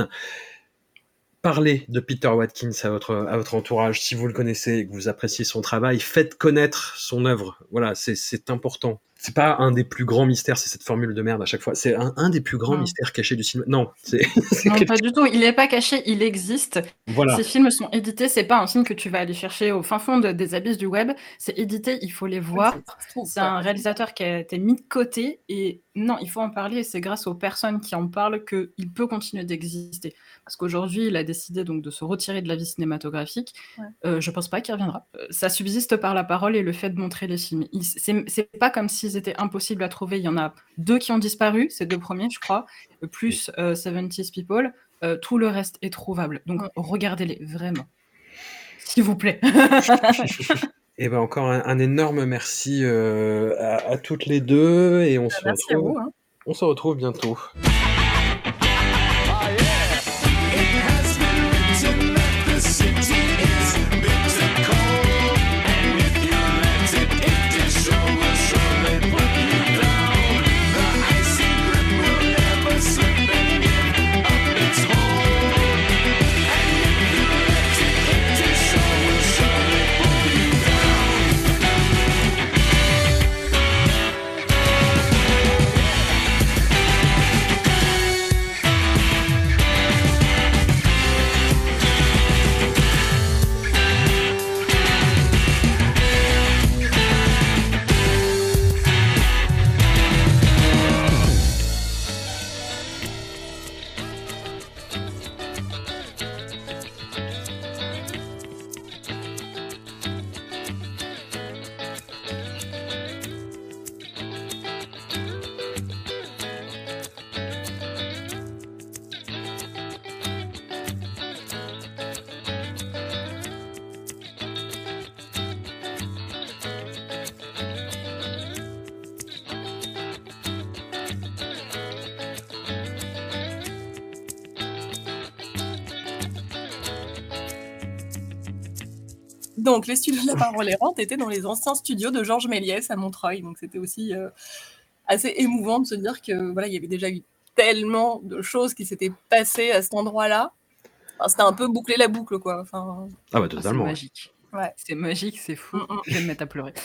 Parlez de Peter Watkins à votre, à votre entourage si vous le connaissez et que vous appréciez son travail. Faites connaître son œuvre. Voilà, c'est important c'est pas un des plus grands mystères, c'est cette formule de merde à chaque fois. C'est un, des plus grands mystères cachés du cinéma. Non, c'est. Non, pas du tout. Il n'est pas caché, il existe. Voilà. Ces films sont édités, c'est pas un film que tu vas aller chercher au fin fond des abysses du web. C'est édité, il faut les voir. C'est un réalisateur qui a été mis de côté et non, il faut en parler. Et c'est grâce aux personnes qui en parlent qu'il peut continuer d'exister. Parce qu'aujourd'hui, il a décidé donc de se retirer de la vie cinématographique. Euh, je pense pas qu'il reviendra. Euh, ça subsiste par la parole et le fait de montrer les films. C'est pas comme s'ils étaient impossibles à trouver. Il y en a deux qui ont disparu, ces deux premiers, je crois, plus euh, 70 People. Euh, tout le reste est trouvable. Donc regardez-les, vraiment. S'il vous plaît. Et eh ben encore un, énorme merci à, toutes les deux et on, se, retrouve, hein. on se retrouve bientôt. Donc, les studios de la parole errante étaient dans les anciens studios de Georges Méliès à Montreuil. Donc, c'était aussi euh, assez émouvant de se dire que voilà, il y avait déjà eu tellement de choses qui s'étaient passées à cet endroit-là. c'était un peu boucler la boucle, quoi. Enfin, ah bah totalement. c'est magique. Ouais. C'est magique, c'est fou. Mm, mm. Je vais me mettre à pleurer.